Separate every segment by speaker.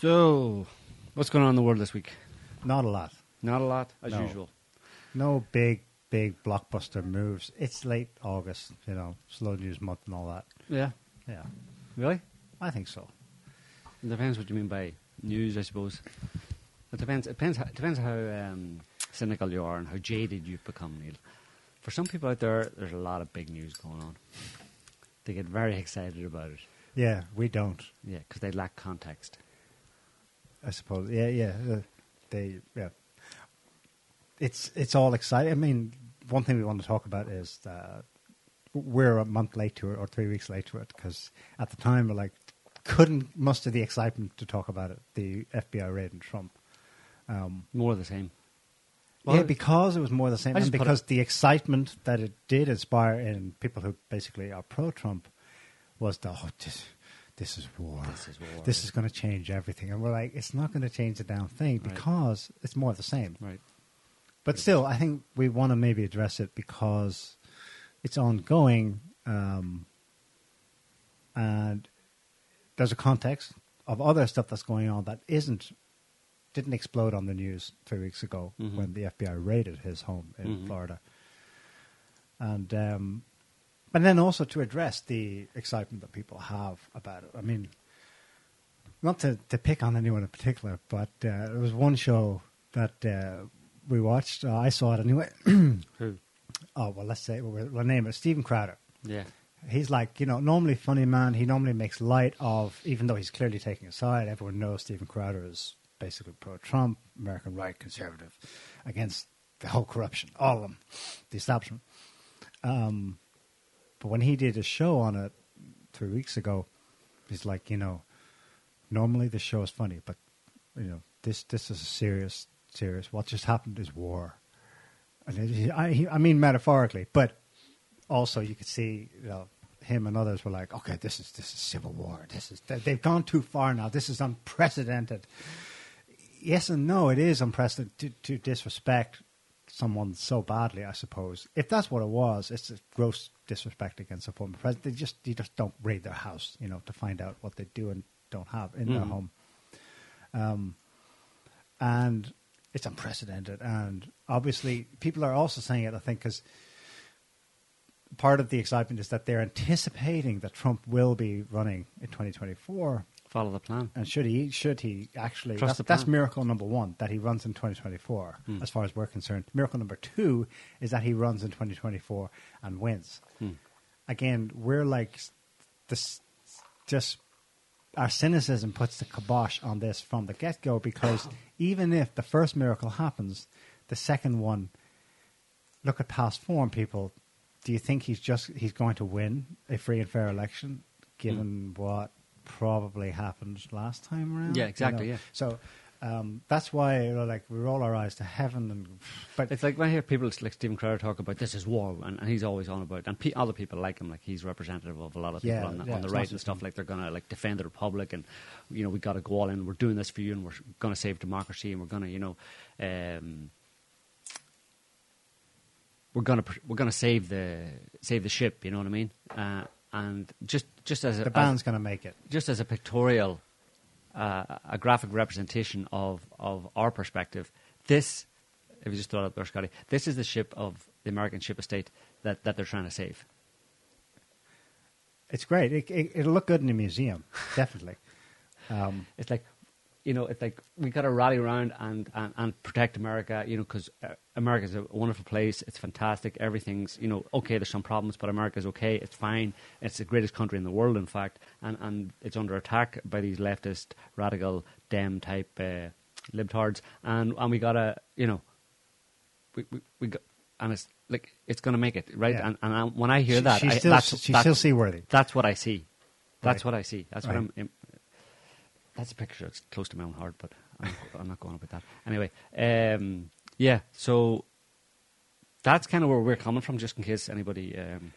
Speaker 1: So, what's going on in the world this week?
Speaker 2: Not a lot.
Speaker 1: Not a lot, as
Speaker 2: No.
Speaker 1: usual.
Speaker 2: No big, big blockbuster moves. It's late August, you know, slow news month and all that.
Speaker 1: Yeah.
Speaker 2: Yeah,
Speaker 1: Really?
Speaker 2: I think so.
Speaker 1: It depends what you mean by news, I suppose. It depends. It depends. How, it depends how um, cynical you are and how jaded you've become, Neil. For some people out there, there's a lot of big news going on. They get very excited about it.
Speaker 2: Yeah, we don't,
Speaker 1: Yeah, because they lack context.
Speaker 2: I suppose. Yeah, yeah. Uh, they, yeah. It's it's all exciting. I mean, one thing we want to talk about is that we're a month late to it or three weeks late to it because at the time we're like couldn't muster the excitement to talk about it. The FBI raid and Trump. Um,
Speaker 1: More of the same.
Speaker 2: yeah, because it was more the same, and because the excitement that it did inspire in people who basically are pro-Trump was the oh, this, this is war.
Speaker 1: This is war.
Speaker 2: This is going to change everything, and we're like, it's not going to change the damn thing
Speaker 1: Right.
Speaker 2: because it's more of the same.
Speaker 1: right.
Speaker 2: But still, I think we want to maybe address it because it's ongoing, um, and there's a context of other stuff that's going on that isn't didn't explode on the news three weeks ago
Speaker 1: Mhm.
Speaker 2: when the FBI raided his home in
Speaker 1: Mhm.
Speaker 2: Florida, and um, but then also to address the excitement that people have about it. I mean, not to, to pick on anyone in particular, but uh, there was one show that uh, we watched. Uh, I saw it anyway.
Speaker 1: Who?
Speaker 2: oh well, let's say we'll, we'll name it Stephen Crowder.
Speaker 1: Yeah.
Speaker 2: He's like you know normally funny man. He normally makes light of even though he's clearly taking a side. Everyone knows Stephen Crowder is basically pro-Trump, American right, conservative, against the whole corruption, all of them, the establishment. Um, but when he did a show on it three weeks ago, he's like, you know, normally the show is funny, but you know, this this is a serious, serious. What just happened is war. And I, I mean metaphorically, but also you could see, you know, him and others were like, okay, this is this is civil war. This is they- they've gone too far now. This is unprecedented. Yes and no, it is unprecedented to, to disrespect someone so badly. I suppose if that's what it was, it's a gross disrespect against a former president. They just you just don't raid their house, you know, to find out what they do and don't have in their
Speaker 1: Mhm.
Speaker 2: home. Um, and it's unprecedented. And obviously, people are also saying it. I think because part of the excitement is that they're anticipating that Trump will be running in 2024.
Speaker 1: Follow the plan.
Speaker 2: And should he? Should he actually?
Speaker 1: Trust
Speaker 2: That's, that's miracle number one that he runs in 2024.
Speaker 1: Hmm.
Speaker 2: As far as we're concerned, miracle number two is that he runs in 2024 and wins.
Speaker 1: Hmm.
Speaker 2: Again, we're like this. Just our cynicism puts the kibosh on this from the get go because even if the first miracle happens, the second one. Look at past form, people. Do you think he's just he's going to win a free and fair election, given what probably happened last time around?
Speaker 1: Yeah,
Speaker 2: You
Speaker 1: exactly,
Speaker 2: know?
Speaker 1: yeah.
Speaker 2: So um, that's why you know, like we roll our eyes to heaven, and but
Speaker 1: It's like when I hear people like Stephen Crowder talk about this is war, and, and he's always on about, and pe- other people like him, like he's representative of a lot of people
Speaker 2: Yeah,
Speaker 1: on the,
Speaker 2: yeah,
Speaker 1: on the right and stuff. Like they're gonna like defend the republic, and you know we got to go all in. We're doing this for you, and we're gonna save democracy, and we're gonna you know. Um, we're gonna we're gonna save the save the ship, you know what I mean? Uh, and just just as a,
Speaker 2: the band's going to make it.
Speaker 1: just as a pictorial, uh, a graphic representation of, of our perspective, this, if you just throw it up there, Scotty, this is the ship of the American ship estate that, that they're trying to save.
Speaker 2: It's great. It, it, it'll look good in a museum, definitely. Um,
Speaker 1: It's like, you know, it's like we got to rally around and, and, and protect America, you know, because uh, America's a wonderful place. It's fantastic. Everything's, you know, okay, there's some problems, but America's okay. It's fine. It's the greatest country in the world, in fact. And, and it's under attack by these leftist, radical, Dem type uh, libtards. And, and we got to, you know, we, we, we got, and it's like, it's going to make it, right?
Speaker 2: Yeah.
Speaker 1: And, and I, when I hear
Speaker 2: she-
Speaker 1: that,
Speaker 2: she's
Speaker 1: I,
Speaker 2: still
Speaker 1: that's,
Speaker 2: she's
Speaker 1: that's,
Speaker 2: still seaworthy.
Speaker 1: that's what I see. That's
Speaker 2: Right.
Speaker 1: what I see. That's
Speaker 2: Right.
Speaker 1: what I'm. That's a picture that's close to my own heart, but I'm, I'm not going with that. Anyway, um, yeah. So that's kind of where we're coming from, just in case anybody um,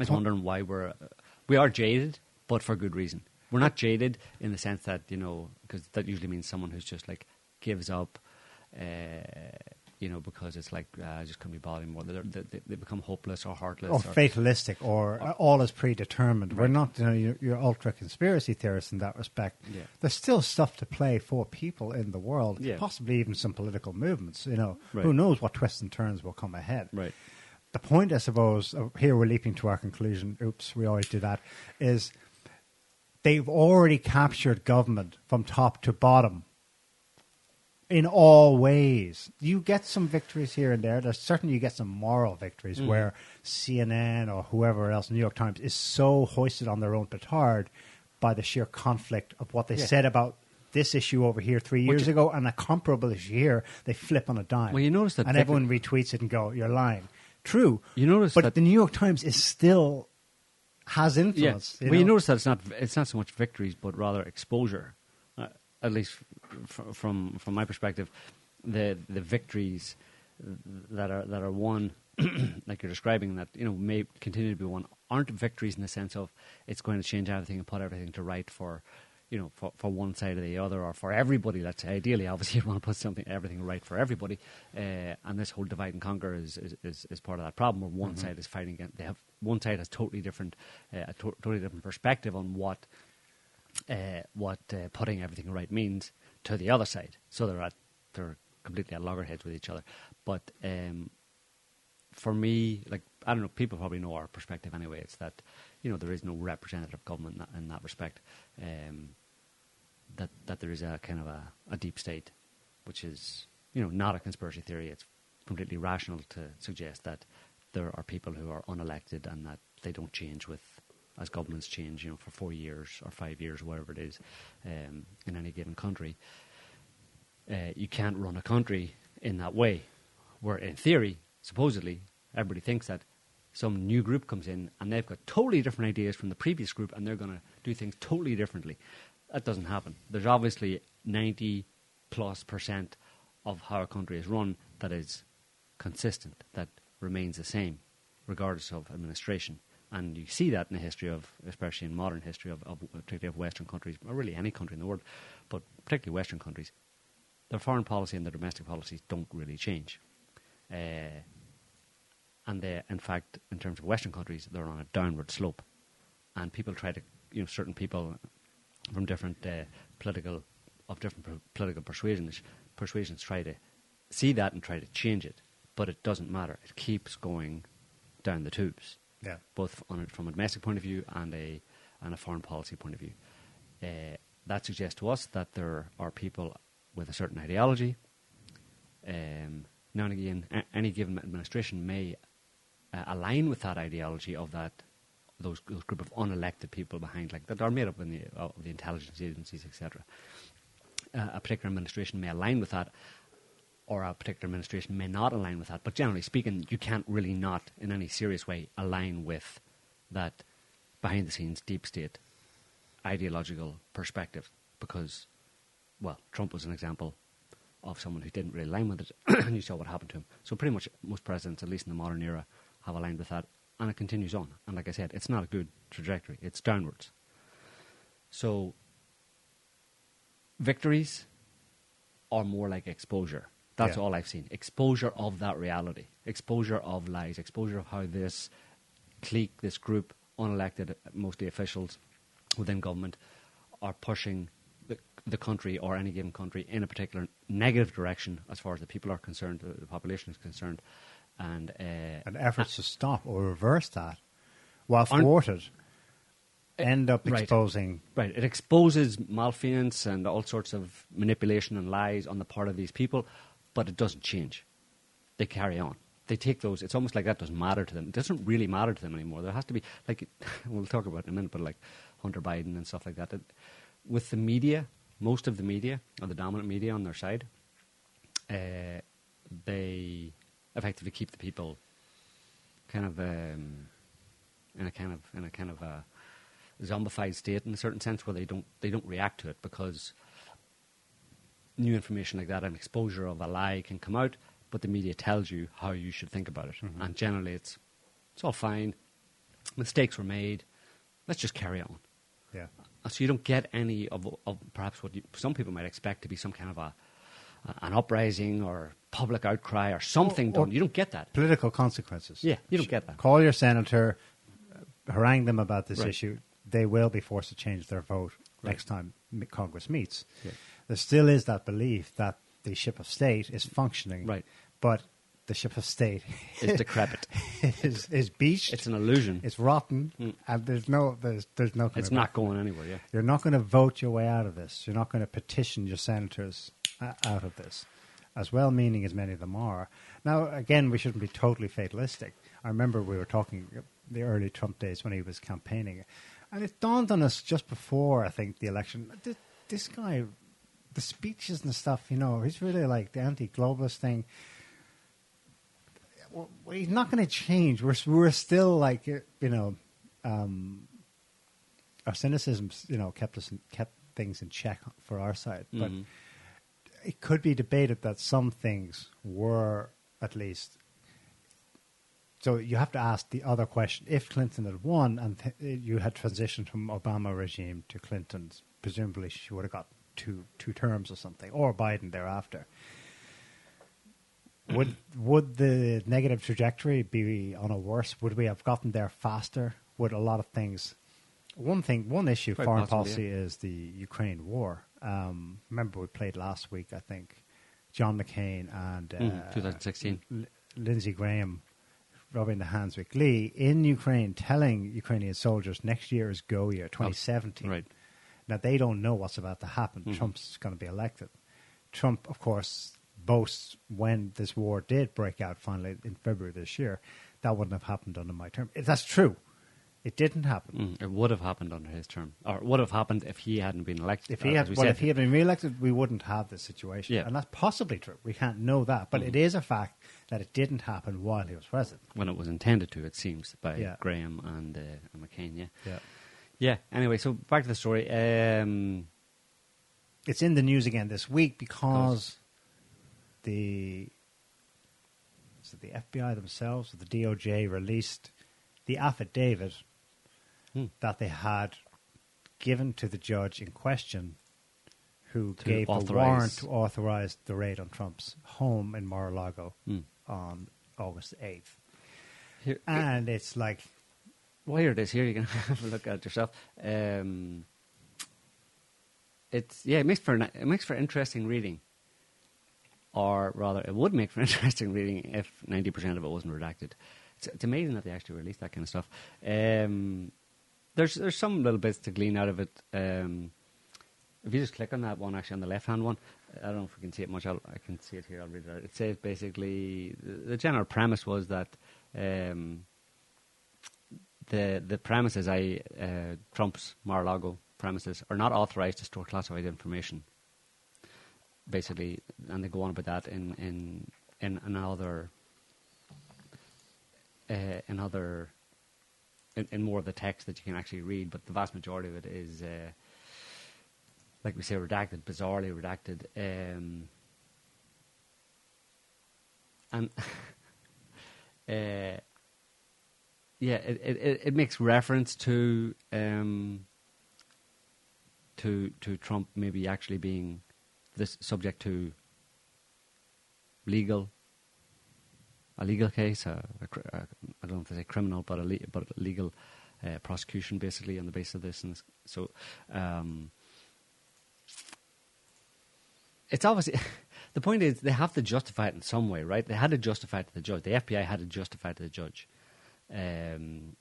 Speaker 1: is wondering why we're uh, we are jaded, but for good reason. We're not jaded in the sense that you know, because that usually means someone who's just like gives up, uh, you know, because it's like uh, I just couldn't be bothered anymore. They're, they, they become hopeless or heartless
Speaker 2: or fatalistic, or uh, all is predetermined. We're not, you know, you're, you're ultra conspiracy theorists in that respect.
Speaker 1: Yeah.
Speaker 2: There's still stuff to play for people in the world,
Speaker 1: Yeah.
Speaker 2: possibly even some political movements. You know,
Speaker 1: Right.
Speaker 2: who knows what twists and turns will come ahead.
Speaker 1: right.
Speaker 2: The point, I suppose, here we're leaping to our conclusion. Oops, we always do that. Is they've already captured government from top to bottom in all ways. You get some victories here and there. There's certainly you get some moral victories
Speaker 1: Mm.
Speaker 2: where CNN or whoever else, New York Times, is so hoisted on their own petard by the sheer conflict of what they
Speaker 1: Yeah.
Speaker 2: said about this issue over here three years
Speaker 1: you-
Speaker 2: ago and a comparable issue here. They flip on a dime.
Speaker 1: Well, you notice that
Speaker 2: and everyone retweets it and go, "You're lying." True.
Speaker 1: You notice
Speaker 2: but
Speaker 1: that-
Speaker 2: the New York Times is still has
Speaker 1: Yeah.
Speaker 2: influence.
Speaker 1: well, you notice that it's not it's not so much victories, but rather exposure. Uh, at least from from my perspective, the the victories that are that are won, like you're describing, that you know may continue to be won, aren't victories in the sense of it's going to change everything and put everything to right for. You know, for, for one side or the other, or for everybody. Let's say, ideally, obviously, you want to put something, everything right for everybody. Uh, and this whole divide and conquer is, is, is, is part of that problem. Where one side is fighting against, they have one side has totally different, uh, a to- totally different perspective on what uh, what uh, putting everything right means to the other side. So they're at they're completely at loggerheads with each other. But um, for me, like I don't know, people probably know our perspective anyway. It's that you know there is no representative government in that, in that respect. Um, that that there is a kind of a, a deep state, which is you know not a conspiracy theory. It's completely rational to suggest that there are people who are unelected and that they don't change with as governments change, you know, for four years or five years, or whatever it is, um, in any given country. Uh, you can't run a country in that way, where in theory, supposedly, everybody thinks that some new group comes in and they've got totally different ideas from the previous group and they're going to do things totally differently. That doesn't happen. There's obviously 90 plus percent of how a country is run that is consistent, that remains the same, regardless of administration. And you see that in the history of, especially in modern history of, of particularly of Western countries, or really any country in the world, but particularly Western countries. Their foreign policy and their domestic policies don't really change. Uh, and they, in fact, in terms of Western countries, they're on a downward slope. And people try to, you know, certain people from different uh, political, of different political persuasions, persuasions try to see that and try to change it. But it doesn't matter. It keeps going down the tubes,
Speaker 2: Yeah.
Speaker 1: both on a, from a domestic point of view and a, and a foreign policy point of view. Uh, that suggests to us that there are people with a certain ideology. Um, now and again, a- any given administration may uh, align with that ideology of that those, those group of unelected people behind, like that are made up in the, of the intelligence agencies, etc. Uh, a particular administration may align with that, or a particular administration may not align with that. But generally speaking, you can't really not, in any serious way, align with that behind the scenes deep state ideological perspective because, well, Trump was an example of someone who didn't really align with it, and you saw what happened to him. So pretty much most presidents, at least in the modern era, have aligned with that, and it continues on. And like I said, it's not a good trajectory; it's downwards. So victories are more like exposure. That's
Speaker 2: Yeah.
Speaker 1: all I've seen. Exposure of that reality, exposure of lies, exposure of how this clique, this group, unelected, mostly officials within government, are pushing the, the country or any given country in a particular negative direction as far as the people are concerned, the, the population is concerned. And, uh,
Speaker 2: And efforts to stop or reverse that, while thwarted, end up
Speaker 1: Right.
Speaker 2: exposing.
Speaker 1: Right. It exposes malfeasance and all sorts of manipulation and lies on the part of these people, but it doesn't change. They carry on. They take those. It's almost like that doesn't matter to them. It doesn't really matter to them anymore. There has to be like we'll talk about it in a minute, but like Hunter Biden and stuff like that. It, with the media, most of the media or the dominant media on their side, uh, they effectively keep the people kind of um, in a kind of in a kind of a zombified state in a certain sense where they don't they don't react to it because new information like that and exposure of a lie can come out, but the media tells you how you should think about it, and generally it's it's all fine. Mistakes were made. Let's just carry on.
Speaker 2: Yeah.
Speaker 1: So you don't get any of, of perhaps what you, some people might expect to be some kind of a, an uprising or public outcry or something
Speaker 2: Or- or-
Speaker 1: done. You don't get that.
Speaker 2: Political consequences.
Speaker 1: Yeah, you don't get that.
Speaker 2: Call your senator, uh, harangue them about this
Speaker 1: Right.
Speaker 2: issue. They will be forced to change their vote
Speaker 1: Right.
Speaker 2: next time Congress meets.
Speaker 1: Yeah.
Speaker 2: There still is that belief that the ship of state is functioning,
Speaker 1: Right.
Speaker 2: but the ship of state
Speaker 1: is decrepit.
Speaker 2: is is beached.
Speaker 1: It's an illusion.
Speaker 2: It's rotten,
Speaker 1: Mm.
Speaker 2: and there's no there's there's no.
Speaker 1: It's not going anywhere. Yeah.
Speaker 2: You're not going to vote your way out of this. You're not going to petition your senators uh, out of this, as well meaning as many of them are. Now, again, we shouldn't be totally fatalistic. I remember we were talking the early Trump days when he was campaigning, and it dawned on us just before, I think, the election. This, this guy, the speeches and stuff, you know, he's really like the anti globalist thing. Well, he's not going to change. We're, we're still like, you know, um, our cynicism, you know, kept us in, kept things in check for our side. But
Speaker 1: Mhm.
Speaker 2: it could be debated that some things were at least. So you have to ask the other question: If Clinton had won and th- you had transitioned from Obama regime to Clinton's, presumably she would have got two two terms or something, or Biden thereafter. Would would the negative trajectory be on a worse? Would we have gotten there faster? Would a lot of things? One thing, one issue,
Speaker 1: Quite
Speaker 2: foreign
Speaker 1: possibly,
Speaker 2: policy is the Ukraine war. Um, remember, we played last week. I think John McCain and uh,
Speaker 1: Mhm, 2016.
Speaker 2: L- Lindsey Graham rubbing the hands with Glee in Ukraine, telling Ukrainian soldiers next year is go year, 2017.
Speaker 1: Right.
Speaker 2: Now they don't know what's about to happen.
Speaker 1: Mhm.
Speaker 2: Trump's going to be elected. Trump, of course, boasts when this war did break out finally in February this year, that wouldn't have happened under my term. That's true. It didn't happen.
Speaker 1: Mm, it would have happened under his term, or it would have happened if he hadn't been elected.
Speaker 2: If he had,
Speaker 1: we
Speaker 2: well, if he had been re-elected, we wouldn't have this situation,
Speaker 1: Yeah.
Speaker 2: and that's possibly true. We can't know that, but
Speaker 1: Mhm.
Speaker 2: it is a fact that it didn't happen while he was president.
Speaker 1: when it was intended to, it seems, by
Speaker 2: Yeah.
Speaker 1: Graham and, uh, and McCain. Yeah,
Speaker 2: Yeah,
Speaker 1: yeah. Anyway, so back to the story. Um,
Speaker 2: it's in the news again this week because the so the FBI themselves, the DOJ, released the affidavit
Speaker 1: Hmm.
Speaker 2: that they had given to the judge in question, who
Speaker 1: To
Speaker 2: gave the warrant to authorize the raid on Trump's home in Mar-a-Lago
Speaker 1: hmm.
Speaker 2: on August eighth. And it's like,
Speaker 1: here it is. Here you can have a look at it yourself. Um, it's yeah, it makes for it makes for interesting reading, or rather, it would make for interesting reading if ninety percent of it wasn't redacted. It's, it's amazing that they actually released that kind of stuff. Um, there's there's some little bits to glean out of it. Um, if you just click on that one, actually on the left hand one, I don't know if we can see it much. I'll, I can see it here. I'll read it out. It says basically the, the general premise was that. Um, the the premises, I uh, Trump's Mar-a-Lago premises, are not authorized to store classified information. Basically, and they go on about that in in in another uh, in in, in more of the text that you can actually read, but the vast majority of it is, uh, like we say, redacted, bizarrely redacted, um, and. uh, yeah, it, it, it- makes reference to um, to to Trump maybe actually being this subject to legal a legal case, I don't know if they say criminal, but a le- but a legal uh, prosecution basically on the basis of this, and so um, it's obviously the point is they have to justify it in some way, right? They had to justify it to the judge. The FBI had to justify it to the judge, um,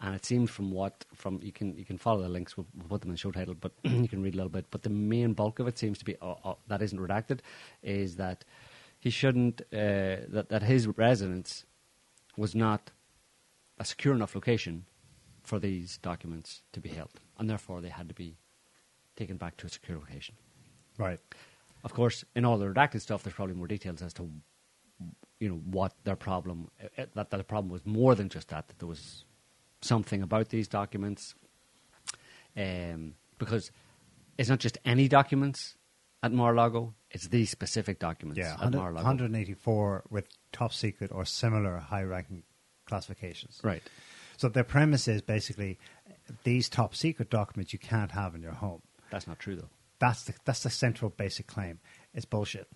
Speaker 1: and it seems from what from you can you can follow the links. We'll, we'll put them in the show title, but you can read a little bit. But the main bulk of it seems to be uh, uh, that isn't redacted is that he shouldn't uh, that that his residence was not a secure enough location for these documents to be held, and therefore they had to be taken back to a secure location.
Speaker 2: right.
Speaker 1: Of course, in all the redacted stuff, there's probably more details as to, you know, what their problem. uh, uh, That, the problem was more than just that. That there was something about these documents, um, because it's not just any documents at Mar-a-Lago; it's these specific documents
Speaker 2: Yeah,
Speaker 1: at Mar-a-Lago.
Speaker 2: 184 with top secret or similar high-ranking classifications.
Speaker 1: Right.
Speaker 2: So their premise is basically these top secret documents you can't have in your home.
Speaker 1: That's not true, though.
Speaker 2: That's the that's the central basic claim. It's bullshit.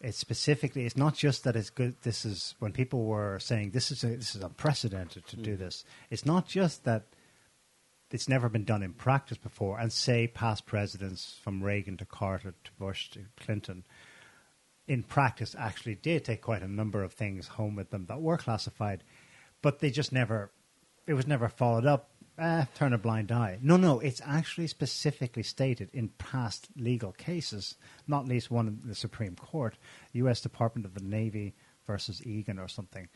Speaker 2: It's specifically. It's not just that it's good. This is when people were saying this is a, this is unprecedented to do mm. this. It's not just that it's never been done in practice before. And say past presidents from Reagan to Carter to Bush to Clinton, in practice, actually did take quite a number of things home with them that were classified, but they just never. It was never followed up uh, turn a blind eye. No, no, it's actually specifically stated in past legal cases, not least one in the Supreme Court, U.S. Department of the Navy versus Egan or something,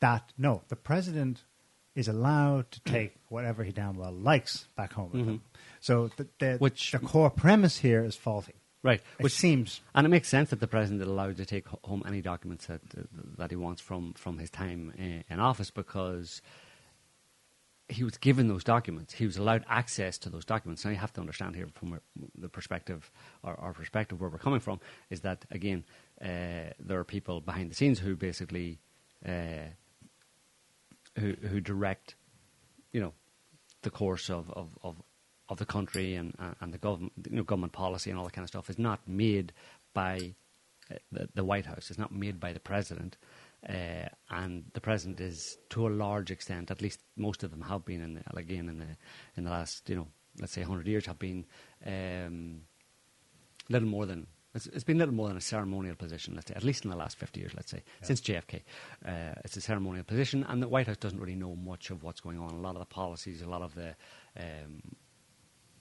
Speaker 2: that no, the president is allowed to take whatever he damn well likes back home with
Speaker 1: Mm-hmm.
Speaker 2: him. So the, the,
Speaker 1: Which-
Speaker 2: the core premise here is faulty.
Speaker 1: Right.
Speaker 2: It
Speaker 1: Which
Speaker 2: seems
Speaker 1: And it makes sense that the president is allowed to take home any documents that that he wants from, from his time in, in office because he was given those documents. He was allowed access to those documents. Now you have to understand here from the perspective, or our perspective where we're coming from, is that again uh, there are people behind the scenes who basically uh, who who direct, you know, the course of, of, of, of the country and, and the government, you know, government policy and all that kind of stuff is not made by uh, the, the White House. It's not made by the president. Uh, and the president is, to a large extent, at least most of them have been, in the, again, in the, in the last, you know, let's say 100 years, have been um, little more than it's, it's been little more than a ceremonial position, let's say, at least in the last 50 years, let's say, since JFK. Uh, it's a ceremonial position, and the White House doesn't really know much of what's going on. A lot of the policies, a lot of the, um,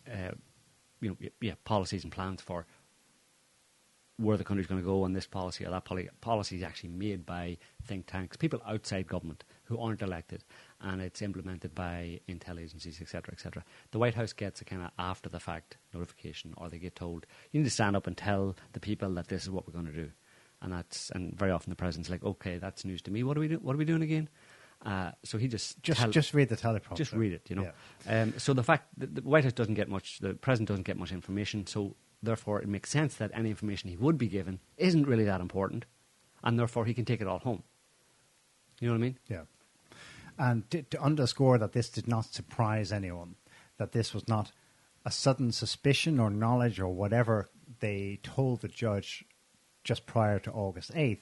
Speaker 1: uh, you know, yeah, policies and plans for where the country's going to go on this policy or that poli- policy is actually made by think tanks, people outside government who aren't elected, and it's implemented by intel agencies, etc., etc. The White House gets a kind of after the fact notification, or they get told you need to stand up and tell the people that this is what we're going to do, and that's and very often the president's like, okay, that's news to me. What are we do? What are we doing again? Uh, so he just
Speaker 2: just
Speaker 1: tell-
Speaker 2: just read the teleprompter.
Speaker 1: just read it, you know.
Speaker 2: Yeah.
Speaker 1: Um, so the fact that the White House doesn't get much, the president doesn't get much information, so therefore it makes sense that any information he would be given isn't really that important, and therefore he can take it all home. You know what I mean?
Speaker 2: Yeah. And to, to underscore that this did not surprise anyone, that this was not a sudden suspicion or knowledge or whatever they told the judge just prior to August 8th,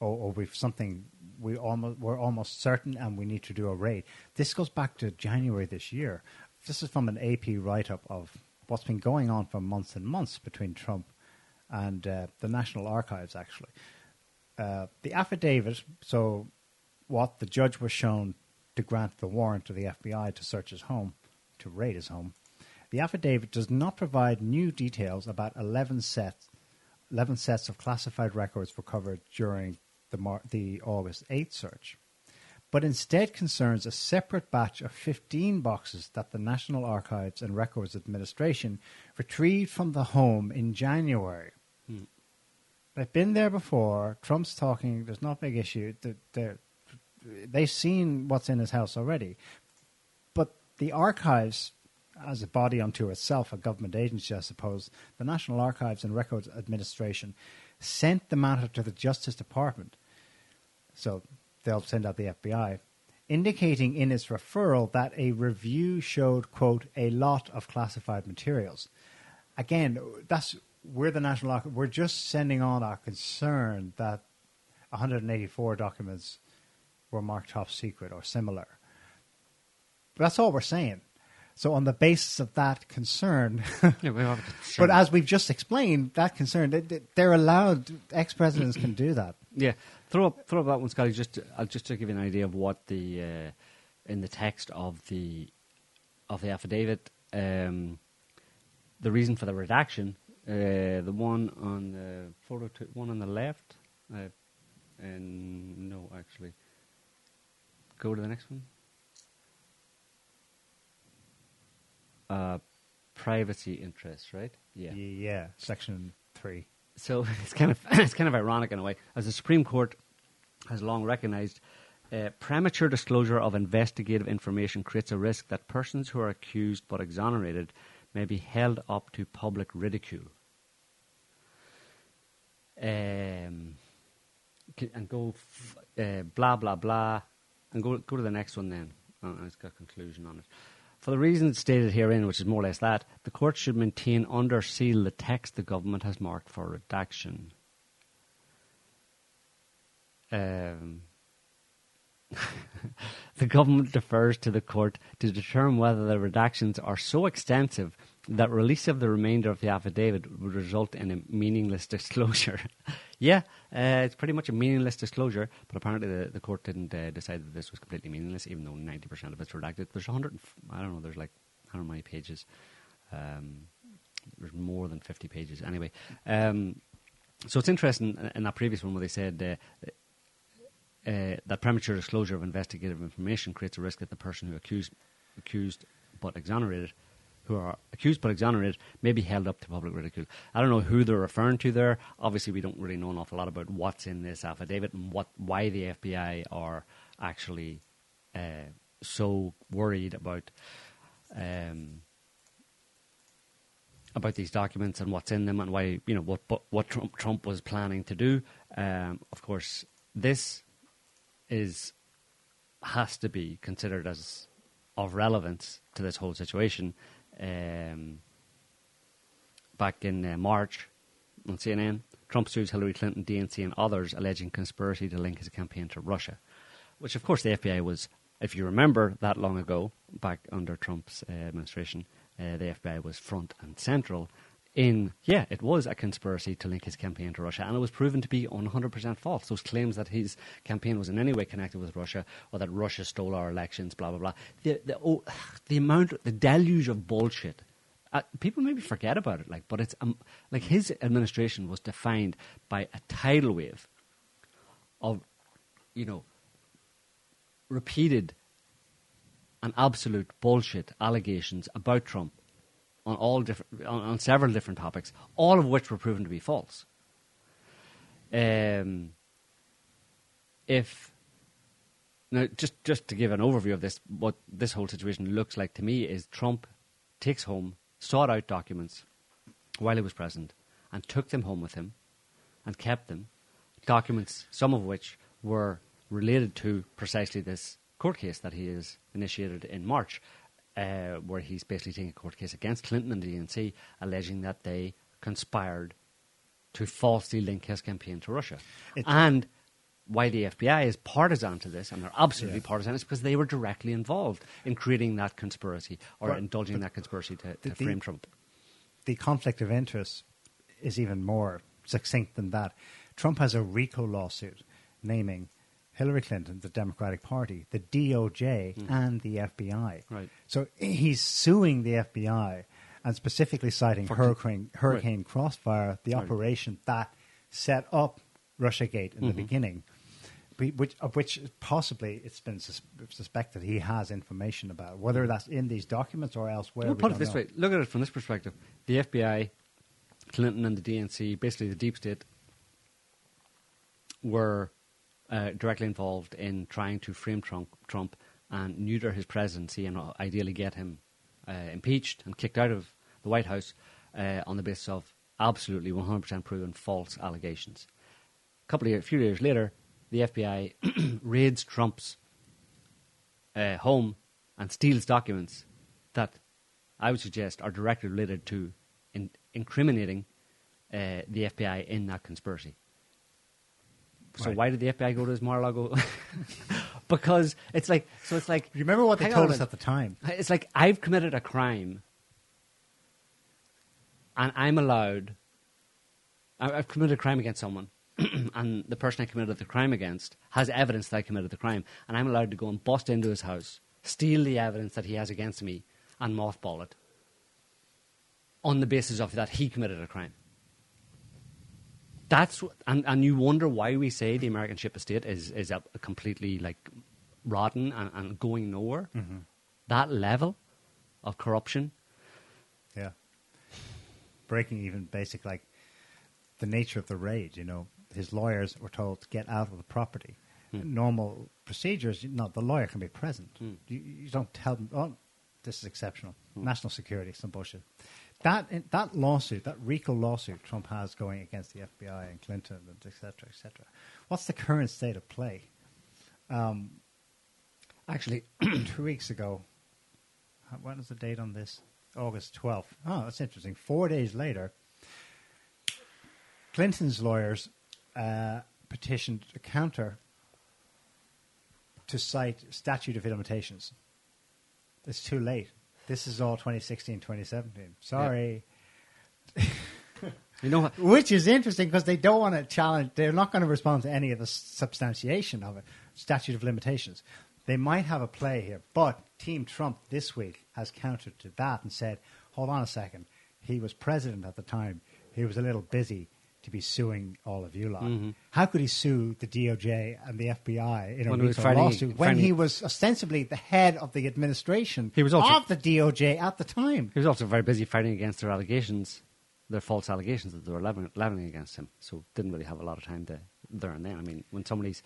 Speaker 2: or, or we've something we almost, we're almost certain and we need to do a raid. This goes back to January this year. This is from an AP write up of what's been going on for months and months between Trump and uh, the National Archives, actually. Uh, the affidavit, so what the judge was shown to grant the warrant to the FBI to search his home, to raid his home. The affidavit does not provide new details about 11 sets, 11 sets of classified records recovered during the, Mar- the August 8th search, but instead concerns a separate batch of 15 boxes that the National Archives and Records Administration retrieved from the home in January. Hmm. They've been there before. Trump's talking. There's not a big issue. They're, they've seen what's in his house already. But the archives, as a body unto itself, a government agency, I suppose, the National Archives and Records Administration sent the matter to the Justice Department. So they'll send out the FBI, indicating in its referral that a review showed, quote, a lot of classified materials. Again, that's we're the National Archive. We're just sending on our concern that 184 documents were marked top secret or similar. That's all we're saying. So, on the basis of that concern,
Speaker 1: Yeah, have
Speaker 2: but as we've just explained, that concern, they- they- they're allowed, ex presidents can do that.
Speaker 1: Yeah, throw up throw up that one, Scotty. Just to, uh, just to give you an idea of what the uh, in the text of the of the affidavit, um, the reason for the redaction, uh, the one on the photo, two, one on the left, uh, and no, actually, go to the next one. Uh, privacy interests, right? Yeah.
Speaker 2: Yeah, section three.
Speaker 1: So it's kind of it's kind of ironic in a way, as the Supreme Court has long recognised. Uh, premature disclosure of investigative information creates a risk that persons who are accused but exonerated may be held up to public ridicule. Um, and go f- uh, blah blah blah, and go go to the next one then. Oh, it's got a conclusion on it. For the reasons stated herein, which is more or less that, the court should maintain under seal the text the government has marked for redaction. Um, the government defers to the court to determine whether the redactions are so extensive that release of the remainder of the affidavit would result in a meaningless disclosure. yeah, uh, it's pretty much a meaningless disclosure, but apparently the, the court didn't uh, decide that this was completely meaningless, even though 90% of it's redacted. There's 100, I don't know, there's like, I don't know how many pages. Um, there's more than 50 pages. Anyway, um, so it's interesting in that previous one where they said uh, uh, that premature disclosure of investigative information creates a risk that the person who accused, accused but exonerated, who are accused but exonerated, may be held up to public ridicule. I don't know who they're referring to there. Obviously, we don't really know an awful lot about what's in this affidavit and what why the FBI are actually uh, so worried about. Um, about these documents and what's in them and why you know what what Trump, Trump was planning to do. Um, of course, this is has to be considered as of relevance to this whole situation. Um, back in uh, March on CNN, Trump sues Hillary Clinton, DNC, and others alleging conspiracy to link his campaign to Russia, which, of course, the FBI was, if you remember that long ago, back under Trump's uh, administration, uh, the FBI was front and central in, yeah, it was a conspiracy to link his campaign to Russia, and it was proven to be 100% false. Those claims that his campaign was in any way connected with Russia or that Russia stole our elections, blah, blah, blah. The, the, oh, the amount, the deluge of bullshit. Uh, people maybe forget about it, like, but it's um, like his administration was defined by a tidal wave of, you know, repeated and absolute bullshit allegations about Trump on all different on, on, several different topics, all of which were proven to be false. Um, if now, just just to give an overview of this, what this whole situation looks like to me is Trump takes home sought out documents while he was president and took them home with him and kept them, documents some of which were related to precisely this court case that he has initiated in March uh, where he's basically taking a court case against Clinton and the DNC, alleging that they conspired to falsely link his campaign to Russia. And why the FBI is partisan to this, and they're absolutely yeah. partisan, is because they were directly involved in creating that conspiracy or right. indulging that conspiracy to, to the, frame Trump.
Speaker 2: The conflict of interest is even more succinct than that. Trump has a RICO lawsuit naming Hillary Clinton, the Democratic Party, the DOJ, mm. and the FBI.
Speaker 1: Right.
Speaker 2: So he's suing the FBI and specifically citing For Hurricane, Hurricane right. Crossfire, the right. operation that set up Russiagate in mm-hmm. the beginning, which, of which possibly it's been sus- suspected he has information about, whether mm. that's in these documents or elsewhere.
Speaker 1: Well,
Speaker 2: put
Speaker 1: it this
Speaker 2: know.
Speaker 1: way look at it from this perspective. The FBI, Clinton, and the DNC, basically the deep state, were uh, directly involved in trying to frame Trump, Trump and neuter his presidency and ideally get him uh, impeached and kicked out of the White House uh, on the basis of absolutely 100% proven false allegations. A couple of years, a few years later, the FBI raids Trump's uh, home and steals documents that I would suggest are directly related to in- incriminating uh, the FBI in that conspiracy. So right. why did the FBI go to his Mar-a-Lago? because it's like so. It's like
Speaker 2: you remember what they told us at the time.
Speaker 1: It's like I've committed a crime, and I'm allowed. I've committed a crime against someone, and the person I committed the crime against has evidence that I committed the crime, and I'm allowed to go and bust into his house, steal the evidence that he has against me, and mothball it. On the basis of that, he committed a crime that's and and you wonder why we say the American ship of state is is a, a completely like rotten and, and going nowhere. Mm-hmm. That level of corruption.
Speaker 2: Yeah, breaking even basic like the nature of the raid. You know, his lawyers were told to get out of the property. Mm. Normal procedures, not the lawyer can be present. Mm. You, you, don't tell them. Oh, this is exceptional. Mm. National security, some bullshit that that lawsuit, that RICO lawsuit Trump has going against the FBI and Clinton and et cetera, et cetera. What's the current state of play? Um, actually, two weeks ago, when was the date on this? August 12th. Oh, that's interesting. Four days later, Clinton's lawyers uh, petitioned a counter to cite statute of limitations. It's too late. This is all 2016, 2017. Sorry.
Speaker 1: You know what?
Speaker 2: Which is interesting because they don't want to challenge, they're not going to respond to any of the substantiation of it, statute of limitations. They might have a play here, but Team Trump this week has countered to that and said, hold on a second. He was president at the time. He was a little busy to be suing all of you lot.
Speaker 1: Mm-hmm.
Speaker 2: How could he sue the DOJ and the FBI in a
Speaker 1: When he was fighting-
Speaker 2: lawsuit when he was ostensibly the head of the administration
Speaker 1: He was also-
Speaker 2: of the DOJ at the time?
Speaker 1: He was also very busy fighting against their allegations, their false allegations that they were leveling, against him. So didn't really have a lot of time to there and then. I mean, when somebody's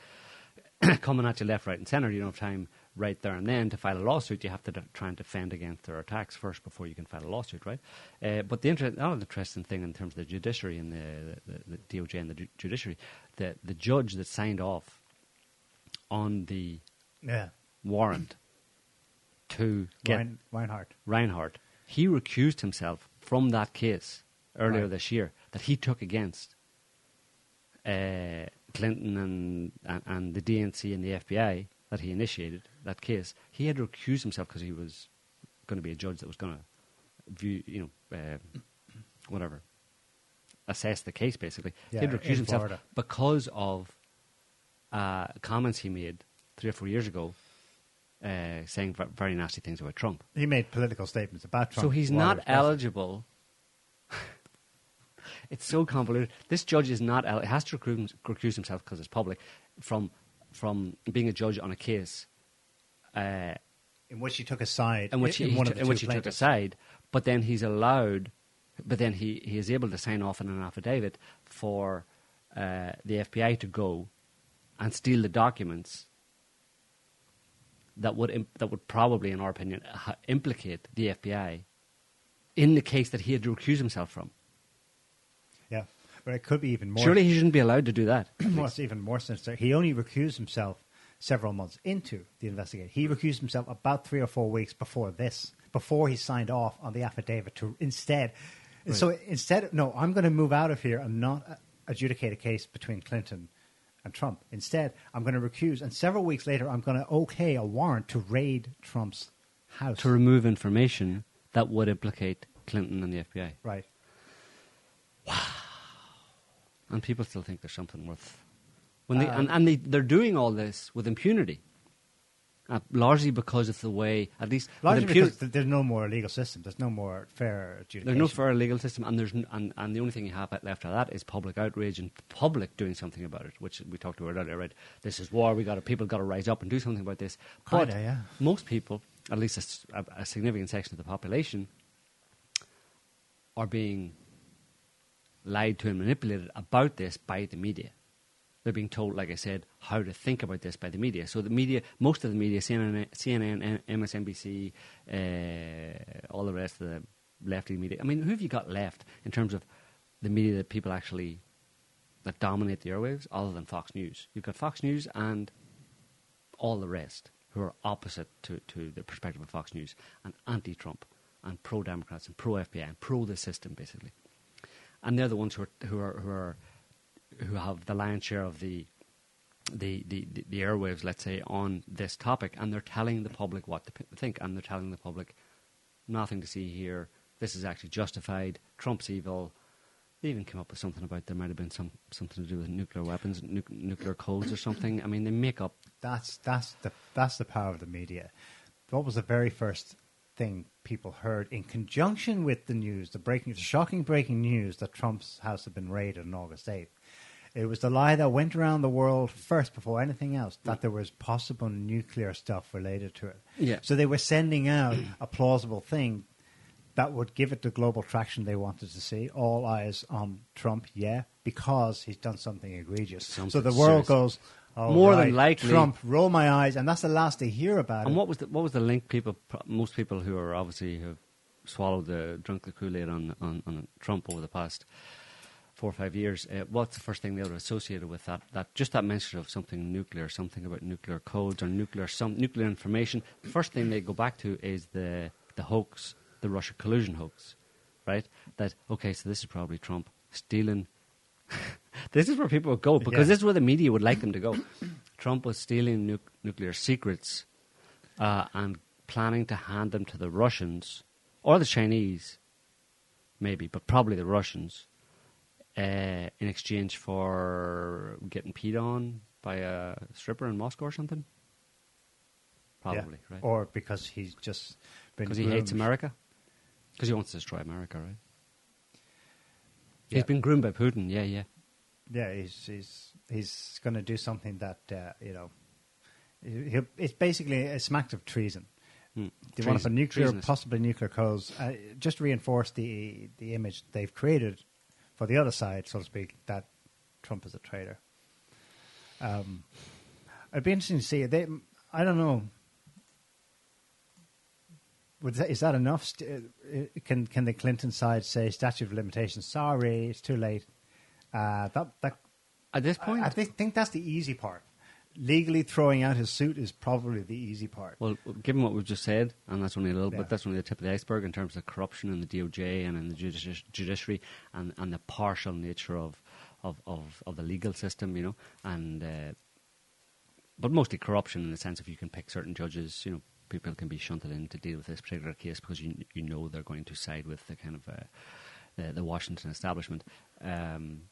Speaker 1: coming at you left, right, and centre, you don't have time right there and then to file a lawsuit. You have to try and defend against their attacks first before you can file a lawsuit, right? Uh, but the inter- another interesting thing in terms of the judiciary and the, the, the DOJ and the ju- judiciary, the the judge that signed off on the
Speaker 2: Yeah.
Speaker 1: warrant to get
Speaker 2: Rein, Reinhart.
Speaker 1: Reinhart, he recused himself from that case earlier
Speaker 2: Right.
Speaker 1: this year that he took against uh, Clinton and, and and the DNC and the FBI that he initiated that case. He had to recuse himself because he was going to be a judge that was going to view, you know, uh, whatever, assess the case basically.
Speaker 2: Yeah,
Speaker 1: he had to recuse himself
Speaker 2: Florida.
Speaker 1: because of uh, comments he made three or four years ago. Uh, saying ve- very nasty things about Trump.
Speaker 2: He made political statements about Trump.
Speaker 1: So he's not eligible. it's so convoluted. This judge is not. El- he has to recuse, recuse himself because it's public from from being a judge on a case uh,
Speaker 2: in which he took a side.
Speaker 1: in which
Speaker 2: in
Speaker 1: he, t- in which he took a side, but then he's allowed. But then he, he is able to sign off on an affidavit for uh, the FBI to go and steal the documents that would imp- that would probably, in our opinion, ha- implicate the FBI in the case that he had to recuse himself from.
Speaker 2: But it could be even more.
Speaker 1: Surely he shouldn't be allowed to do that.
Speaker 2: what's even more sinister, he only recused himself several months into the investigation. He recused himself about three or four weeks before this, before he signed off on the affidavit to instead. So instead, no, I'm going to move out of here and not adjudicate a case between Clinton and Trump. Instead, I'm going to recuse, and several weeks later, I'm going to okay a warrant to raid Trump's house.
Speaker 1: to remove information that would implicate Clinton and the FBI.
Speaker 2: right.
Speaker 1: And people still think there's something worth. When they,
Speaker 2: Um,
Speaker 1: and and they, they're doing all this with impunity. Uh, largely because of the way, at least
Speaker 2: Largely because th- there's no more legal system. There's no more fair adjudication.
Speaker 1: there's no fair legal system, and there's n- and, and the only thing you have left of that is public outrage and public doing something about it, which we talked about earlier. Right, this is war. We got people got to rise up and do something about this. But
Speaker 2: Kinda, yeah.
Speaker 1: most people, at least a significant section of the population, are being lied to and manipulated about this by the media. They're being told, like I said, how to think about this by the media. So the media, most of the media, CNN, CNN MSNBC, uh, all the rest of the lefty media. I mean, who have you got left in terms of the media that people actually that dominate the airwaves, other than Fox News? You've got Fox News and all the rest who are opposite to, to the perspective of Fox News and anti-Trump and pro-Democrats and pro-FBI and pro the system, basically. And they're the ones who are who are who are who have the lion's share of the the, the, the, airwaves, let's say, on this topic, and they're telling the public what to p- think, and they're telling the public nothing to see here. This is actually justified. Trump's evil. They even came up with something about there might have been some something to do with nuclear weapons, nu- nuclear codes, or something. I mean, they make up
Speaker 2: That's that's the that's the power of the media. What was the very first thing people heard in conjunction with the news, the breaking, the shocking breaking news that Trump's house had been raided on August eighth? It was the lie that went around the world first before anything else that there was possible nuclear stuff related to it.
Speaker 1: Yeah.
Speaker 2: So they were sending out a plausible thing that would give it the global traction they wanted to see. All eyes on Trump, yeah, because he's done something egregious.
Speaker 1: Something
Speaker 2: so the world
Speaker 1: serious.
Speaker 2: goes, oh,
Speaker 1: More than likely-
Speaker 2: Trump, roll my eyes, and that's the last they hear about
Speaker 1: And
Speaker 2: it.
Speaker 1: what was the what was the link? People, most people who are obviously have swallowed the drunk the Kool Aid on, on on Trump over the past four or five years. Uh, what's the first thing they were associated with that? That just that mention of something nuclear, something about nuclear codes or nuclear some nuclear information. The first thing they go back to is the the hoax, the Russia collusion hoax, right? That okay, so this is probably Trump stealing this is where people would go because
Speaker 2: Yeah.
Speaker 1: this is where the media would like them to go. Trump was stealing nu- nuclear secrets uh, and planning to hand them to the Russians or the Chinese, maybe, but probably the Russians, uh, in exchange for getting peed on by a stripper in Moscow or something. Probably,
Speaker 2: Yeah.
Speaker 1: right?
Speaker 2: Or because he's just been
Speaker 1: Because he hates. America. Because he wants to destroy America, right?
Speaker 2: Yeah.
Speaker 1: He's been groomed by Putin. Yeah, yeah.
Speaker 2: Yeah, he's he's he's going to do something that uh, you know. He'll, it's basically a smack of treason. They want to put nuclear,
Speaker 1: Treasonous.
Speaker 2: possibly nuclear codes, uh, just reinforce the the image they've created for the other side, so to speak, that Trump is a traitor. Um, it'd be interesting to see. They, I don't know. That, is that enough? Uh, Can can the Clinton side say statute of limitations? Sorry, it's too late. Uh, that that
Speaker 1: At this point,
Speaker 2: I, I think, think that's the easy part. Legally throwing out his suit is probably the easy part.
Speaker 1: Well, given what we've just said, and that's only a little
Speaker 2: Yeah.
Speaker 1: bit, that's only the tip of the iceberg in terms of corruption in the DOJ and in the judici- judiciary and, and the partial nature of, of, of, of the legal system, you know, and uh, but mostly corruption in the sense if you can pick certain judges, you know, people can be shunted in to deal with this particular case because you you know they're going to side with the kind of uh, the, the Washington establishment. Um,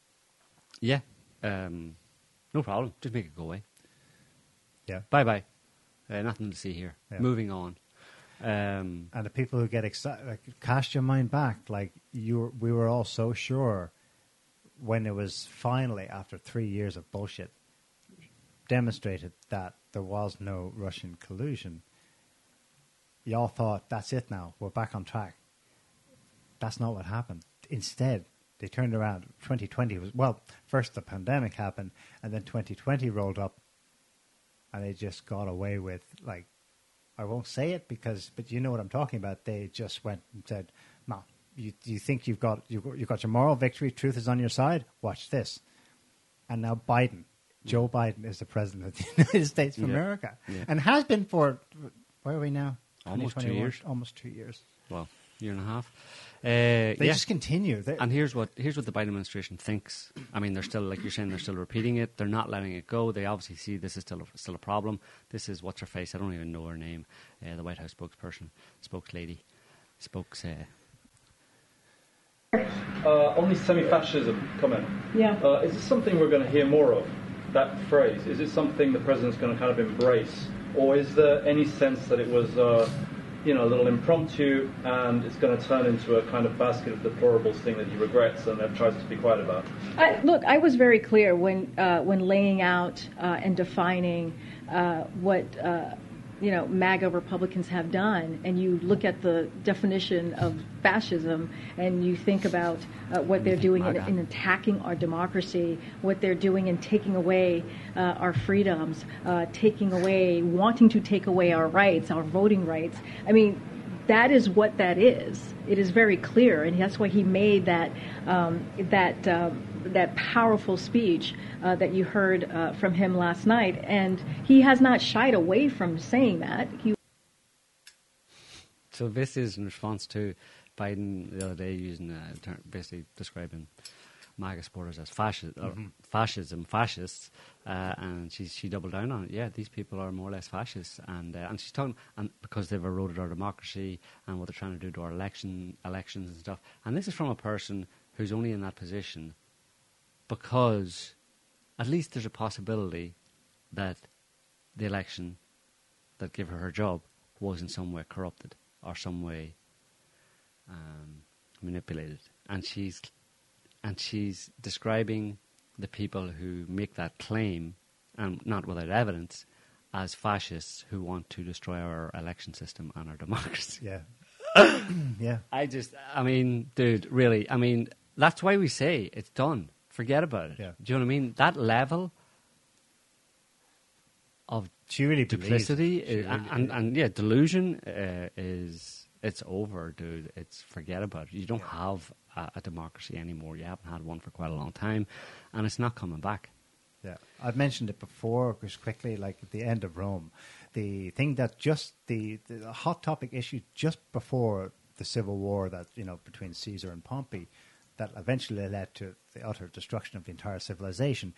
Speaker 1: yeah, um, no problem. Just make it go away.
Speaker 2: Yeah.
Speaker 1: Bye bye. Uh, nothing to see here.
Speaker 2: Yeah.
Speaker 1: Moving on. Um,
Speaker 2: And the people who get excited, like, cast your mind back, like you, were, we were all so sure when it was finally, after three years of bullshit, demonstrated that there was no Russian collusion. Y'all thought that's it now. We're back on track. That's not what happened. Instead, they turned around. 2020 was well. First, the pandemic happened, and then 2020 rolled up, and they just got away with like I won't say it because, but you know what I'm talking about. They just went and said, "No, you, you think you've got you've got- you've got your moral victory. Truth is on your side. Watch this." And now Biden, Joe Biden, is the president of the United States of
Speaker 1: Yeah.
Speaker 2: America,
Speaker 1: Yeah.
Speaker 2: and has been for where are we now?
Speaker 1: Almost two years.
Speaker 2: Almost two years.
Speaker 1: well, year and a half. Uh,
Speaker 2: They
Speaker 1: yeah.
Speaker 2: just continue. They,
Speaker 1: And here's what here's what the Biden administration thinks. I mean, they're still like you're saying, they're still repeating it. They're not letting it go. They obviously see this is still a, still a problem. This is what's her face. I don't even know her name. Uh, the White House spokesperson, spokeslady, spokes. Uh,
Speaker 3: Uh, on the semi-fascism comment,
Speaker 4: Yeah.
Speaker 3: uh, is this something we're going to hear more of? That phrase is it something the president's going to kind of embrace, or is there any sense that it was, uh, you know, a little impromptu and it's going to turn into a kind of basket of deplorables thing that he regrets and tries to be quiet about?
Speaker 4: I, look, I was very clear when uh, when laying out uh, and defining uh, what uh, you know MAGA Republicans have done, and you look at the definition of fascism, and you think about uh, what they're doing in, in attacking our democracy, what they're doing in taking away uh, our freedoms, uh, taking away, wanting to take away our rights, our voting rights. I mean, that is what that is. It is very clear, and that's why he made that um, that um, that powerful speech uh, that you heard uh, from him last night. And he has not shied away from saying that. He
Speaker 1: so this is in response to Biden the other day using a term, basically describing MAGA supporters as fascist, or fascism, fascists, uh, and she she doubled down on it. Yeah, these people are more or less fascists, and uh, and she's talking and because they've eroded our democracy and what they're trying to do to our election elections and stuff. And this is from a person who's only in that position because at least there's a possibility that the election that gave her her job was in some way corrupted or some way um, manipulated, and she's and she's describing the people who make that claim, and not without evidence, as fascists who want to destroy our election system and our democracy.
Speaker 2: yeah, yeah.
Speaker 1: I just, I mean, dude, really, I mean, that's why we say it's done. Forget about it.
Speaker 2: Yeah.
Speaker 1: Do you know what I mean? That level of
Speaker 2: She really
Speaker 1: duplicity
Speaker 2: She
Speaker 1: is,
Speaker 2: really-
Speaker 1: and, and yeah, delusion uh, is it's over, dude. It's forget about it. You don't have a, a democracy anymore. You haven't had one for quite a long time, and it's not coming back.
Speaker 2: Yeah, I've mentioned it before, just quickly, like at the end of Rome, the thing that just the, the hot topic issue just before the civil war that you know between Caesar and Pompey, that eventually led to the utter destruction of the entire civilization.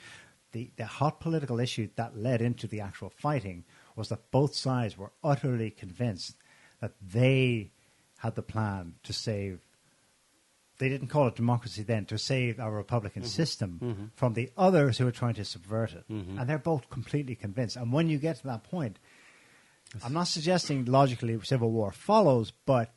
Speaker 2: The, the hot political issue that led into the actual fighting was that both sides were utterly convinced that they had the plan to save they didn't call it democracy then to save our republican mm-hmm. system mm-hmm. from the others who were trying to subvert it. Mm-hmm. And they're both completely convinced. And when you get to that point i'm not suggesting logically civil war follows but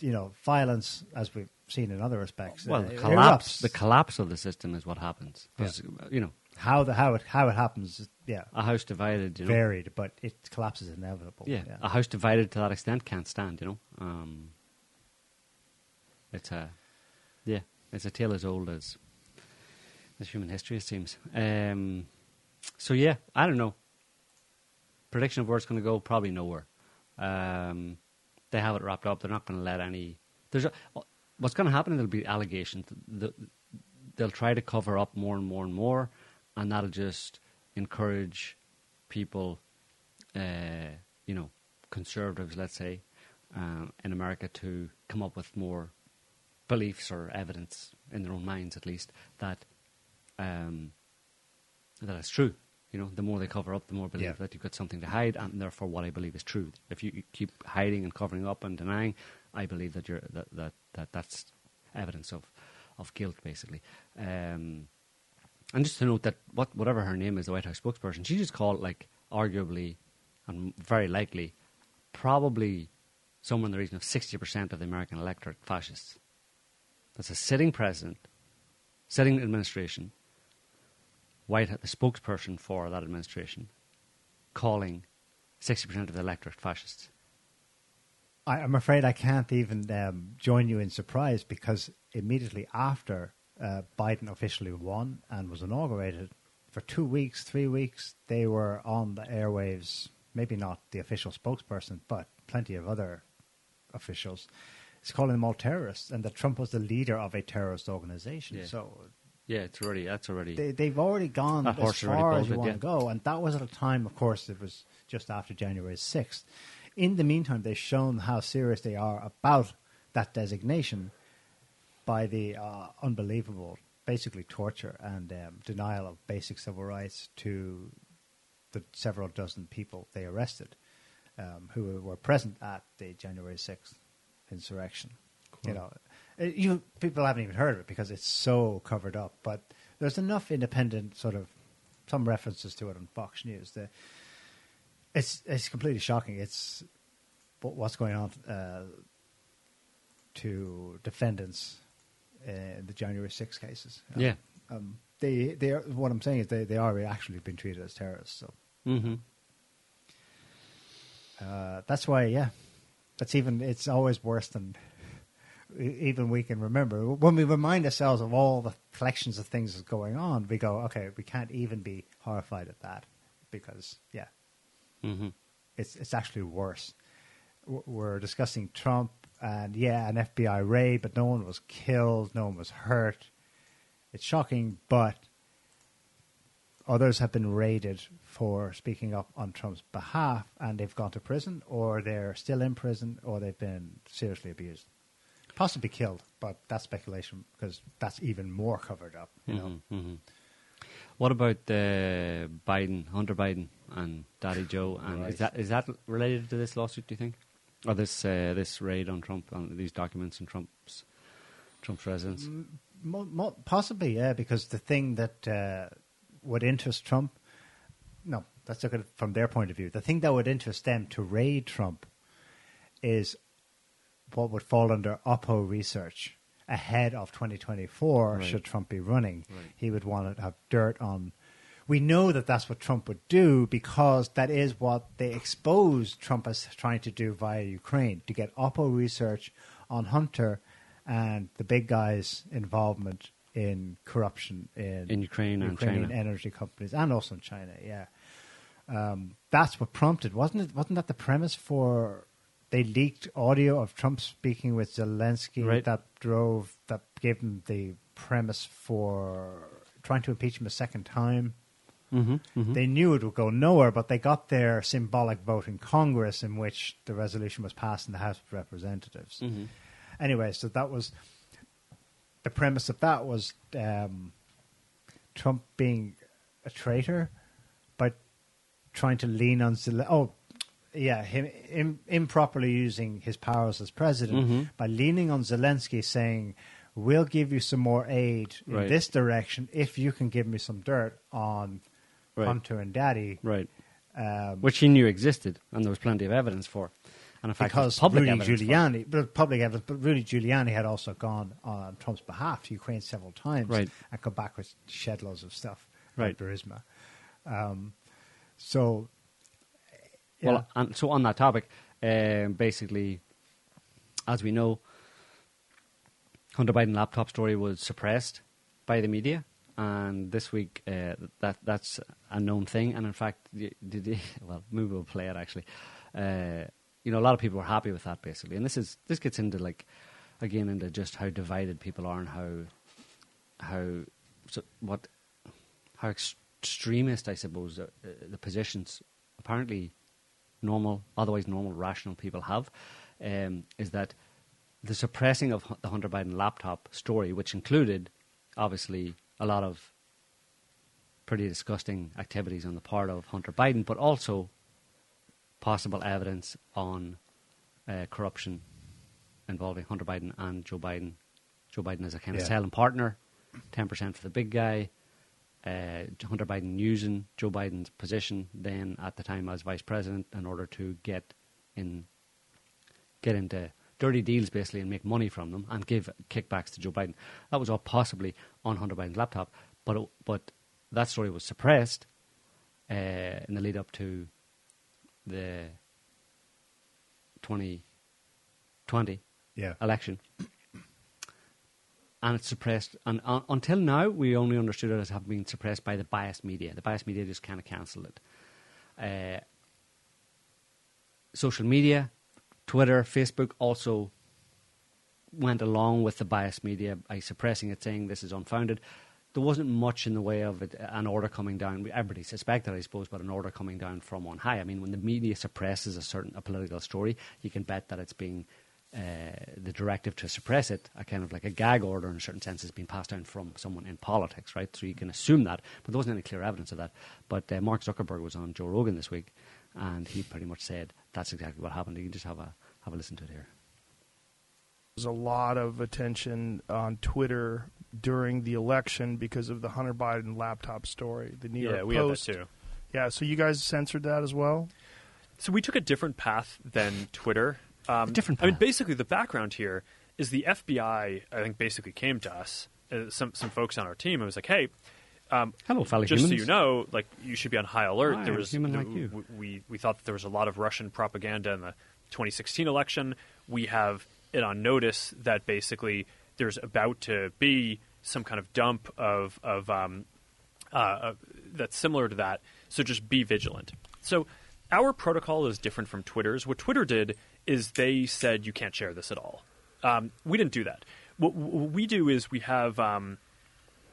Speaker 2: you know violence as we've seen in other respects
Speaker 1: Well, the collapse, the collapse of the system is what happens. 'Cause, You know,
Speaker 2: how the how it how it happens yeah
Speaker 1: a house divided, you know,
Speaker 2: varied but it collapses inevitable
Speaker 1: yeah, a house divided to that extent can't stand. You know, um, it's a yeah, it's a tale as old as as human history. It seems. Um, so yeah, I don't know. Prediction of where it's going to go, probably nowhere. Um, they have it wrapped up. They're not going to let any. There's a, what's going to happen. There'll be allegations. The, they'll try to cover up more and more and more, and that'll just encourage people, uh, you know, conservatives, let's say, um, in America to come up with more beliefs or evidence in their own minds, at least, that um, that it's true. You know, the more they cover up, the more believe
Speaker 2: Yeah.
Speaker 1: that you've got something to hide, and therefore, what I believe is true. If you keep hiding and covering up and denying, I believe that you're that that, that that's evidence of of guilt, basically. Um, and just to note that what whatever her name is, the White House spokesperson, she just called like arguably and very likely, probably somewhere in the region of sixty percent of the American electorate fascists. That's a sitting president, sitting administration, White the spokesperson for that administration, calling sixty percent of the electorate fascists.
Speaker 2: I, I'm afraid I can't even um, join you in surprise because immediately after uh, Biden officially won and was inaugurated, for two weeks, three weeks, they were on the airwaves. Maybe not the official spokesperson, but plenty of other officials. It's calling them all terrorists, and that Trump was the leader of a terrorist organization.
Speaker 1: Yeah.
Speaker 2: So
Speaker 1: Yeah, it's already that's already
Speaker 2: they, they've already gone as far as you want
Speaker 1: yeah.
Speaker 2: to go, and that was at a time, of course, it was just after January sixth. In the meantime, they've shown how serious they are about that designation by the uh, unbelievable, basically torture and um, denial of basic civil rights to the several dozen people they arrested um, who were present at the January sixth insurrection. You know, uh, you people haven't even heard of it because it's so covered up. But there's enough independent sort of some references to it on Fox News. The, it's it's completely shocking. It's what, what's going on uh, to defendants in the January 6 cases. Um,
Speaker 1: Yeah.
Speaker 2: Um, they they are, what I'm saying is they they are actually being treated as terrorists. So
Speaker 1: hmm
Speaker 2: uh, that's why, yeah, that's even. It's always worse than even we can remember. When we remind ourselves of all the collections of things that's going on, we go, okay, we can't even be horrified at that because, yeah,
Speaker 1: hmm
Speaker 2: it's it's actually worse. We're discussing Trump and yeah, an FBI raid, but no one was killed, no one was hurt. It's shocking, but others have been raided for speaking up on Trump's behalf, and they've gone to prison, or they're still in prison, or they've been seriously abused, possibly killed. But that's speculation because that's even more covered up. You know,
Speaker 1: hmm What about uh, Biden, Hunter Biden, and Daddy Joe? And
Speaker 2: Right.
Speaker 1: is that is that related to this lawsuit? Do you think, or this uh, this raid on Trump on these documents in Trump's Trump's residence?
Speaker 2: Mo- mo- possibly, yeah, because the thing that uh, would interest Trump, no, let's look at it from their point of view. The thing that would interest them to raid Trump is what would fall under Oppo research ahead of 2024
Speaker 1: Right.
Speaker 2: should Trump be running.
Speaker 1: Right.
Speaker 2: He would want to have dirt on. We know that that's what Trump would do because that is what they exposed Trump as trying to do via Ukraine to get Oppo research on Hunter and the big guys' involvement in corruption in,
Speaker 1: In Ukraine and
Speaker 2: Ukrainian
Speaker 1: China.
Speaker 2: energy companies and also in China. Yeah, um, that's what prompted, wasn't it? Wasn't that the premise for? They leaked audio of Trump speaking with Zelensky
Speaker 1: Right.
Speaker 2: that drove that gave him the premise for trying to impeach him a second time.
Speaker 1: Mm-hmm.
Speaker 2: They knew it would go nowhere, but they got their symbolic vote in Congress in which the resolution was passed in the House of Representatives.
Speaker 1: Mm-hmm.
Speaker 2: Anyway, so that was the premise of that was um, Trump being a traitor, but trying to lean on Zel- oh yeah him im- improperly using his powers as president
Speaker 1: Mm-hmm.
Speaker 2: by leaning on Zelensky saying we'll give you some more aid in
Speaker 1: Right.
Speaker 2: this direction if you can give me some dirt on
Speaker 1: Right.
Speaker 2: Hunter and Daddy
Speaker 1: Right.
Speaker 2: um,
Speaker 1: Which he knew existed, and there was plenty of evidence for. And in fact,
Speaker 2: because
Speaker 1: public
Speaker 2: Rudy
Speaker 1: evidence for it.
Speaker 2: Giuliani, but public evidence, but Rudy Giuliani had also gone on Trump's behalf to Ukraine several times
Speaker 1: Right.
Speaker 2: and come back with shed loads of stuff,
Speaker 1: Right.
Speaker 2: Burisma. Um, so, yeah.
Speaker 1: Well, and so on that topic, um, basically, as we know, Hunter Biden laptop story was suppressed by the media, and this week uh, that that's a known thing. And in fact, did you, well, maybe we'll play it actually. Uh, you know, a lot of people were happy with that basically, and this is this gets into like again into just how divided people are and how how so what how ex- extremist I suppose uh, uh, the positions apparently normal, otherwise normal, rational people have, um, is that the suppressing of the Hunter Biden laptop story, which included obviously a lot of pretty disgusting activities on the part of Hunter Biden, but also possible evidence on uh, corruption involving Hunter Biden and Joe Biden. Joe Biden is a kind of
Speaker 2: Yeah.
Speaker 1: selling partner, ten percent for the big guy. Uh, Hunter Biden using Joe Biden's position then at the time as vice president in order to get in, get into dirty deals basically and make money from them and give kickbacks to Joe Biden. That was all possibly on Hunter Biden's laptop, but it- but that story was suppressed uh, in the lead up to the 2020
Speaker 2: yeah.
Speaker 1: election. And it's suppressed. And uh, until now, we only understood it as having been suppressed by the biased media. The biased media just kind of cancelled it. Uh, social media, Twitter, Facebook also went along with the biased media by suppressing it, saying this is unfounded. There wasn't much in the way of it, an order coming down. Everybody suspected, I suppose, but an order coming down from on high. I mean, when the media suppresses a certain a political story, you can bet that it's being the directive to suppress it, a kind of like a gag order in a certain sense, has been passed down from someone in politics, right? So you can assume that, but there wasn't any clear evidence of that. But uh, Mark Zuckerberg was on Joe Rogan this week, and he pretty much said that's exactly what happened. You can just have a have a listen to it here.
Speaker 5: was a lot of attention on Twitter during the election because of the Hunter Biden laptop story. The New
Speaker 6: yeah,
Speaker 5: York
Speaker 6: we had that too.
Speaker 5: Yeah, so you guys censored that as well.
Speaker 6: So we took a different path than Twitter. Um,
Speaker 1: different
Speaker 6: I mean, basically, the background here is the FBI. I think basically came to us, uh, some some folks on our team, and was like, "Hey, um,
Speaker 1: Hello, fellow
Speaker 6: just
Speaker 1: humans.
Speaker 6: so you know, like you should be on high alert.
Speaker 1: Hi,
Speaker 6: there was
Speaker 1: human
Speaker 6: the-
Speaker 1: like you.
Speaker 6: w- we we thought that there was a lot of Russian propaganda in the 2016 election. We have it on notice that basically there's about to be some kind of dump of of um, uh, uh, that's similar to that. So just be vigilant. So our protocol is different from Twitter's. What Twitter did is they said you can't share this at all. Um, we didn't do that. What, what we do is we have um,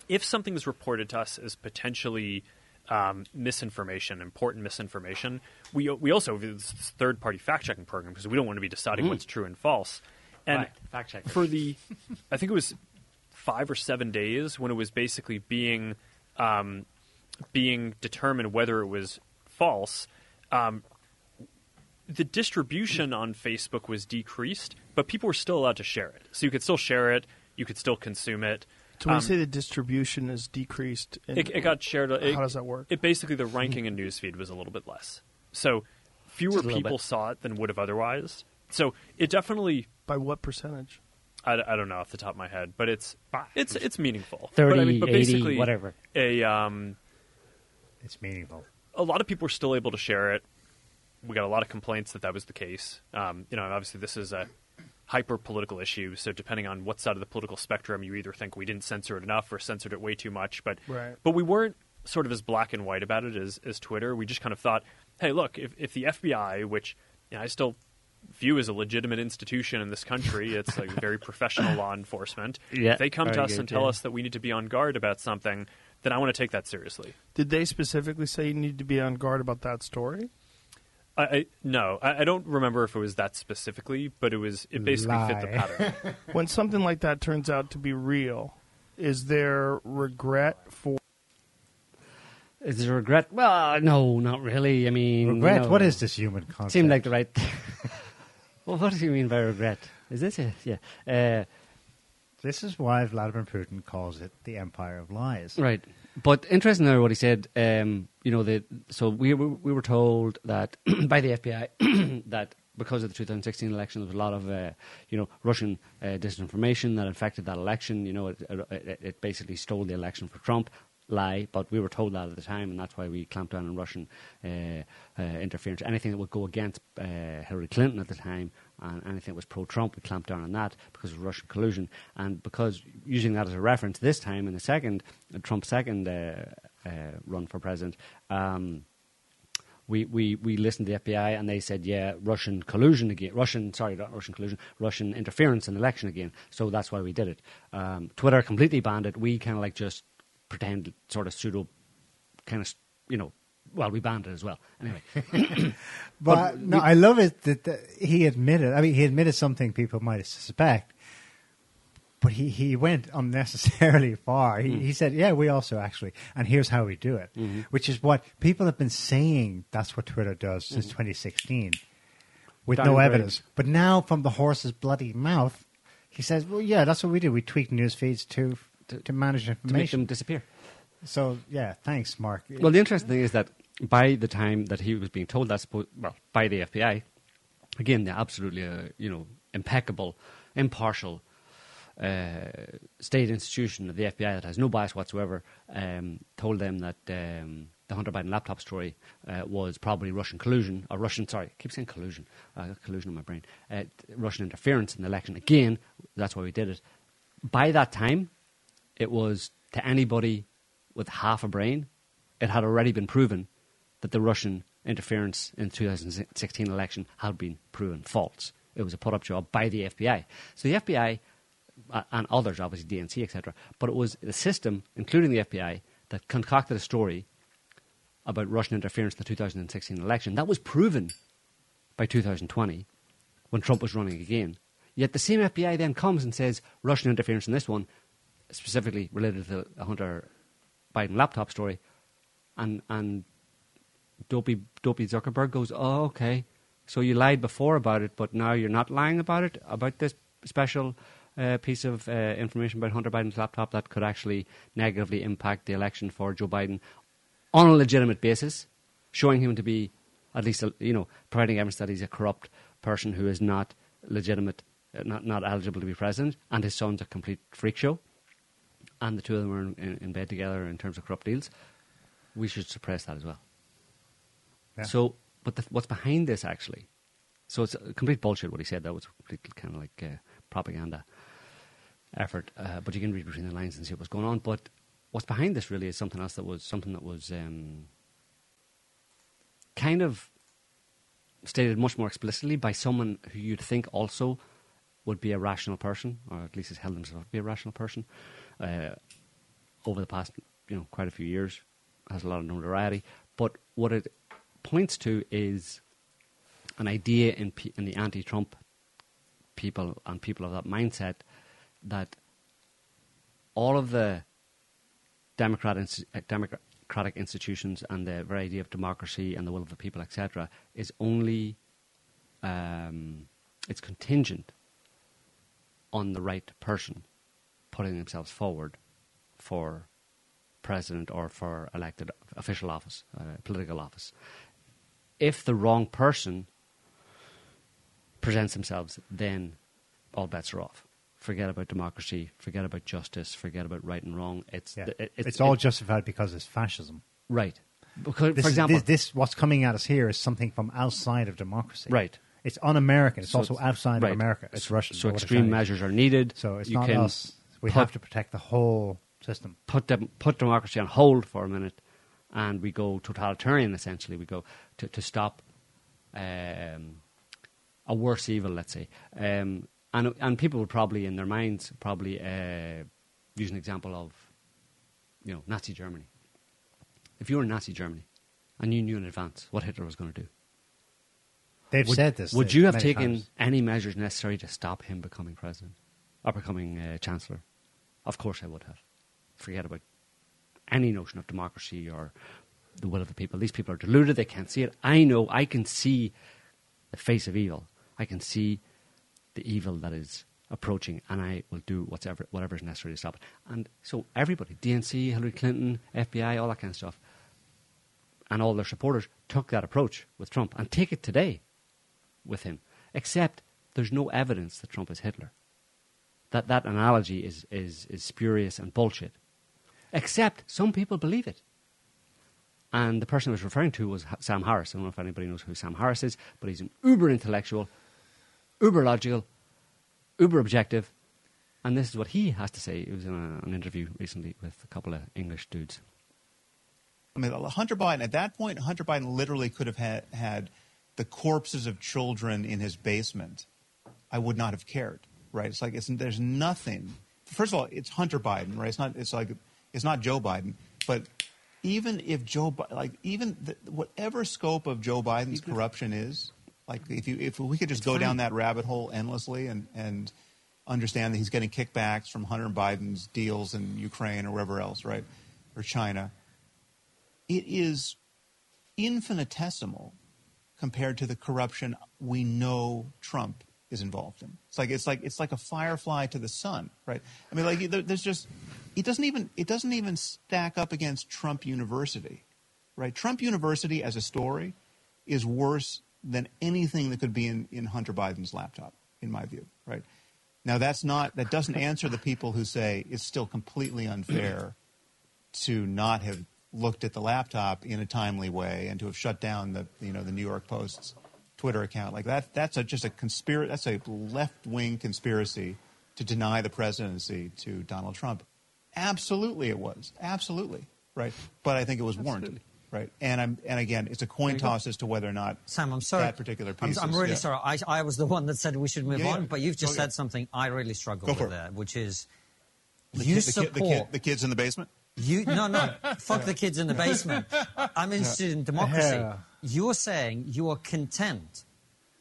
Speaker 6: if something is reported to us as potentially um, misinformation, important misinformation, we we also have this third party fact checking program because we don't want to be deciding what's true and false. And
Speaker 1: Right, fact checkers.
Speaker 6: for the, I think it was five or seven days when it was basically being um, being determined whether it was false. Um, the distribution on Facebook was decreased, but people were still allowed to share it. So you could still share it, you could still consume it.
Speaker 5: So when
Speaker 6: Um,
Speaker 5: you say the distribution is decreased, and
Speaker 6: it, it got shared. It,
Speaker 5: how does that work?
Speaker 6: It basically the ranking in newsfeed was a little bit less, so fewer
Speaker 1: Just a little
Speaker 6: people
Speaker 1: bit.
Speaker 6: saw it than would have otherwise. So it definitely,
Speaker 5: By what percentage?
Speaker 6: I, I don't know off the top of my head, but it's it's it's meaningful.
Speaker 1: 30,
Speaker 6: but, I mean, but
Speaker 1: 80,
Speaker 6: basically,
Speaker 1: whatever.
Speaker 6: A um,
Speaker 2: It's meaningful.
Speaker 6: a lot of people were still able to share it. We got a lot of complaints that that was the case. Um, you know, obviously this is a hyper political issue. So depending on what side of the political spectrum, you either think we didn't censor it enough or censored it way too much. But
Speaker 5: Right.
Speaker 6: but we weren't sort of as black and white about it as as Twitter. We just kind of thought, hey, look, if if the FBI, which you know, I still view as a legitimate institution in this country, it's like very professional law enforcement.
Speaker 1: Yeah,
Speaker 6: if they come to us
Speaker 1: good,
Speaker 6: and tell
Speaker 1: yeah.
Speaker 6: us that we need to be on guard about something, then I want to take that seriously.
Speaker 5: Did they specifically say you need to be on guard about that story?
Speaker 6: I, I no, I, I don't remember if it was that specifically, but it was it basically fit the pattern.
Speaker 5: When something like that turns out to be real, is there regret for
Speaker 1: Is there regret? Well, no, not really. I mean,
Speaker 2: Regret?
Speaker 1: no.
Speaker 2: What is this human concept?
Speaker 1: Seemed like the right. well, what do you mean by regret? Is this it? Yeah. Uh,
Speaker 2: This is why Vladimir Putin calls it the empire of lies.
Speaker 1: Right. But interesting there what he said. Um, you know, the, so we were, we were told that by the FBI that because of the 2016 election, there was a lot of uh, you know Russian uh, disinformation that affected that election. You know, it, it, it basically stole the election for Trump. Lie, but we were told that at the time, and that's why we clamped down on Russian uh, uh, interference. Anything that would go against uh, Hillary Clinton at the time, and anything that was pro-Trump, we clamped down on that because of Russian collusion, and because using that as a reference this time in the second uh, Trump's second uh, uh, run for president. Um, we, we, we listened to the FBI and they said, yeah, Russian collusion again. Russian, sorry, not Russian collusion, Russian interference in election again. So that's why we did it. Um, Twitter completely banned it. We kind of like just pretend, sort of pseudo, kind of, you know, well, we banned it as well. Anyway,
Speaker 2: But,
Speaker 1: But
Speaker 2: no,
Speaker 1: we-
Speaker 2: I love it that, that he admitted. I mean, he admitted something people might suspect, but he, he went unnecessarily far. He, mm. he said, "Yeah, we also actually, and here's how we do it," mm-hmm. which is what people have been saying. That's what Twitter does mm. since 2016, with no
Speaker 1: Downgrade.
Speaker 2: evidence. But now, from the horse's bloody mouth, he says, "Well, yeah, that's what we do. We tweak news feeds to to, to manage
Speaker 1: to make them disappear.
Speaker 2: so, yeah, thanks, Mark.
Speaker 1: Well, the interesting thing is that by the time that he was being told that, well, by the FBI, again, the absolutely, uh, you know, impeccable, impartial uh, state institution of the FBI that has no bias whatsoever, um, told them that um, the Hunter Biden laptop story uh, was probably Russian collusion, or Russian, sorry, I keep saying collusion, got collusion in my brain, uh, Russian interference in the election. Again, that's why we did it. By that time, it was to anybody with half a brain, it had already been proven that the Russian interference in the 2016 election had been proven false. It was a put up job by the FBI. So the FBI uh, and others, obviously DNC, etc., but it was the system, including the FBI, that concocted a story about Russian interference in the 2016 election. That was proven by 2020 when Trump was running again. Yet the same FBI then comes and says Russian interference in this one, specifically related to the Hunter Biden laptop story, and and dopey dopey Zuckerberg goes, oh okay, so you lied before about it, but now you're not lying about it about this special uh, piece of uh, information about Hunter Biden's laptop that could actually negatively impact the election for Joe Biden on a legitimate basis, showing him to be at least, uh, you know, providing evidence that he's a corrupt person who is not legitimate, uh, not, not eligible to be president, and his son's a complete freak show, and the two of them are in, in, in bed together in terms of corrupt deals, we should suppress that as well.
Speaker 2: Yeah.
Speaker 1: So, but the, what's behind this actually? So it's a complete bullshit what he said. That was completely kind of like uh, propaganda effort. Uh, but you can read between the lines and see what's going on. But what's behind this really is something else that was something that was um, kind of stated much more explicitly by someone who you'd think also would be a rational person, or at least has held himself to be a rational person, uh, over the past, you know, quite a few years, has a lot of notoriety. But what it points to is an idea in, pe- in the anti-Trump people and people of that mindset that all of the democrat uh, democratic institutions and the very idea of democracy and the will of the people, etc., is only um, it's contingent on the right person putting themselves forward for president or for elected official office, uh, political office. If the wrong person presents themselves, then all bets are off. Forget about democracy. Forget about justice. Forget about right and wrong. It's
Speaker 2: Yeah.
Speaker 1: it-
Speaker 2: it's, all
Speaker 1: it-
Speaker 2: justified because it's fascism.
Speaker 1: right. Because,
Speaker 2: This,
Speaker 1: for
Speaker 2: is-
Speaker 1: example,
Speaker 2: this, this what's coming at us here is something from outside of democracy.
Speaker 1: Right.
Speaker 2: It's un-American. It's
Speaker 1: So
Speaker 2: also
Speaker 1: it's-
Speaker 2: outside
Speaker 1: right.
Speaker 2: of America. It's Russian.
Speaker 1: So
Speaker 2: or what it's
Speaker 1: extreme measures are needed.
Speaker 2: So it's
Speaker 1: you
Speaker 2: not us. We
Speaker 1: put-
Speaker 2: have to protect the whole system.
Speaker 1: put dem- put democracy on hold for a minute, and we go totalitarian. Essentially, we go to to stop um, a worse evil. Let's say, um, and and people would probably in their minds probably uh, use an example of you know Nazi Germany. If you were in Nazi Germany and you knew in advance what Hitler was going to do,
Speaker 2: They've
Speaker 1: would,
Speaker 2: said this.
Speaker 1: Would you have taken
Speaker 2: times.
Speaker 1: any measures necessary to stop him becoming president or becoming uh, chancellor? Of course, I would have. Forget about any notion of democracy or the will of the people. These people are deluded. They can't see it. I know. I can see the face of evil. I can see the evil that is approaching, and I will do whatever whatever is necessary to stop it. And so everybody, DNC, Hillary Clinton, FBI, all that kind of stuff, and all their supporters took that approach with Trump and take it today with him. Except there's no evidence that Trump is Hitler. That that analogy is, is, is spurious and bullshit. Except some people believe it. And the person I was referring to was Sam Harris. I don't know if anybody knows who Sam Harris is, but he's an uber intellectual, uber logical, uber objective. And this is what he has to say. He was in a, an interview recently with a couple of English dudes.
Speaker 7: I mean, Hunter Biden, at that point, Hunter Biden literally could have had, had the corpses of children in his basement. I would not have cared, right? It's like, it's, there's nothing. First of all, it's Hunter Biden, right? It's not, it's like, it's not Joe Biden. But even if Joe, like, even the, whatever scope of Joe Biden's corruption is, like, if you, if we could just go down that rabbit hole endlessly and, and understand that he's getting kickbacks from Hunter Biden's deals in Ukraine or wherever else, right? Or China it is infinitesimal compared to the corruption we know Trump is involved in. It's like it's like it's like a firefly to the sun, right? I mean, like there's just it doesn't even it doesn't even stack up against Trump University, right? Trump University as a story is worse than anything that could be in, in Hunter Biden's laptop, in my view, right? Now that's not that doesn't answer the people who say it's still completely unfair to not have looked at the laptop in a timely way and to have shut down the you know the New York Post's Twitter account like that that's a, just a conspiracy that's a left wing conspiracy to deny the presidency to Donald Trump. Absolutely, it was absolutely right, but I think it was warranted. Right, and I'm and again, it's a coin toss as to whether or not
Speaker 8: Sam, I'm sorry.
Speaker 7: that particular
Speaker 8: I'm. I'm really
Speaker 7: yeah.
Speaker 8: sorry. I, I was the one that said we should move
Speaker 7: Yeah, yeah.
Speaker 8: on, but you've just
Speaker 7: Go
Speaker 8: said
Speaker 7: ahead.
Speaker 8: something I really struggle
Speaker 7: Go
Speaker 8: with
Speaker 7: for it.
Speaker 8: there, which is
Speaker 7: The
Speaker 8: you
Speaker 7: kid-
Speaker 8: support
Speaker 7: the, kid, the kids in the basement.
Speaker 8: You. No, no, fuck the kids in the basement. I'm interested in democracy.
Speaker 2: Yeah.
Speaker 8: You're saying you are content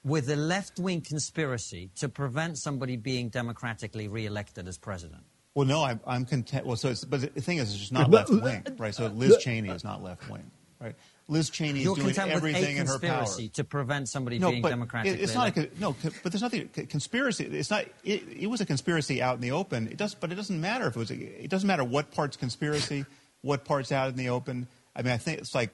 Speaker 8: with a left-wing conspiracy to prevent somebody being democratically re-elected as president.
Speaker 7: Well, no, I'm, I'm content. Well, so it's, but the thing is, it's just not left wing, right? So Liz Cheney is not left wing, right? Liz Cheney is
Speaker 8: You're
Speaker 7: doing
Speaker 8: content with a
Speaker 7: everything in her power.
Speaker 8: conspiracy to prevent somebody
Speaker 7: No,
Speaker 8: being
Speaker 7: but
Speaker 8: democratically
Speaker 7: it, it's not. A, no, but there's nothing. Conspiracy. It's not. It, it was a conspiracy out in the open. It does, but it doesn't matter if it was. A, it doesn't matter what part's conspiracy, what part's out in the open. I mean, I think it's like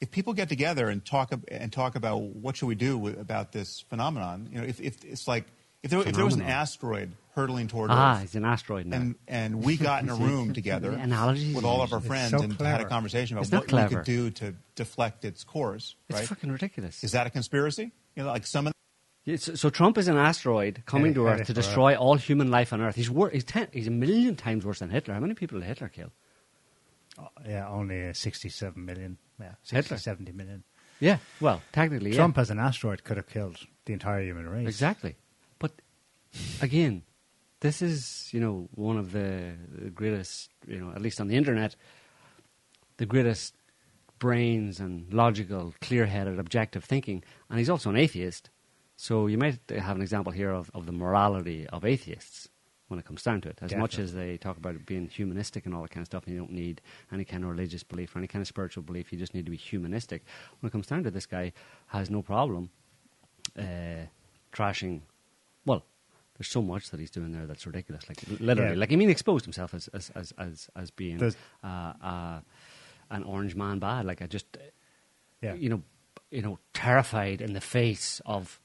Speaker 7: if people get together and talk and talk about what should we do with, about this phenomenon. You know, if, if it's like if there, if there was an asteroid hurtling toward
Speaker 1: Ah,
Speaker 7: Earth,
Speaker 1: he's an asteroid now.
Speaker 7: and and we got in a room together
Speaker 1: The analogies
Speaker 7: with all of our
Speaker 1: it's
Speaker 7: friends
Speaker 2: so
Speaker 7: and had
Speaker 2: clever.
Speaker 7: a conversation about
Speaker 1: It's not
Speaker 7: what
Speaker 1: clever.
Speaker 7: we could do to deflect its course.
Speaker 1: it's
Speaker 7: right?
Speaker 1: fucking ridiculous.
Speaker 7: Is that a conspiracy? You know, like some of
Speaker 1: Yeah, So, so Trump is an asteroid coming to
Speaker 2: Yeah,
Speaker 1: Earth to
Speaker 2: yeah,
Speaker 1: destroy all human life on Earth. He's wor- he's, ten- he's a million times worse than Hitler. How many people did Hitler kill?
Speaker 2: Yeah, only uh, 67 million. Yeah, 60,
Speaker 1: Hitler.
Speaker 2: 70 million.
Speaker 1: Yeah, well, technically, yeah.
Speaker 2: Trump as an asteroid could have killed the entire human race.
Speaker 1: Exactly. Again, this is, you know, one of the, the greatest, you know, at least on the internet, the greatest brains and logical, clear headed, objective thinking. And he's also an atheist. So you might have an example here of, of the morality of atheists when it comes down to it. As much as they talk about being humanistic and all that kind of stuff, and you don't need any kind of religious belief or any kind of spiritual belief, you just need to be humanistic. When it comes down to it, this guy has no problem uh, trashing. Well, there's so much that he's doing there that's ridiculous. Like literally,
Speaker 2: Yeah.
Speaker 1: like I mean, exposed himself as as as as, as being uh, uh, an orange man bad. Like I just,
Speaker 2: Yeah.
Speaker 1: you know, you know, terrified in the face of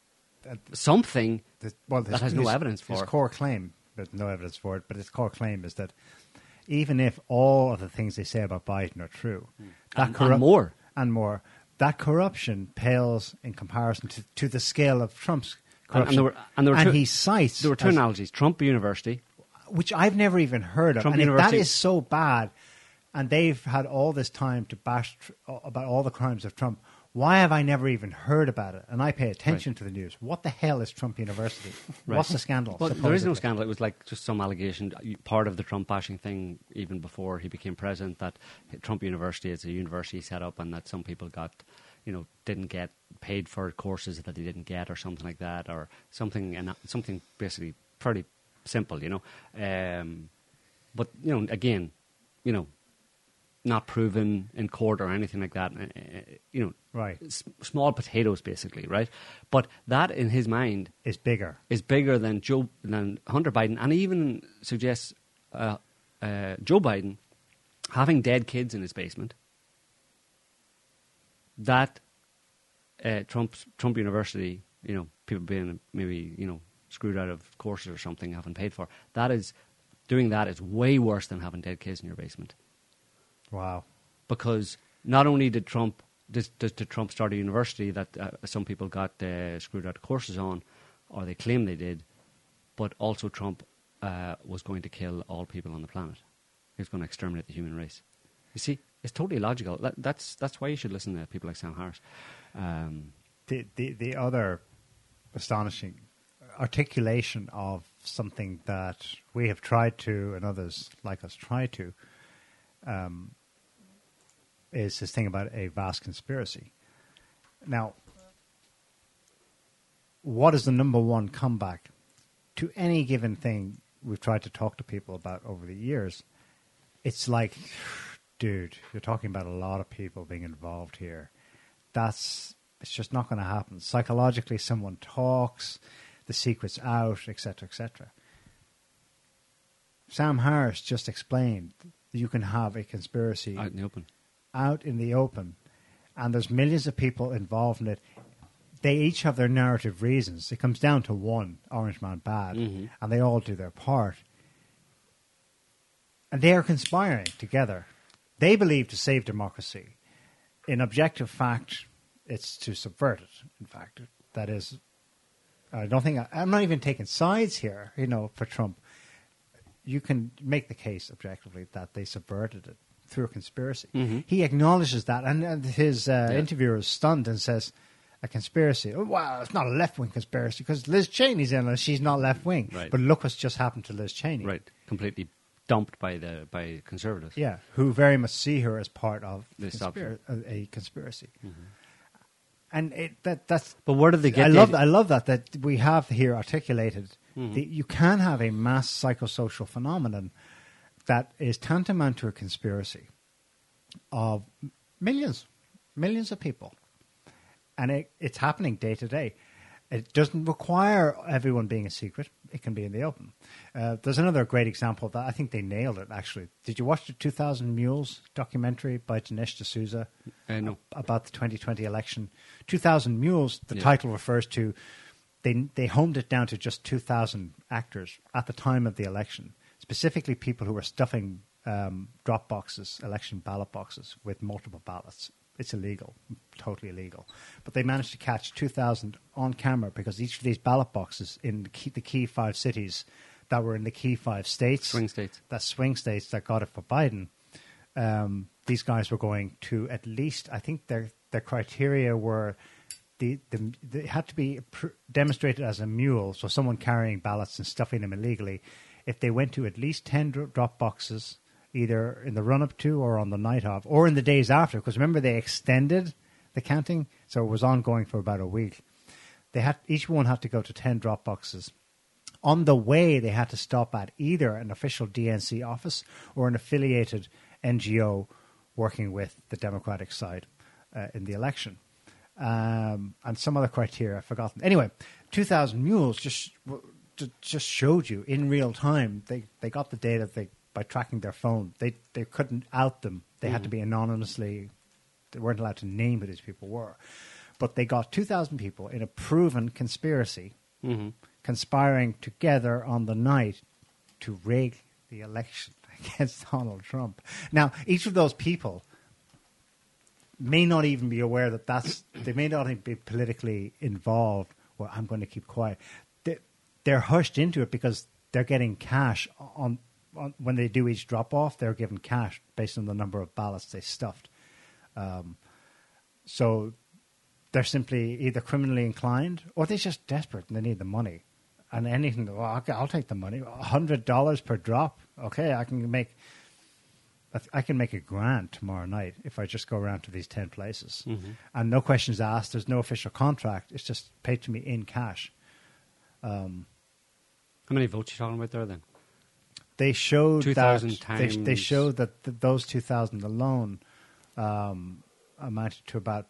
Speaker 2: Uh,
Speaker 1: something
Speaker 2: The- well,
Speaker 1: that has no evidence for
Speaker 2: His core claim, there's no evidence for it, but his core claim is that even if all of the things they say about Biden are true, that
Speaker 1: And-
Speaker 2: corrup-
Speaker 1: and more.
Speaker 2: and more, that corruption pales in comparison to, to the scale of Trump's corruption.
Speaker 1: and there were and there were two,
Speaker 2: he cites
Speaker 1: there were two
Speaker 2: as-
Speaker 1: analogies: Trump University.
Speaker 2: which I've never even heard of.
Speaker 1: Trump
Speaker 2: and if that
Speaker 1: University-
Speaker 2: is so bad, and they've had all this time to bash tr- about all the crimes of Trump, Why have I never even heard about it? And I pay attention to the news. What the hell is Trump University?
Speaker 1: Right.
Speaker 2: What's the scandal?
Speaker 1: Well, there is no scandal. It was like just some allegation, uh, part of the Trump bashing thing, even before he became president, that Trump University is a university set up, and that some people got, you know, didn't get paid for courses that they didn't get, or something like that, or something, and something basically pretty simple, you know. Um, but you know, again, you know, not proven in court or anything like that. uh, uh, You know,
Speaker 2: Right.
Speaker 1: s- small potatoes, basically, right? But that, in his mind,
Speaker 2: Is bigger.
Speaker 1: is bigger than Joe than Hunter Biden, and even suggests uh, uh, Joe Biden having dead kids in his basement. That uh, Trump's Trump University, you know, people being maybe you know screwed out of courses or something, haven't paid for. That is doing that is way worse than having dead kids in your basement
Speaker 2: Wow.
Speaker 1: because not only did Trump did, did, did Trump start a university that uh, some people got uh, screwed out of courses on, or they claim they did, but also Trump uh, was going to kill all people on the planet. He was going to exterminate the human race. You see, it's totally logical. That, that's that's why you should listen to people like Sam Harris. Um,
Speaker 2: the, the the other astonishing articulation of something that we have tried to and others like us try to um, is this thing about a vast conspiracy. Now, what is the number one comeback to any given thing we've tried to talk to people about over the years? It's like, dude, you're talking about a lot of people being involved here. That's it's just not going to happen. Psychologically, someone talks, the secret's out, etc., etc. Sam Harris just explained that you can have a conspiracy
Speaker 1: out in the open.
Speaker 2: out in the open, and there's millions of people involved in it. They each have their narrative reasons. It comes down to one Orange Man bad,
Speaker 1: Mhm.
Speaker 2: and they all do their part. And they are conspiring together. They believe to save democracy. In objective fact, it's to subvert it. In fact, that is. I don't think I, I'm not even taking sides here. You know, for Trump, you can make the case objectively that they subverted it through a conspiracy.
Speaker 1: Mhm.
Speaker 2: He acknowledges that, and, and his uh,
Speaker 1: Yeah.
Speaker 2: interviewer is stunned and says, "A conspiracy? Oh, wow, it's not a left wing conspiracy because Liz Cheney's in it. She's not left wing.
Speaker 1: Right.
Speaker 2: But look what's just happened to Liz Cheney.
Speaker 1: Right, completely dumped by the by conservatives.
Speaker 2: Yeah, who very much see her as part of conspira- a, conspiracy.
Speaker 1: Mm-hmm.
Speaker 2: And it, that that's
Speaker 1: But where did they get?
Speaker 2: I
Speaker 1: the
Speaker 2: love
Speaker 1: idea-
Speaker 2: I love that that we have here articulated.
Speaker 1: Mhm.
Speaker 2: The, you can have a mass psychosocial phenomenon that is tantamount to a conspiracy of millions, millions of people, and it, it's happening day to day. It doesn't require everyone being a secret. It can be in the open. Uh, there's another great example of that. I think they nailed it. Actually, did you watch the 2000 Mules documentary by Dinesh D'Souza?
Speaker 1: Uh, no.
Speaker 2: about the 2020 election. 2,000 Mules, the
Speaker 1: Yeah.
Speaker 2: title refers to, they, they homed it down to just 2,000 actors at the time of the election, specifically people who were stuffing um, drop boxes, election ballot boxes, with multiple ballots. It's illegal, totally illegal. But they managed to catch 2,000 on camera because each of these ballot boxes in the key, the key five cities that were in the key five states,
Speaker 1: Swing states.
Speaker 2: that swing states that got it for Biden, um, these guys were going to at least, I think their their criteria were the, the they had to be pr- demonstrated as a mule, so someone carrying ballots and stuffing them illegally. If they went to at least ten drop boxes, either in the run up to or on the night of, or in the days after, because remember they extended the counting, so it was ongoing for about a week. They had each one had to go to ten drop boxes. On the way, they had to stop at either an official DNC office or an affiliated NGO working with the Democratic side uh, in the election. Um, and some other criteria I've forgotten. Anyway, 2,000 Mules just just showed you in real time. They they got the data they, by tracking their phone. They they couldn't out them. They had to be anonymously. They weren't allowed to name who these people were, but they got 2,000 people in a proven conspiracy
Speaker 1: hmm
Speaker 2: conspiring together on the night to rig the election against Donald Trump. Now, each of those people may not even be aware that that's they may not even be politically involved. Well, I'm going to keep quiet. They, they're hushed into it because they're getting cash on when they do each drop off. They're given cash based on the number of ballots they stuffed. Um, so they're simply either criminally inclined or they're just desperate and they need the money. And anything, well, I'll, I'll take the money. hundred dollars per drop. Okay, I can make. I can make a grand tomorrow night if I just go around to these ten places, and no questions asked. There's no official contract. It's just paid to me in cash.
Speaker 1: How many votes you talking about there then?
Speaker 2: They showed
Speaker 1: 2,000
Speaker 2: that they, they showed that th- those two thousand alone um, amounted to about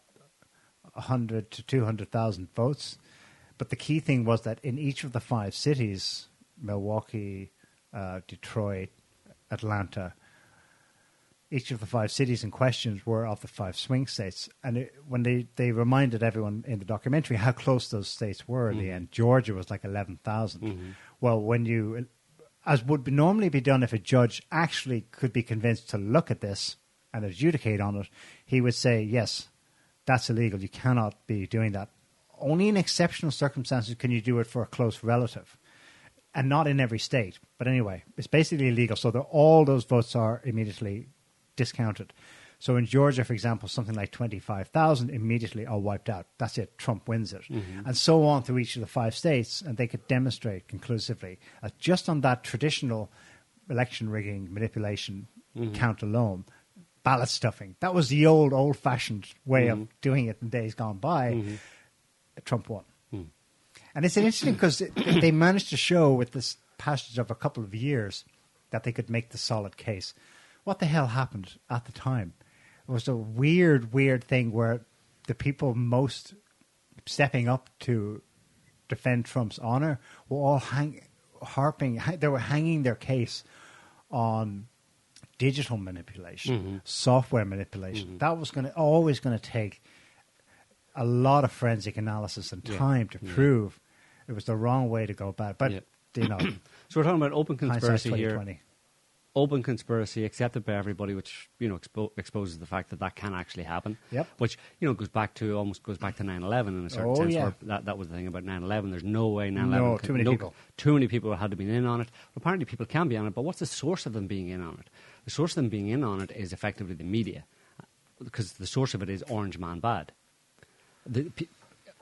Speaker 2: hundred to two hundred thousand votes. But the key thing was that in each of the five cities, Milwaukee, uh, Detroit, Atlanta, each of the five cities in question were of the five swing states. And it, when they, they reminded everyone in the documentary how close those states were in the end, Georgia was like 11,000. Well, when you, as would be normally be done if a judge actually could be convinced to look at this and adjudicate on it, he would say, yes, that's illegal. You cannot be doing that. Only in exceptional circumstances can you do it for a close relative and not in every state. But anyway, it's basically illegal. So all those votes are immediately discounted. So in Georgia, for example, something like 25,000 immediately are wiped out. That's it. Trump wins it. Mm-hmm. And so on through each of the five states. And they could demonstrate conclusively that just on that traditional election rigging manipulation mm-hmm. count alone, ballot stuffing, that was the old, old fashioned way of mm-hmm. doing it in days gone by. Trump won. Mm. And it's interesting because they managed to show with this passage of a couple of years that they could make the solid case. What the hell happened at the time? It was a weird, weird thing where the people most stepping up to defend Trump's honor were all hang, harping, they were hanging their case on digital manipulation, mm-hmm. software manipulation. Mm-hmm. That was going to always going to take a lot of forensic analysis and
Speaker 1: Yeah.
Speaker 2: time to prove it was the wrong way to go about it. But
Speaker 1: Yeah.
Speaker 2: you know,
Speaker 1: So we're talking about open conspiracy here.
Speaker 2: 2020.
Speaker 1: Open conspiracy accepted by everybody, which you know expo- exposes the fact that that can actually happen.
Speaker 2: Yep.
Speaker 1: Which you know goes back to almost goes back to 9/11 in a certain
Speaker 2: Oh,
Speaker 1: sense.
Speaker 2: yeah.
Speaker 1: That that was the thing about 9/11. There's no way 9/11.
Speaker 2: No,
Speaker 1: could-
Speaker 2: too many people.
Speaker 1: Too many people had to be in on it. Apparently, people can be on it, but what's the source of them being in on it? The source of them being in on it is effectively the media, because the source of it is Orange Man Bad. The,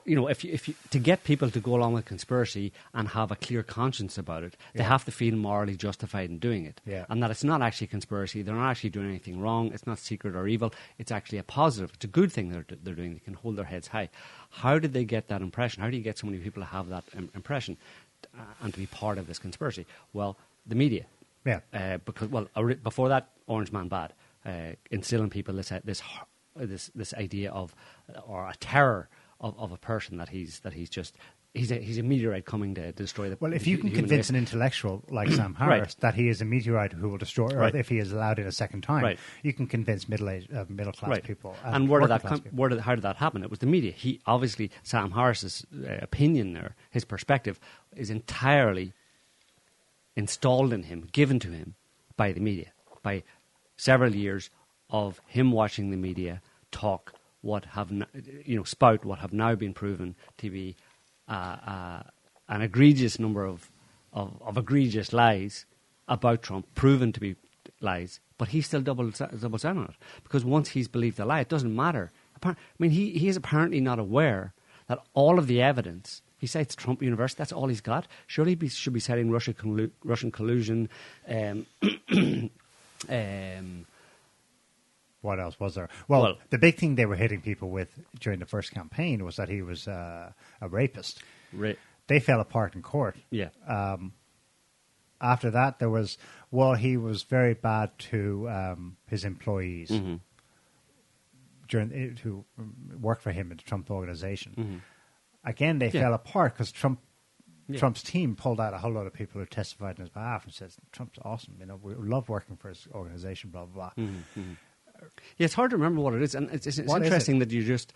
Speaker 1: you know, if you, if you, to get people to go along with conspiracy and have a clear conscience about it, they
Speaker 2: Yeah.
Speaker 1: have to feel morally justified in doing it,
Speaker 2: Yeah.
Speaker 1: and that it's not actually conspiracy. They're not actually doing anything wrong. It's not secret or evil. It's actually a positive. It's a good thing they're they're doing. They can hold their heads high. How did they get that impression? How do you get so many people to have that im- impression uh, and to be part of this conspiracy? Well, the media.
Speaker 2: Yeah.
Speaker 1: Uh, because well, before that, Orange Man Bad, uh, instilling people this uh, this this this idea of uh, or a terror of, of a person that he's that he's just he's a he's a meteorite coming to destroy the
Speaker 2: Well, if
Speaker 1: the
Speaker 2: you can convince
Speaker 1: race.
Speaker 2: an intellectual like Sam
Speaker 1: Right.
Speaker 2: Harris that he is a meteorite who will destroy Earth
Speaker 1: Right.
Speaker 2: if he is allowed in a second time,
Speaker 1: Right.
Speaker 2: you can convince middle age, uh, middle class
Speaker 1: right.
Speaker 2: people.
Speaker 1: and where did that come? Where did how did that happen? It was the media. He obviously Sam Harris's uh, opinion there, his perspective, is entirely installed in him, given to him by the media, by several years of him watching the media talk what have n- you know spout what have now been proven to be uh, uh, an egregious number of, of of egregious lies about Trump, proven to be lies, but he still doubles doubles down on it because once he's believed the lie, it doesn't matter. I mean, he he is apparently not aware that all of the evidence. He cites Trump University. That's all he's got. Surely he should be citing Russia collu- Russian collusion, um, um,
Speaker 2: What else was there? Well,
Speaker 1: Well-
Speaker 2: the big thing they were hitting people with during the first campaign was that he was uh, a rapist.
Speaker 1: ra-
Speaker 2: They fell apart in court.
Speaker 1: yeah,
Speaker 2: After that, there was well, he was very bad to um, his employees
Speaker 1: Mm-hmm.
Speaker 2: during eh, who worked for him in the Trump organization.
Speaker 1: Mm-hmm.
Speaker 2: Again, they
Speaker 1: Yeah.
Speaker 2: fell apart because Trump.
Speaker 1: Yeah.
Speaker 2: Trump's team pulled out a whole lot of people who testified on his behalf and says Trump's awesome. You know, we love working for his organization. Blah blah blah.
Speaker 1: Mm-hmm. Yeah, it's hard to remember what it is, and it's, it's, it's
Speaker 2: is
Speaker 1: interesting
Speaker 2: it?
Speaker 1: that you just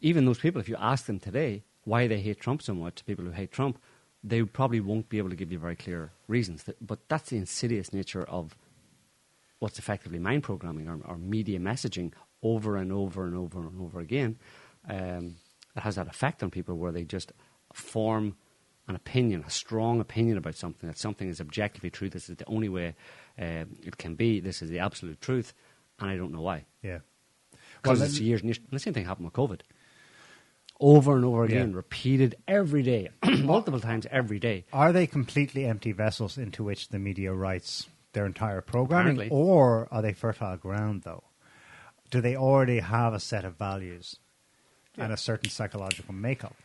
Speaker 1: even those people, if you ask them today why they hate Trump so much, people who hate Trump, they probably won't be able to give you very clear reasons. That, but that's the insidious nature of what's effectively mind programming or, or media messaging over and over and over and over again. Um, it has that effect on people where they just form an opinion, a strong opinion about something, that something is objectively true. This is the only way um, it can be. This is the absolute truth, and I don't know why.
Speaker 2: Yeah.
Speaker 1: Because
Speaker 2: Well,
Speaker 1: it's years. And the same thing happened with COVID. over and over again,
Speaker 2: Yeah.
Speaker 1: repeated every day, multiple times every day.
Speaker 2: Are they completely empty vessels into which the media writes their entire programming,
Speaker 1: Apparently.
Speaker 2: or are they fertile ground? Though, do they already have a set of values and a certain psychological makeup?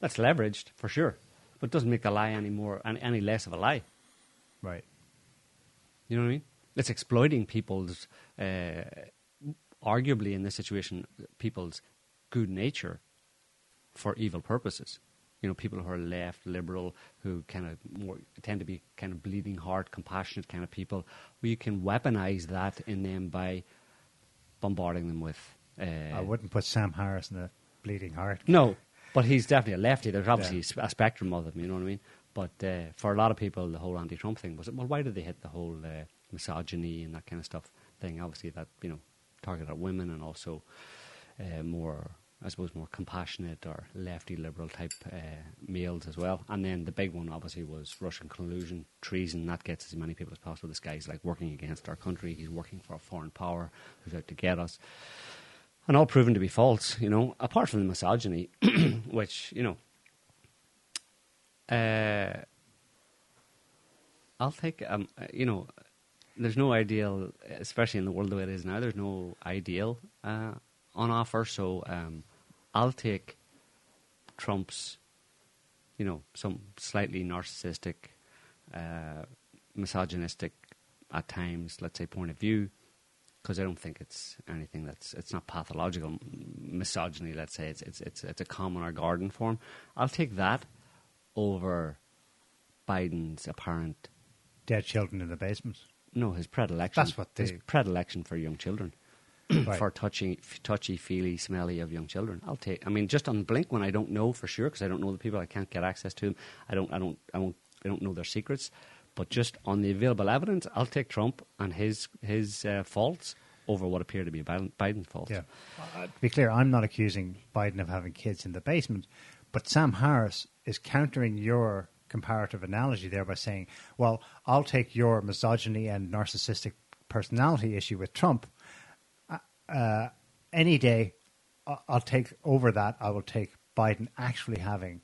Speaker 1: That's leveraged for sure, but it doesn't make the lie any more any less of a lie.
Speaker 2: Right.
Speaker 1: You know what I mean? It's exploiting people's, uh, arguably in this situation, people's good nature for evil purposes. You know, people who are left, liberal, who kind of more tend to be kind of bleeding heart, compassionate kind of people. Well, you can weaponize that in them by bombarding them with. Uh,
Speaker 2: I wouldn't put Sam Harris in a bleeding heart.
Speaker 1: no, but he's definitely a lefty. There's obviously
Speaker 2: Yeah.
Speaker 1: a spectrum of them, you know what I mean? But uh, for a lot of people, the whole anti-Trump thing was, well, why did they hit the whole uh, misogyny and that kind of stuff thing? Obviously, that you know targeted at women and also uh, more, I suppose, more compassionate or lefty liberal type uh, males as well. And then the big one, obviously, was Russian collusion, treason. That gets as many people as possible. This guy's like working against our country. He's working for a foreign power who's out to get us and all proven to be false, you know, apart from the misogyny, which, you know, uh, I'll take, um, uh, you know, there's no ideal, especially in the world the way it is now, there's no ideal uh, on offer, so um, I'll take Trump's, you know, some slightly narcissistic, uh, misogynistic at times, let's say, point of view because I don't think it's anything that's it's not pathological misogyny. Let's say it's it's it's it's a common or garden form. I'll take that over Biden's apparent
Speaker 2: Dead children in the basement.
Speaker 1: No his predilection.
Speaker 2: That's what they, his
Speaker 1: predilection for young children.
Speaker 2: Right.
Speaker 1: For touchy, touchy, feely, smelly of young children, I'll take. I mean, just on blink when I don't know for sure because I don't know the people, I can't get access to them. I don't, I don't, I won't, I don't know their secrets. But just on the available evidence, I'll take Trump and his his uh, faults over what appear to be Biden, Biden's faults.
Speaker 2: Yeah. Uh, to be clear, I'm not accusing Biden of having kids in the basement, but Sam Harris is countering your comparative analogy there by saying, well, I'll take your misogyny and narcissistic personality issue with Trump. Uh, uh, any day, I'll take over that. I will take Biden actually having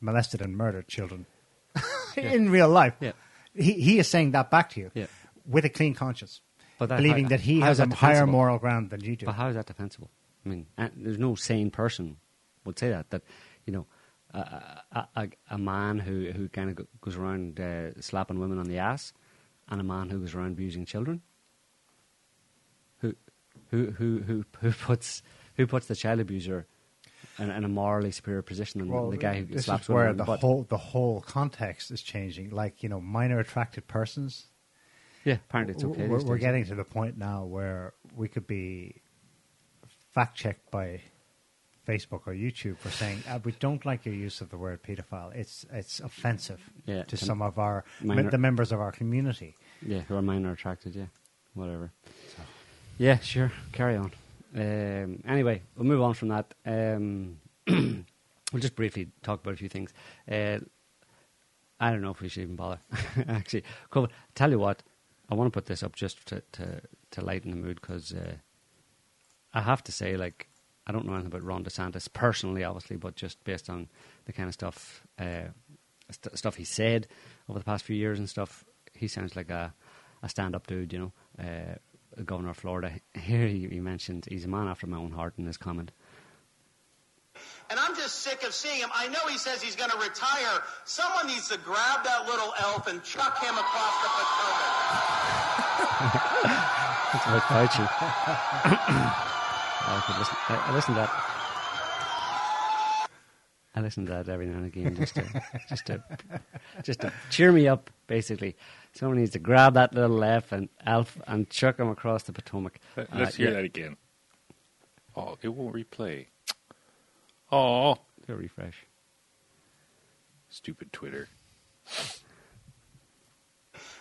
Speaker 2: molested and murdered children in real life.
Speaker 1: Yeah.
Speaker 2: He, he is saying that back to you
Speaker 1: Yeah.
Speaker 2: with a clean conscience,
Speaker 1: But that-
Speaker 2: believing
Speaker 1: how-
Speaker 2: that he has
Speaker 1: is
Speaker 2: a higher moral ground than you do.
Speaker 1: But how is that defensible? I mean, there's no sane person would say that. That you know, a, a, a, man who who kind of goes around uh, slapping women on the ass, and a man who goes around abusing children. Who, who, who, who, who puts who puts the child abuser in, in a morally superior position than the guy who slaps
Speaker 2: is
Speaker 1: women
Speaker 2: where
Speaker 1: on the
Speaker 2: the whole the whole context is changing. Like you know, minor attracted persons.
Speaker 1: yeah, apparently it's okay.
Speaker 2: We're, we're getting to the point now where we could be fact checked by Facebook or YouTube for saying uh, we don't like your use of the word paedophile. It's it's offensive
Speaker 1: Yeah,
Speaker 2: to some of our
Speaker 1: minor-
Speaker 2: the members of our community.
Speaker 1: Yeah, who are minor attracted, yeah. Whatever. Yeah, sure. Carry on. Um, anyway, we'll move on from that. Um, we'll just briefly talk about a few things. Uh, I don't know if we should even bother. Actually, cool. Tell you what, I want to put this up just to, to, to lighten the mood because uh, I have to say, like, I don't know anything about Ron DeSantis personally, obviously, but just based on the kind of stuff uh, st- stuff he said over the past few years and stuff, he sounds like a, a stand-up dude, you know. Uh, governor of Florida. Here he, he mentioned he's a man after my own heart in his comment.
Speaker 9: And I'm just sick of seeing him. I know he says he's going to retire. Someone needs to grab that little elf and chuck him across the Potomac.
Speaker 1: That's about Fauci. I could listen. I, I listen to that. I listen to that every now and again just to just to just to cheer me up. Basically, someone needs to grab that little elf and elf and chuck him across the Potomac.
Speaker 10: Let-
Speaker 1: Uh,
Speaker 10: Let's hear
Speaker 1: yeah,
Speaker 10: that again. Oh, it won't replay. Oh,
Speaker 1: a refresh.
Speaker 10: stupid Twitter.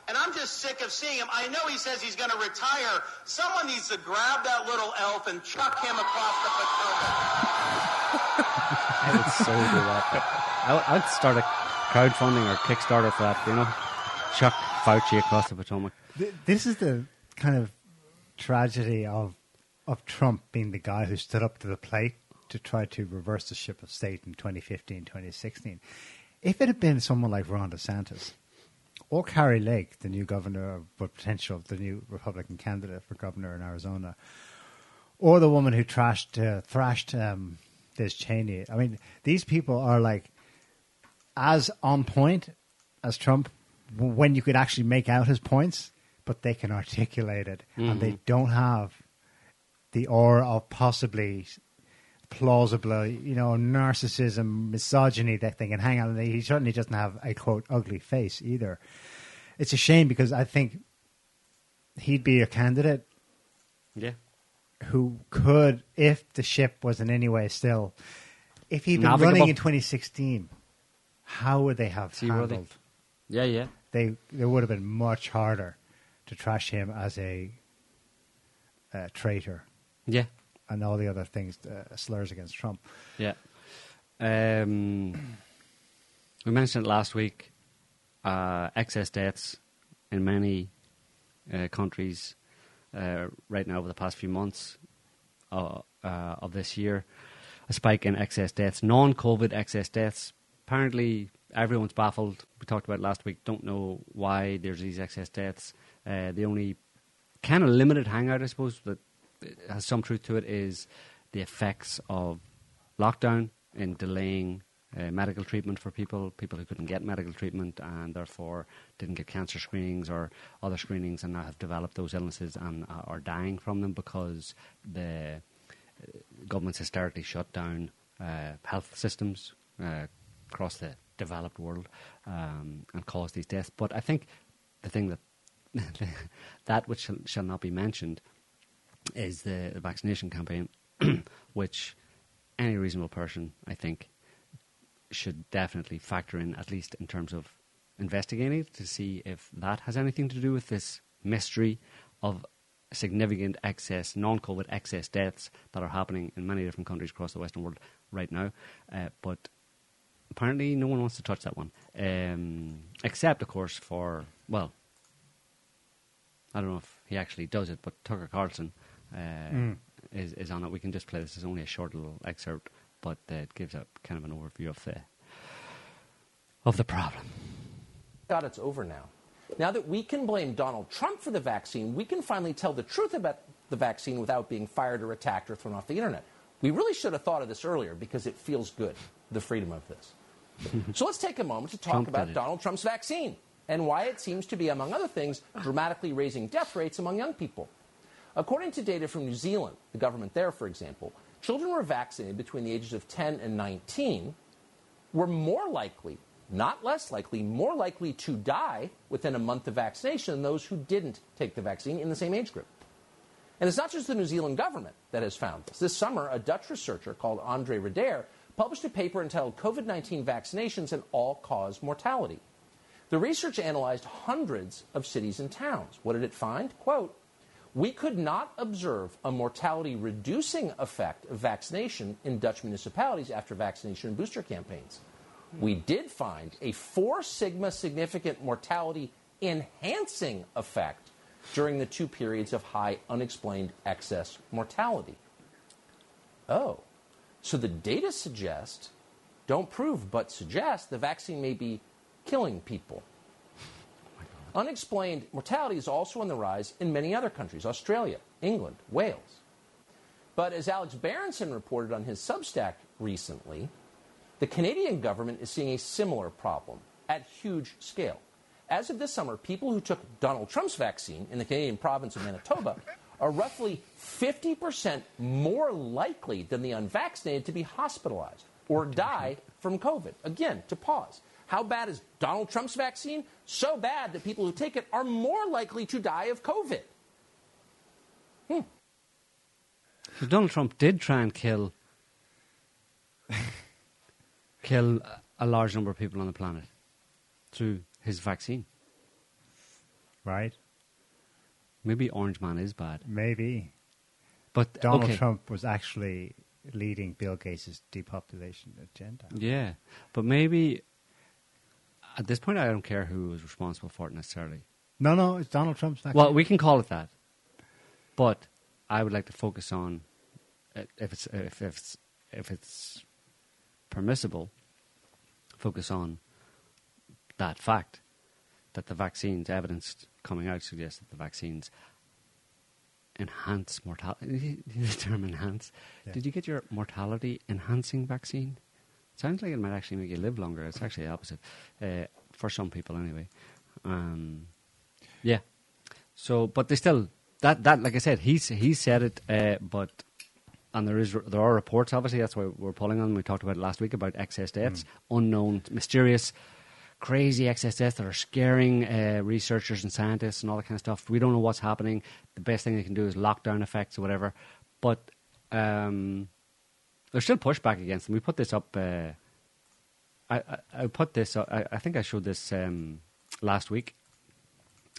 Speaker 9: And I'm just sick of seeing him. I know he says he's going to retire. Someone needs to grab that little elf and chuck him across the Potomac.
Speaker 1: I would so do that. I would, start a crowdfunding or Kickstarter for that. You know, chuck Fauci across the Potomac.
Speaker 2: This is the kind of tragedy of of Trump being the guy who stood up to the plate to try to reverse the ship of state in 2015, 2016. If it had been someone like Ron DeSantis or Kari Lake, the new governor, but potential the new Republican candidate for governor in Arizona, or the woman who trashed, uh, thrashed um, Liz Cheney. I mean, these people are like as on point as Trump when you could actually make out his points, but they can articulate it, and they don't have the aura of possibly plausible, you know, narcissism, misogyny that they can hang on. He certainly doesn't have a quote ugly face either. It's a shame because I think he'd be a candidate
Speaker 1: Yeah.
Speaker 2: who could, if the ship was in any way still, if he'd been
Speaker 1: Navigable.
Speaker 2: running in 2016, how would they have
Speaker 1: Seaworthy.
Speaker 2: handled?
Speaker 1: Yeah, yeah.
Speaker 2: They they would have been much harder to trash him as a, uh traitor
Speaker 1: Yeah.
Speaker 2: And all the other things, uh, slurs against Trump.
Speaker 1: Yeah. Um, we mentioned last week. Uh, excess deaths in many uh, countries uh, right now over the past few months uh, uh, of this year. A spike in excess deaths, non-COVID excess deaths. Apparently, everyone's baffled. We talked about last week. Don't know why there's these excess deaths. The only kind of limited hangout, I suppose, that has some truth to it, is the effects of lockdown in delaying uh, medical treatment for people, people who couldn't get medical treatment and therefore didn't get cancer screenings or other screenings and now have developed those illnesses and uh, are dying from them because the uh, governments hysterically shut down uh, health systems uh, across the developed world um, and caused these deaths. But I think the thing that that which shall, shall not be mentioned is the, vaccination campaign, which any reasonable person, I think, should definitely factor in, at least in terms of investigating it, to see if that has anything to do with this mystery of significant excess, non COVID excess deaths that are happening in many different countries across the Western world right now. Uh, but apparently, no one wants to touch that one. Um, except, of course, for, well, I don't know if he actually does it, but Tucker Carlson uh, is, is on it. We can just play this. It's only a short little excerpt, but uh, it gives a kind of an overview of the of the problem.
Speaker 11: God, it's over now. Now that we can blame Donald Trump for the vaccine, we can finally tell the truth about the vaccine without being fired or attacked or thrown off the internet. We really should have thought of this earlier because it feels good, the freedom of this. so let's take a moment to talk
Speaker 1: Trump
Speaker 11: about. Donald Trump's vaccine and why it seems to be, among other things, dramatically raising death rates among young people. According to data from New Zealand, the government there, for example, children who were vaccinated between the ages of 10 and 19 were more likely, not less likely, more likely to die within a month of vaccination than those who didn't take the vaccine in the same age group. And it's not just the New Zealand government that has found this. This summer, a Dutch researcher called Andre Rader published a paper entitled COVID 19 Vaccinations and All Cause Mortality. The research analyzed hundreds of cities and towns. What did it find? Quote, we could not observe a mortality reducing effect of vaccination in Dutch municipalities after vaccination and booster campaigns. We did find a four sigma significant mortality enhancing effect during the two periods of high unexplained excess mortality. Oh, so the data suggest, don't prove, but suggest the vaccine may be killing people. Unexplained mortality is also on the rise in many other countries Australia, England, Wales. But as Alex Berenson reported on his Substack recently, the Canadian government is seeing a similar problem at huge scale. As of this summer, people who took Donald Trump's vaccine in the Canadian province of Manitoba are roughly 50% more likely than the unvaccinated to be hospitalized or die from COVID. Again, to pause. How bad is Donald Trump's vaccine? So bad that people who take it are more likely to die of COVID. Hmm.
Speaker 1: So Donald Trump did try and kill kill a large number of people on the planet through his vaccine.
Speaker 2: Right?
Speaker 1: Maybe Orange Man is bad,
Speaker 2: Maybe.
Speaker 1: but
Speaker 2: Donald
Speaker 1: okay.
Speaker 2: Trump was actually leading Bill Gates' depopulation agenda.
Speaker 1: Yeah, but maybe at this point, I don't care who is responsible for it necessarily.
Speaker 2: No, no, it's Donald Trump's vaccine.
Speaker 1: Well, we can call it that, but I would like to focus on if it's if, if it's if it's permissible, focus on that fact that the vaccines, evidence coming out suggests that the vaccines enhance mortality. the term enhance.
Speaker 2: Yeah.
Speaker 1: Did you get your mortality enhancing vaccine? Sounds like it might actually make you live longer. It's actually the opposite, uh, for some people anyway. Um, yeah. So, but they still that that like I said, he's he said it, uh, but and there is there are reports. Obviously, that's why we're pulling on. We talked about it last week about excess deaths, unknown, mysterious, crazy excess deaths that are scaring uh, researchers and scientists and all that kind of stuff. We don't know what's happening. The best thing they can do is lockdown effects or whatever. But um, there's still pushback against them. We put this up. Uh, I, I, I put this. uh, I, I think I showed this um, last week,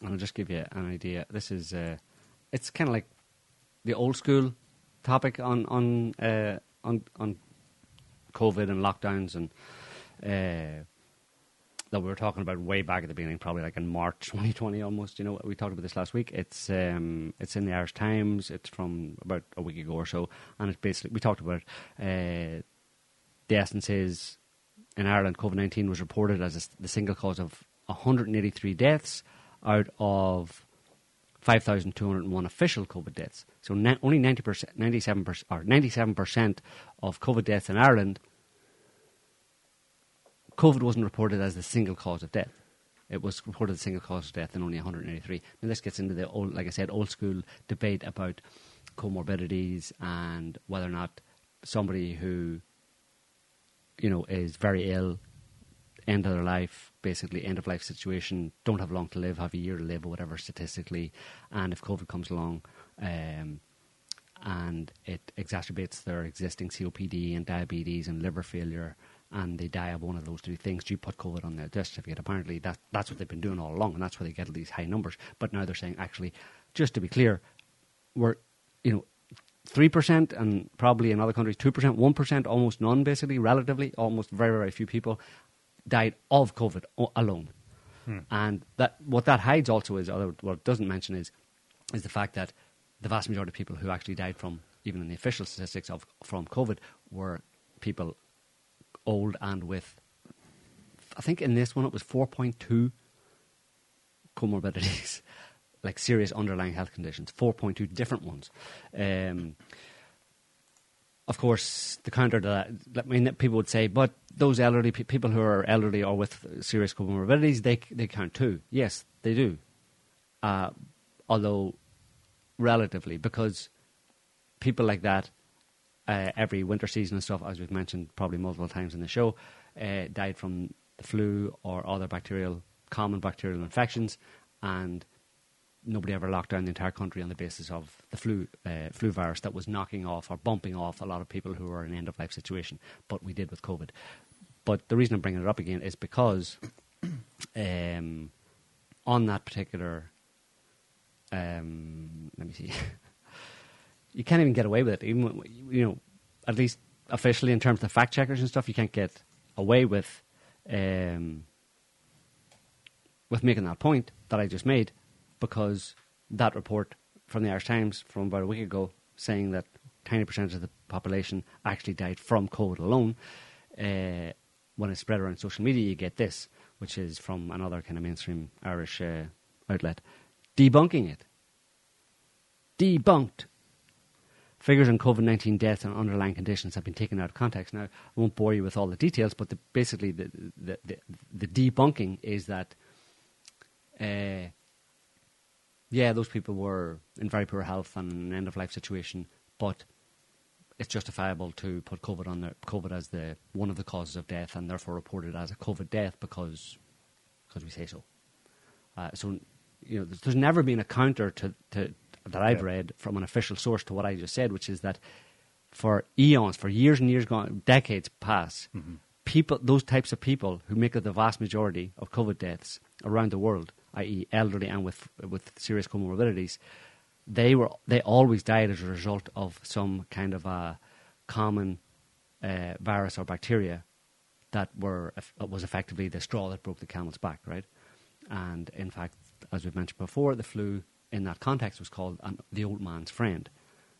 Speaker 1: and I'll just give you an idea. This is. Uh, it's kind of like the old school topic on on uh, on on COVID and lockdowns and uh, that we were talking about way back at the beginning, probably like in March 2020 almost. You know, we talked about this last week. It's um, it's in the Irish Times. It's from about a week ago or so, and it's basically we talked about uh, the essence is in Ireland, COVID 19 was reported as a the single cause of 183 deaths out of 5,201 official COVID deaths. So ne- only 90%, 97%, or 97% of COVID deaths in Ireland, COVID wasn't reported as the single cause of death. It was reported as a single cause of death in only 183. Now this gets into the old, like I said, old school debate about comorbidities and whether or not somebody who you know, is very ill, end of their life, basically end of life situation, don't have long to live, have a year to live or whatever statistically, and if COVID comes along, um, and it exacerbates their existing COPD and diabetes and liver failure, and they die of one of those two things, do you put COVID on their death certificate? Apparently, that that's what they've been doing all along, and that's why they get these high numbers. But now they're saying, actually, just to be clear, we're you know three percent, and probably in other countries two percent, one percent, almost none, basically, relatively, almost very, very few people died of COVID alone. Hmm. And that what that hides also is, or what it doesn't mention is, is the fact that the vast majority of people who actually died from, even in the official statistics of from COVID, were people old and with. I think in this one it was four point two comorbidities, like serious underlying health conditions, 4.2 different ones. Um, of course, the counter to that, I mean, people would say, but those elderly people who are elderly or with serious comorbidities, they they count too. Yes, they do. Uh, although relatively, because people like that, uh, every winter season and stuff, as we've mentioned probably multiple times in the show, uh, died from the flu or other bacterial, common bacterial infections, and nobody ever locked down the entire country on the basis of the flu uh, flu virus that was knocking off or bumping off a lot of people who were in an end of life situation. But we did with COVID. But the reason I'm bringing it up again is because um, on that particular, um, let me see, you can't even get away with it. Even you know, at least officially in terms of fact checkers and stuff, you can't get away with um, with making that point that I just made because that report from the Irish Times from about a week ago saying that tiny percentage of the population actually died from COVID alone. Uh, when it's spread around social media, you get this, which is from another kind of mainstream Irish uh, outlet, debunking it. Debunked. Figures on COVID 19 deaths and underlying conditions have been taken out of context. Now, I won't bore you with all the details, but the, basically, the, the, the, debunking is that, uh, yeah, those people were in very poor health and an end of life situation, but it's justifiable to put COVID on the COVID as the one of the causes of death, and therefore report it as a COVID death because because we say so. Uh, so, you know, there's, there's never been a counter to, to that I've
Speaker 2: Yeah.
Speaker 1: read from an official source to what I just said, which is that for eons, for years and years gone, decades past, people, those types of people who make up the vast majority of COVID deaths around the world, i.e., elderly and with with serious comorbidities, they were they always died as a result of some kind of a common uh, virus or bacteria that were that was effectively the straw that broke the camel's back, right? And in fact, as we've mentioned before, the flu in that context was called an, the old man's friend,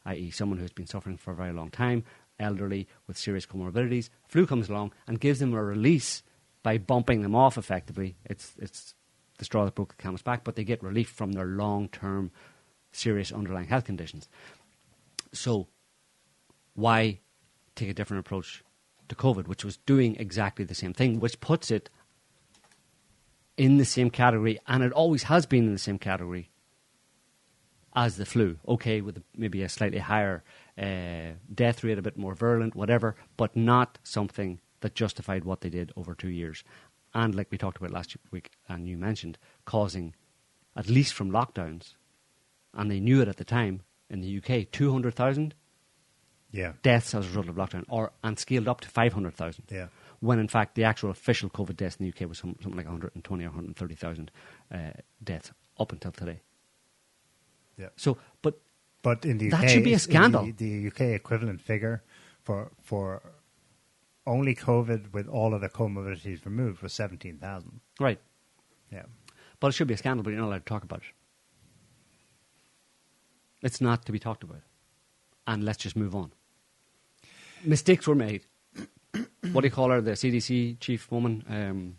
Speaker 1: i.e., someone who's been suffering for a very long time, elderly with serious comorbidities. Flu comes along and gives them a release by bumping them off effectively. It's, it's the straw that broke the camel's back, but they get relief from their long term serious underlying health conditions. So, why take a different approach to COVID, which was doing exactly the same thing, which puts it in the same category, and it always has been in the same category as the flu. Okay, with maybe a slightly higher uh, death rate, a bit more virulent, whatever, but not something that justified what they did over two years. And like we talked about last week, and you mentioned, causing, at least from lockdowns, and they knew it at the time in the UK, 200,000
Speaker 2: Yeah.
Speaker 1: deaths as a result of lockdown, or and scaled up to 500,000.
Speaker 2: Yeah.
Speaker 1: When in fact the actual official COVID deaths in the UK was some, something like 120 or 130,000 uh, deaths up until today.
Speaker 2: Yeah.
Speaker 1: So, but
Speaker 2: But in the
Speaker 1: That
Speaker 2: UK,
Speaker 1: should be a scandal.
Speaker 2: The, the UK equivalent figure for for only COVID with all of the comorbidities removed was seventeen thousand.
Speaker 1: right,
Speaker 2: Yeah.
Speaker 1: but it should be a scandal. But you're not allowed to talk about it. It's not to be talked about, and let's just move on. Mistakes were made. what do you call her? The CDC chief woman, um,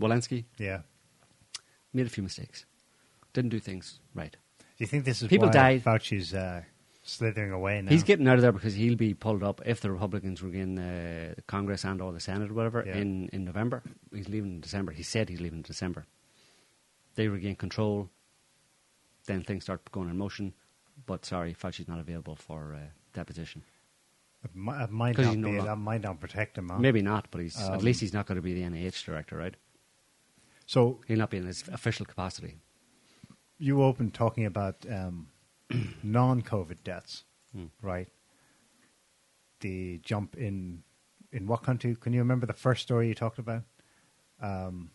Speaker 1: Walensky,
Speaker 2: Yeah.
Speaker 1: made a few mistakes. Didn't do things right.
Speaker 2: Do you think this is
Speaker 1: People
Speaker 2: why
Speaker 1: died.
Speaker 2: Fauci's uh, slithering away now?
Speaker 1: He's getting out of there because he'll be pulled up if the Republicans regain the Congress and or the Senate or whatever
Speaker 2: Yeah.
Speaker 1: in, in November. He's leaving in December. He said he's leaving in December. They regain control, then things start going in motion. But sorry, Fauci's not available for uh, deposition.
Speaker 2: It mi- it might not
Speaker 1: no
Speaker 2: be. That might not protect him. huh?
Speaker 1: Maybe not, but he's
Speaker 2: Um,
Speaker 1: at least he's not going to be the NIH director, right?
Speaker 2: So
Speaker 1: He'll not be in his official capacity.
Speaker 2: You opened talking about um, non-COVID deaths,
Speaker 1: Hmm.
Speaker 2: right? The jump in in what country? Can you remember the first story you talked about? Um,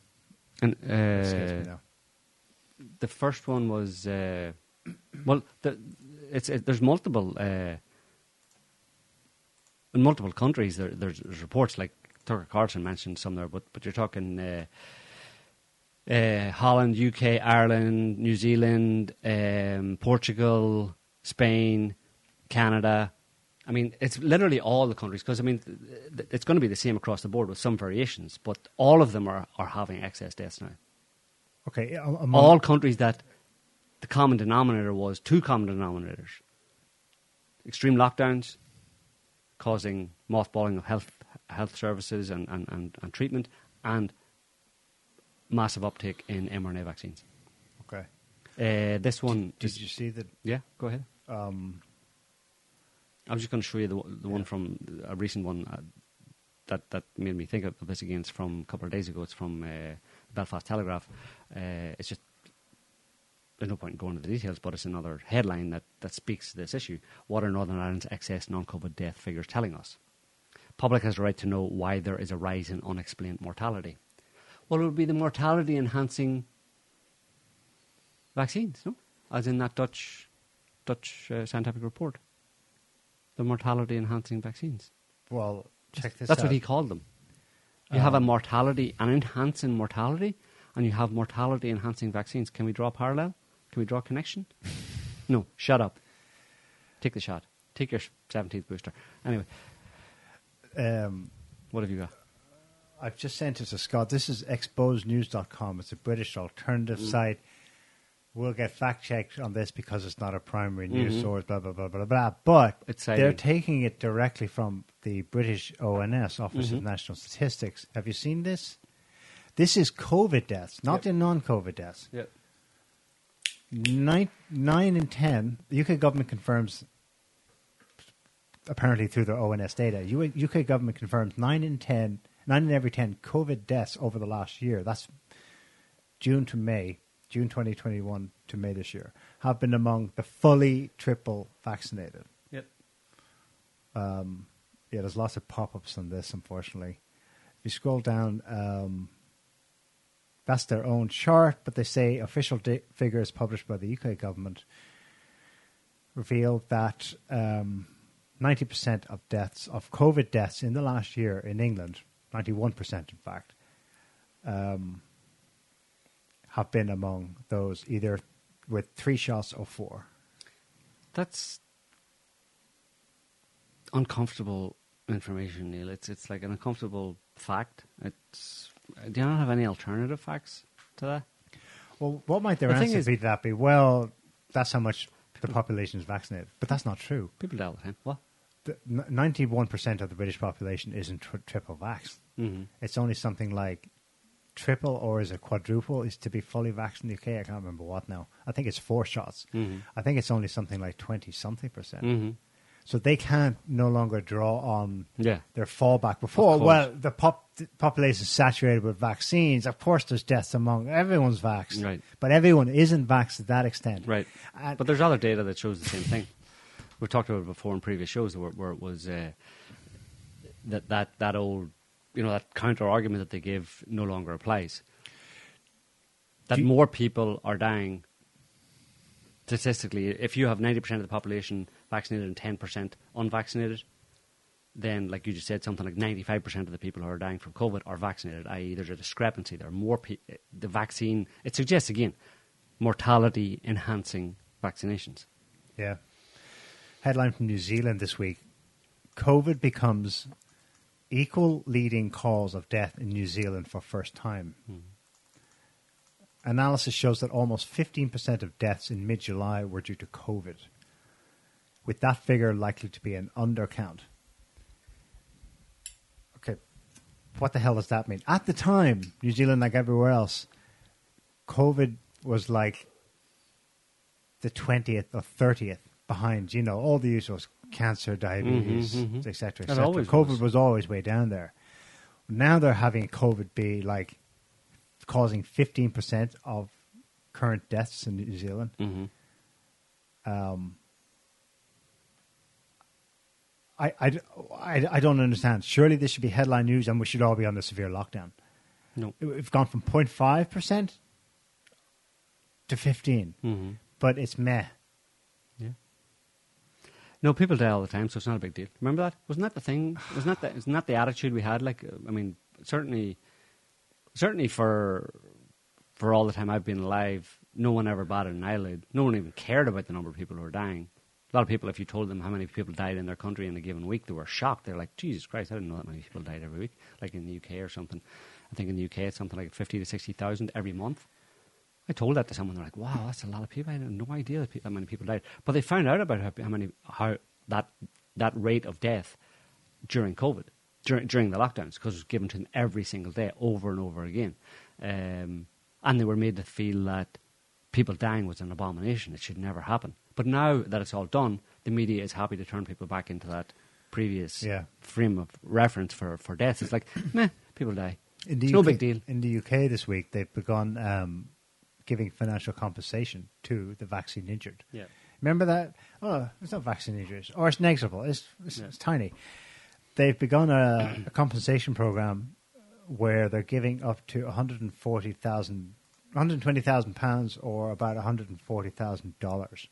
Speaker 1: And uh,
Speaker 2: now.
Speaker 1: the first one was uh, well, the, it's it, there's multiple uh, in multiple countries. There, there's, there's reports like Tucker Carlson mentioned some there, but but you're talking uh, Holland, UK, Ireland, New Zealand, um, Portugal, Spain, Canada. I mean, it's literally all the countries because I mean, th- th- it's going to be the same across the board with some variations, but all of them are, are having excess deaths now
Speaker 2: Okay, among,
Speaker 1: all countries that the common denominator was two common denominators extreme lockdowns causing mothballing of health health services and, and, and, and treatment and massive uptake in mRNA vaccines.
Speaker 2: Okay.
Speaker 1: Uh, this one
Speaker 2: Did you see that?
Speaker 1: yeah, go ahead.
Speaker 2: Um,
Speaker 1: I was just going to show you the, one- the one from a recent one uh, that that made me think of this again. It's from a couple of days ago. It's from uh, Belfast Telegraph. Uh, it's just there's no point in going into the details, but it's another headline that, that speaks to this issue. What are Northern Ireland's excess non-COVID death figures telling us? Public has a right to know why there is a rise in unexplained mortality. Well, it would be the mortality enhancing vaccines, no? As in that Dutch Dutch uh, scientific report. The mortality enhancing vaccines.
Speaker 2: well, check this
Speaker 1: That's
Speaker 2: out.
Speaker 1: what he called them. You have a
Speaker 2: Um,
Speaker 1: mortality, an enhancing mortality, and you have mortality enhancing vaccines. Can we draw a parallel? Can we draw a connection? no, shut up. Take the shot. Take your 17th booster. Anyway,
Speaker 2: Um,
Speaker 1: what have you got?
Speaker 2: I've just sent it to Scott. This is exposenews.com. It's a British alternative
Speaker 1: Mm.
Speaker 2: site. We'll get fact checked on this because it's not a primary news
Speaker 1: Mhm.
Speaker 2: source, blah, blah, blah, blah, blah. But
Speaker 1: It's
Speaker 2: they're taking it directly from the British ONS, Office of
Speaker 1: Mhm.
Speaker 2: National Statistics. Have you seen this? This is COVID deaths, not
Speaker 1: Yep.
Speaker 2: the non COVID deaths.
Speaker 1: Yeah.
Speaker 2: Nine, nine in ten, the UK government confirms, apparently through their ONS data, UK government confirms nine in ten, nine in every ten COVID deaths over the last year. That's June to May, June 2021 to May this year, have been among the fully triple vaccinated.
Speaker 1: Yep.
Speaker 2: Um, yeah, there's lots of pop-ups on this, unfortunately. If you scroll down, um, that's their own chart, but they say official da- figures published by the UK government revealed that um, 90% of deaths, of COVID deaths in the last year in England, 91% in fact, um, have been among those either with three shots or four.
Speaker 1: That's uncomfortable information, Neil. It's it's like an uncomfortable fact. It's do you not have any alternative facts to that?
Speaker 2: Well, what might their
Speaker 1: The
Speaker 2: answer
Speaker 1: is-
Speaker 2: be to that be? Well, that's how much the population is vaccinated. But that's not true.
Speaker 1: People die all the time. What?
Speaker 2: Ninety-one percent of the British population isn't tri- triple vax.
Speaker 1: Mhm.
Speaker 2: It's only something like triple or is it quadruple is to be fully vaxxed in the UK. I can't remember what now. I think it's four shots.
Speaker 1: Mhm.
Speaker 2: I think it's only something like twenty something percent.
Speaker 1: Mhm.
Speaker 2: So they can't no longer draw on
Speaker 1: Yeah.
Speaker 2: their fallback before. Well, the pop- the population is saturated with vaccines. Of course, there's deaths among everyone's vaxxed,
Speaker 1: Right.
Speaker 2: but everyone isn't vaxxed to that extent.
Speaker 1: Right.
Speaker 2: And-
Speaker 1: but there's other data that shows the same thing. We've talked about it before in previous shows where, where it was uh, that, that, that old, you know, that counter argument that they give no longer applies. That
Speaker 2: you-
Speaker 1: more people are dying statistically. If you have 90% of the population vaccinated and 10% unvaccinated, then, like you just said, something like 95% of the people who are dying from COVID are vaccinated, i.e., there's a discrepancy. There are more pe- the vaccine, it suggests again, mortality enhancing vaccinations.
Speaker 2: Yeah. Headline from New Zealand this week COVID becomes equal leading cause of death in New Zealand for first time. Analysis shows that almost 15% of deaths in mid July were due to COVID, with that figure likely to be an undercount. Okay, what the hell does that mean? At the time, New Zealand, like everywhere else, COVID was like the 20th or 30th behind, you know, all the usual cancer, diabetes,
Speaker 1: Mhm, mhm.
Speaker 2: et cetera, et cetera. COVID
Speaker 1: was.
Speaker 2: was. always way down there. Now they're having COVID be like causing 15% of current deaths in New Zealand.
Speaker 1: Mm-hmm.
Speaker 2: Um, I, I, I, I don't understand. Surely this should be headline news and we should all be on the severe lockdown.
Speaker 1: No.
Speaker 2: We've gone from 0.5% to 15
Speaker 1: Mm-hmm.
Speaker 2: but it's meh.
Speaker 1: No, people die all the time, so it's not a big deal. Remember that? Wasn't that the thing? Wasn't that the, isn't that the attitude we had? Like, I mean, certainly, certainly for for all the time I've been alive, no one ever batted an eyelid. No one even cared about the number of people who were dying. A lot of people, if you told them how many people died in their country in a given week, they were shocked. They're like, Jesus Christ, I didn't know that many people died every week. Like in the UK or something. I think in the UK it's something like 50 to 60,000 every month. I told that to someone. They're like, "Wow, that's a lot of people. I had no idea that, many people died." But they found out about how, how many how that that rate of death during COVID, during during the lockdowns, because it was given to them every single day, over and over again, um, and they were made to feel that people dying was an abomination. It should never happen. But now that it's all done, the media is happy to turn people back into that previous
Speaker 2: Yeah.
Speaker 1: frame of reference for for death. It's like, meh, people die.
Speaker 2: In the
Speaker 1: it's
Speaker 2: UK,
Speaker 1: no big deal.
Speaker 2: In the UK this week, they've begun um, giving financial compensation to the vaccine injured.
Speaker 1: Yeah.
Speaker 2: Remember that? Oh, it's not vaccine injuries, or it's negligible. It's, it's,
Speaker 1: Yeah.
Speaker 2: it's tiny. They've begun a, a compensation program where they're giving up to 140,000, 120,000 pounds, or about 140,000 dollars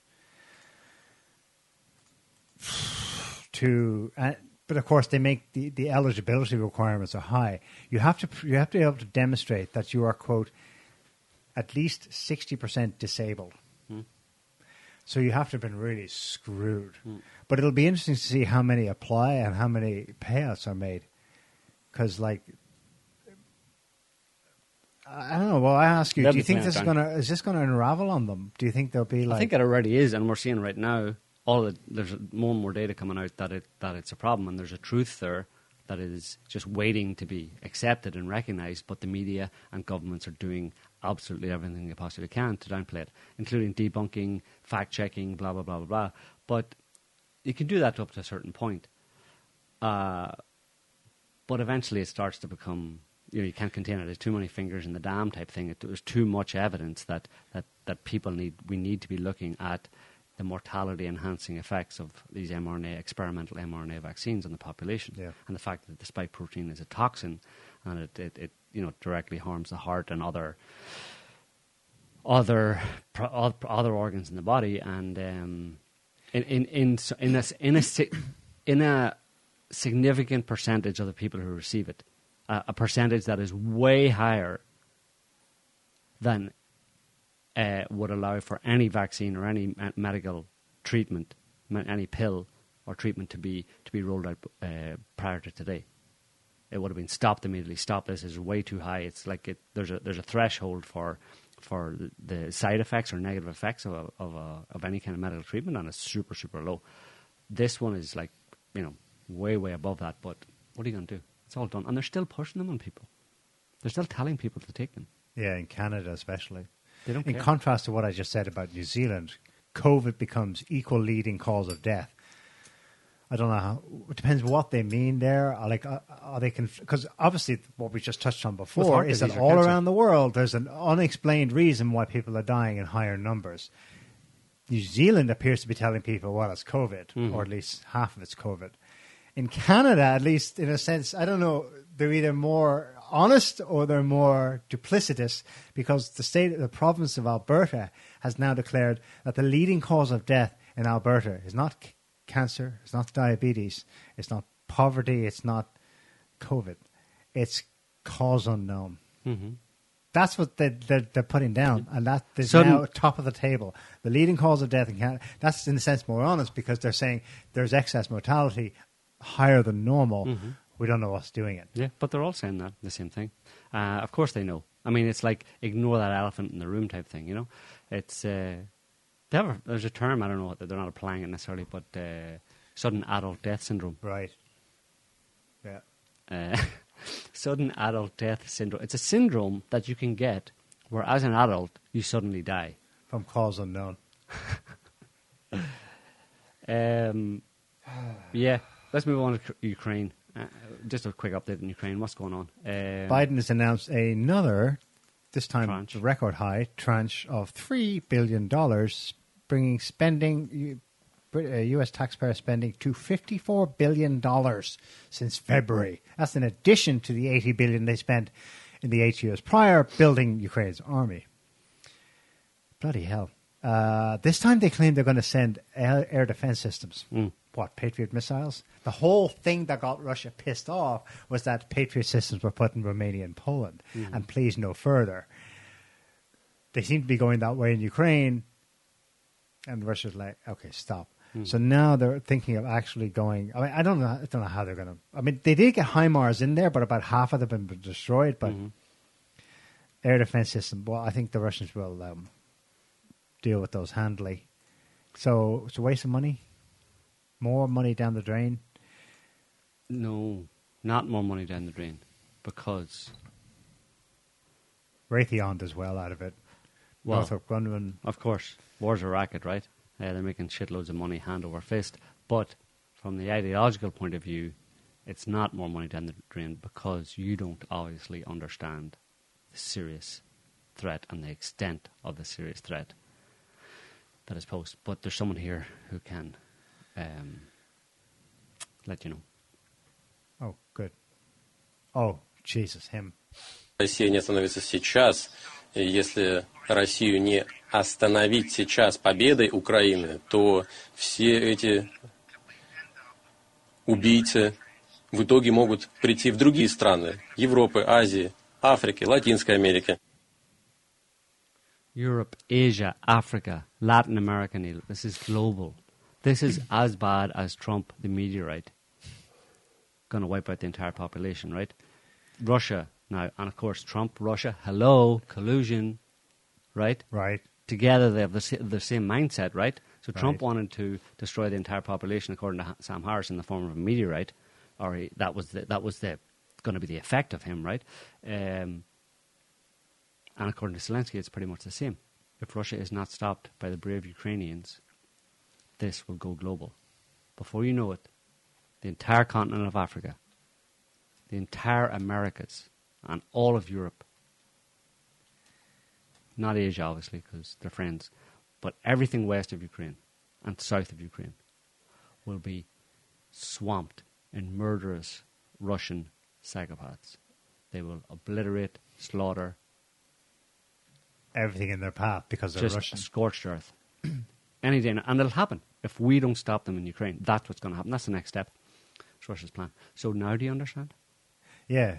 Speaker 2: to. Uh, but of course, they make the, the eligibility requirements are high. You have to you have to be able to demonstrate that you are quote at least sixty percent disabled.
Speaker 1: Hmm.
Speaker 2: So you have to have been really screwed. But it'll be interesting to see how many apply and how many payouts are made. Because, like, I don't know. Well, I ask you,
Speaker 1: They'll
Speaker 2: do you think this is going to is this going to unravel on them? Do you think they'll be like?
Speaker 1: I think it already is, and we're seeing right now. All the, there's more and more data coming out that it that it's a problem, and there's a truth there that is just waiting to be accepted and recognised. But the media and governments are doing absolutely everything they possibly can to downplay it, including debunking, fact checking, blah blah blah blah blah. But you can do that up to a certain point. Uh, but eventually it starts to become you know you can't contain it. There's too many fingers in the dam type thing. It, there's too much evidence that, that, that people need. We need to be looking at the mortality enhancing effects of these mRNA experimental mRNA vaccines on the population,
Speaker 2: Yeah.
Speaker 1: and the fact that the spike protein is a toxin and it, it, it you know directly harms the heart and other other other organs in the body and um, in in in in a in a in a significant percentage of the people who receive it, uh, a percentage that is way higher than uh, would allow for any vaccine or any medical treatment, any pill or treatment to be to be rolled out uh, prior to today. It would have been stopped immediately. Stop this is way too high. It's like it, there's a there's a threshold for for the side effects or negative effects of a, of a, of any kind of medical treatment, and it's super super low. This one is like you know way way above that. But what are you going to do? It's all done, and they're still pushing them on people. They're still telling people to take them.
Speaker 2: Yeah, in Canada especially.
Speaker 1: They don't
Speaker 2: in
Speaker 1: care.
Speaker 2: contrast to what I just said about New Zealand, COVID becomes equal leading cause of death. I don't know how. It depends what they mean there. Like, uh, are they because obviously what we just touched on before is that all
Speaker 1: cancer.
Speaker 2: around the world there's an unexplained reason why people are dying in higher numbers. New Zealand appears to be telling people, well, it's COVID,
Speaker 1: Mhm.
Speaker 2: or at least half of it's COVID. In Canada, at least in a sense, I don't know, they're either more honest or they're more duplicitous because the state, the province of Alberta has now declared that the leading cause of death in Alberta is not cancer, it's not diabetes, it's not poverty, it's not COVID, it's cause unknown.
Speaker 1: Mm-hmm.
Speaker 2: That's what they, they're, they're putting down, and that is
Speaker 1: Sudden-
Speaker 2: now top of the table. The leading cause of death in Canada. That's in a sense more honest because they're saying there's excess mortality higher than normal.
Speaker 1: Mhm.
Speaker 2: We don't know what's doing it.
Speaker 1: Yeah, but they're all saying that the same thing. Uh, of course they know. I mean, it's like ignore that elephant in the room type thing. You know, it's uh, they have a, there's a term I don't know they're not applying it necessarily, but uh, sudden adult death syndrome.
Speaker 2: Right. Yeah.
Speaker 1: Uh, sudden adult death syndrome. It's a syndrome that you can get where, as an adult, you suddenly die.
Speaker 2: From cause unknown.
Speaker 1: Um, yeah, let's move on to Ukraine. Uh, just a quick update on Ukraine. What's going on? Um,
Speaker 2: Biden has announced another, this time
Speaker 1: Tranche.
Speaker 2: record high tranche of three billion dollars, bringing spending U- Brit- uh, U.S. taxpayer spending to fifty-four billion dollars since February. That's in addition to the eighty billion they spent in the eight years prior building Ukraine's army. Bloody hell! Uh, this time they claim they're going to send air, air defense systems.
Speaker 1: Mm.
Speaker 2: What Patriot missiles? The whole thing that got Russia pissed off was that Patriot systems were put in Romania and Poland,
Speaker 1: Mhm.
Speaker 2: and please no further. They seem to be going that way in Ukraine, and Russia's like, okay, stop.
Speaker 1: Mm.
Speaker 2: So now they're thinking of actually going. I mean, I don't know. I don't know how they're going to. I mean, they did get HIMARS in there, but about half of them have been destroyed. But
Speaker 1: Mhm.
Speaker 2: air defense system. Well, I think the Russians will um, deal with those handily. So it's a waste of money. More money down the drain.
Speaker 1: No, not more money down the drain, because
Speaker 2: Raytheon does well out of it.
Speaker 1: Well-
Speaker 2: Northrop Grumman.
Speaker 1: Of course, war's a racket, right? Uh, they're making shitloads of money hand over fist. But from the ideological point of view, it's not more money down the drain because you don't obviously understand the serious threat and the extent of the serious threat that is posed. But there's someone here who can um, let you know.
Speaker 2: Oh, good. Oh, Jesus, him.
Speaker 12: Россия не остановится сейчас, если Россию не остановить сейчас победой Украины, то все эти убийцы в итоге могут прийти в другие страны Европы, Азии, Африки, Латинской Америки.
Speaker 1: Europe, Asia, Africa, Latin America, Neil. This is global. This is as bad as Trump, the meteorite. Going to wipe out the entire population, right? Russia now, and of course Trump, Russia. Hello, collusion, right?
Speaker 2: Right.
Speaker 1: Together they have the, the same mindset, right? So Trump wanted to destroy the entire population, according to Sam Harris, in the form of a meteorite, or he, that was the, that was the going to be the effect of him, right? Um, and according to Zelensky, it's pretty much the same. If Russia is not stopped by the brave Ukrainians, this will go global. Before you know it, the entire continent of Africa, the entire Americas, and all of Europe, not Asia, obviously, because they're friends, but everything west of Ukraine and south of Ukraine will be swamped in murderous Russian psychopaths. They will obliterate, slaughter,
Speaker 2: Everything in their path because they're
Speaker 1: just
Speaker 2: Russian.
Speaker 1: scorched earth. Any day, now. and it'll happen if we don't stop them in Ukraine. That's what's going to happen. That's the next step. It's Russia's plan. So now, do you understand?
Speaker 2: Yeah.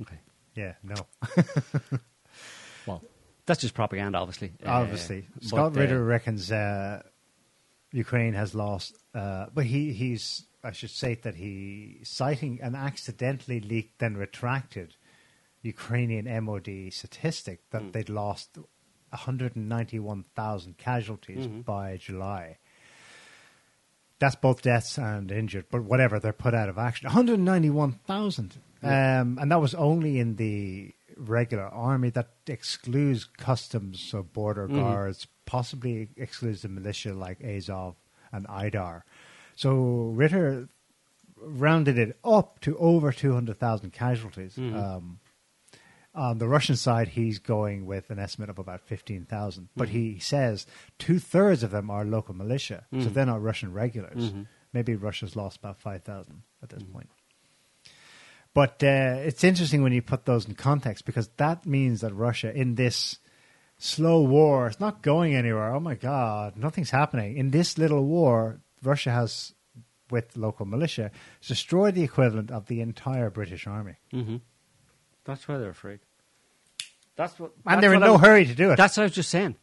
Speaker 1: Okay.
Speaker 2: Yeah, no.
Speaker 1: Well, that's just propaganda, obviously. Uh,
Speaker 2: Obviously.
Speaker 1: but,
Speaker 2: Scott
Speaker 1: uh,
Speaker 2: Ritter reckons uh, Ukraine has lost, uh, but he, he's, I should say that he, citing an accidentally leaked, then retracted Ukrainian MOD statistic that they'd lost 191,000 casualties
Speaker 1: Mhm.
Speaker 2: by July. That's both deaths and injured, but whatever, they're put out of action. 191,000. Um, and that was only in the regular army. That excludes customs or border
Speaker 1: Mhm.
Speaker 2: guards, possibly excludes the militia like Azov and Aidar. So Ritter rounded it up to over 200,000 casualties.
Speaker 1: Mhm.
Speaker 2: Um, on the Russian side, he's going with an estimate of about 15,000. But
Speaker 1: Mhm.
Speaker 2: he says two thirds of them are local militia. So
Speaker 1: Mhm.
Speaker 2: they're not Russian regulars.
Speaker 1: Mhm.
Speaker 2: Maybe Russia's lost about 5,000 at this point. But uh, it's interesting when you put those in context because that means that Russia, in this slow war, it's not going anywhere. Oh my God, nothing's happening. In this little war, Russia has, with local militia, destroyed the equivalent of the entire British army.
Speaker 1: Mm-hmm. That's why they're afraid. That's what.
Speaker 2: And they're in no hurry to do it.
Speaker 1: That's what I was just saying.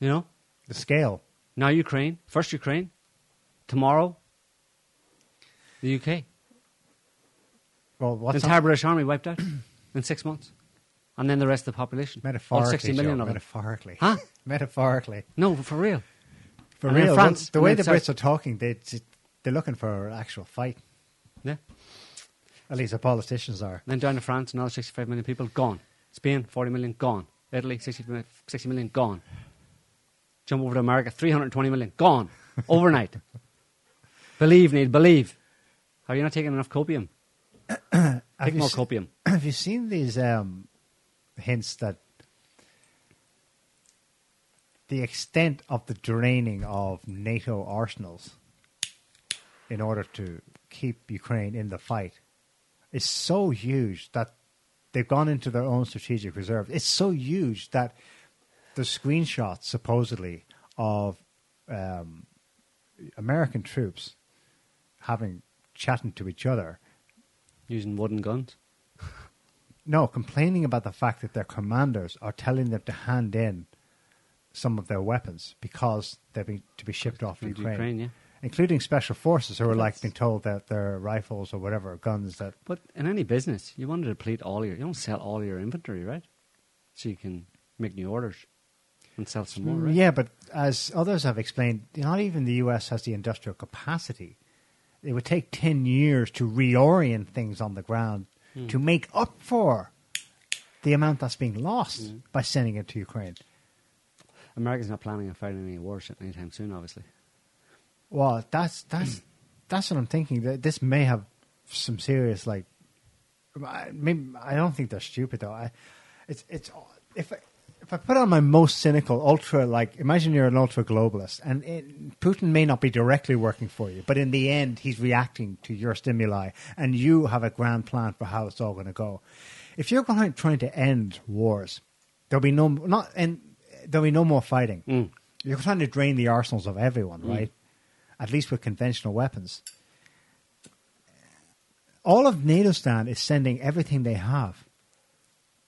Speaker 1: You know,
Speaker 2: the scale.
Speaker 1: now Ukraine, first Ukraine, tomorrow, the UK.
Speaker 2: Well,
Speaker 1: the
Speaker 2: what's
Speaker 1: entire
Speaker 2: up?
Speaker 1: British army wiped out in six months, and then the rest of the population. All
Speaker 2: Metaphorically,
Speaker 1: sixty million
Speaker 2: Joe,
Speaker 1: of them.
Speaker 2: metaphorically.
Speaker 1: Huh?
Speaker 2: Metaphorically.
Speaker 1: No, for real.
Speaker 2: For
Speaker 1: And
Speaker 2: real,
Speaker 1: France,
Speaker 2: the way the Brits are talking, they, they're looking for an actual fight.
Speaker 1: Yeah.
Speaker 2: At least the politicians are.
Speaker 1: Then down to France, another 65 million people gone. Spain, 40 million gone. Italy, 60, 60 million gone. Jump over to America, 320 million gone overnight. believe, need believe. Are you not taking enough copium? Take more
Speaker 2: se-
Speaker 1: copium.
Speaker 2: Have you seen these um, hints that the extent of the draining of NATO arsenals in order to keep Ukraine in the fight is so huge that they've gone into their own strategic reserve. It's so huge that the screenshots supposedly of um, American troops having chatting to each other
Speaker 1: Using wooden guns.
Speaker 2: no, complaining about the fact that their commanders are telling them to hand in some of their weapons because they're being to be shipped off to Ukraine,
Speaker 1: Ukraine, yeah.
Speaker 2: Including special forces who are like being told that their rifles or whatever guns that.
Speaker 1: But in any business, you want to deplete all your, you don't sell all your inventory, right? So you can make new orders and sell some more, right?
Speaker 2: Yeah, but as others have explained, not even the U.S. has the industrial capacity. It would take ten years to reorient things on the ground
Speaker 1: Hmm.
Speaker 2: to make up for the amount that's being lost
Speaker 1: Hmm.
Speaker 2: by sending it to Ukraine.
Speaker 1: America's not planning on fighting any wars anytime soon, obviously.
Speaker 2: Well, that's that's that's what I'm thinking. That this may have some serious like. I, maybe, I don't think they're stupid though. I, it's it's if I, if I put on my most cynical ultra like imagine you're an ultra globalist and it, Putin may not be directly working for you, but in the end he's reacting to your stimuli and you have a grand plan for how it's all going to go. If you're going trying to end wars, there'll be no not and there'll be no more fighting. You're trying to drain the arsenals of everyone,
Speaker 1: Mm.
Speaker 2: At least with conventional weapons. All of NATO stand is sending everything they have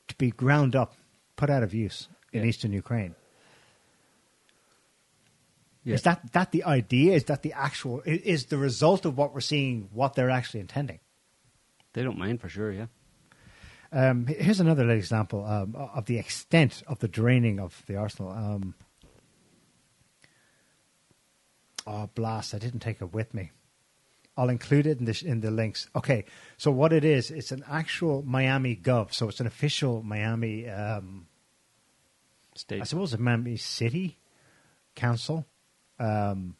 Speaker 2: to be ground up, put out of use in
Speaker 1: Yeah.
Speaker 2: eastern Ukraine.
Speaker 1: Yeah.
Speaker 2: Is that that the idea? Is that the actual? Is the result of what we're seeing what they're actually intending?
Speaker 1: They don't mind for sure, yeah.
Speaker 2: Um, here's another little example um, of the extent of the draining of the arsenal. Um, oh, blast! I didn't take it with me. I'll include it in the in the links. Okay, so what it is, it's an actual Miami Gov, so it's an official Miami. Um,
Speaker 1: State.
Speaker 2: I suppose a Miami City Council um,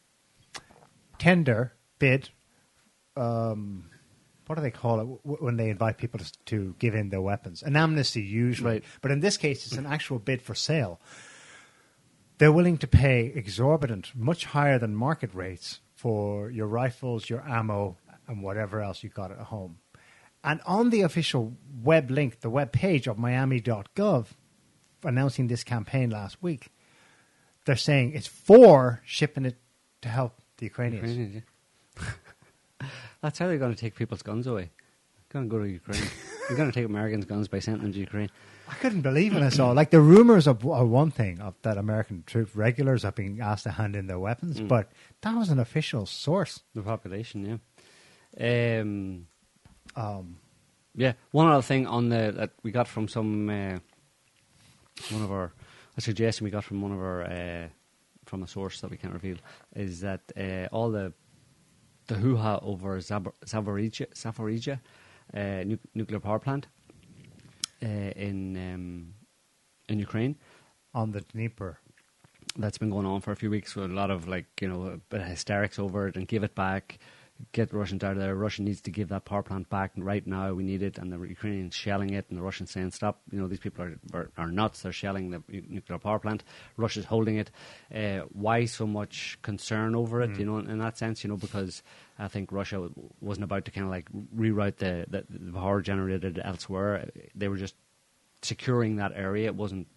Speaker 2: tender bid. Um, what do they call it when they invite people to, give in their weapons? An amnesty, usually.
Speaker 1: Right.
Speaker 2: But in this case, it's an actual bid for sale. They're willing to pay exorbitant, much higher than market rates for your rifles, your ammo, and whatever else you got at home. And on the official web link, the web page of Miami.gov, announcing this campaign last week, they're saying it's for shipping it to help the Ukrainians.
Speaker 1: Ukrainians, yeah. That's how they're going to take people's guns away. Going to go to Ukraine. You're going to take Americans' guns by sending them to Ukraine.
Speaker 2: I couldn't believe it. I saw like the rumors of are one thing of that American troop regulars are being asked to hand in their weapons,
Speaker 1: Mm.
Speaker 2: but that was an official source.
Speaker 1: The population, yeah. Um,
Speaker 2: Um,
Speaker 1: yeah. One other thing on the that we got from some uh, one of our a suggestion we got from one of our uh, from a source that we can't reveal is that uh, all the the hoo ha over Zaporizhia, Zaporizhia uh, nu- nuclear power plant in um, in Ukraine
Speaker 2: on the Dnieper.
Speaker 1: that's been going on for a few weeks with a lot of like you know a bit of hysterics over it and give it back, get the Russians out of there. Russia needs to give that power plant back right now. We need it, and the Ukrainians shelling it, and the Russians saying stop. You know these people are are, are nuts. They're shelling the nuclear power plant. Russia's holding it. Uh, why so much concern over it?
Speaker 2: Mm.
Speaker 1: You know, in, in that sense, you know, because I think Russia wasn't about to kind of like reroute the, the the power generated elsewhere. They were just securing that area. It wasn't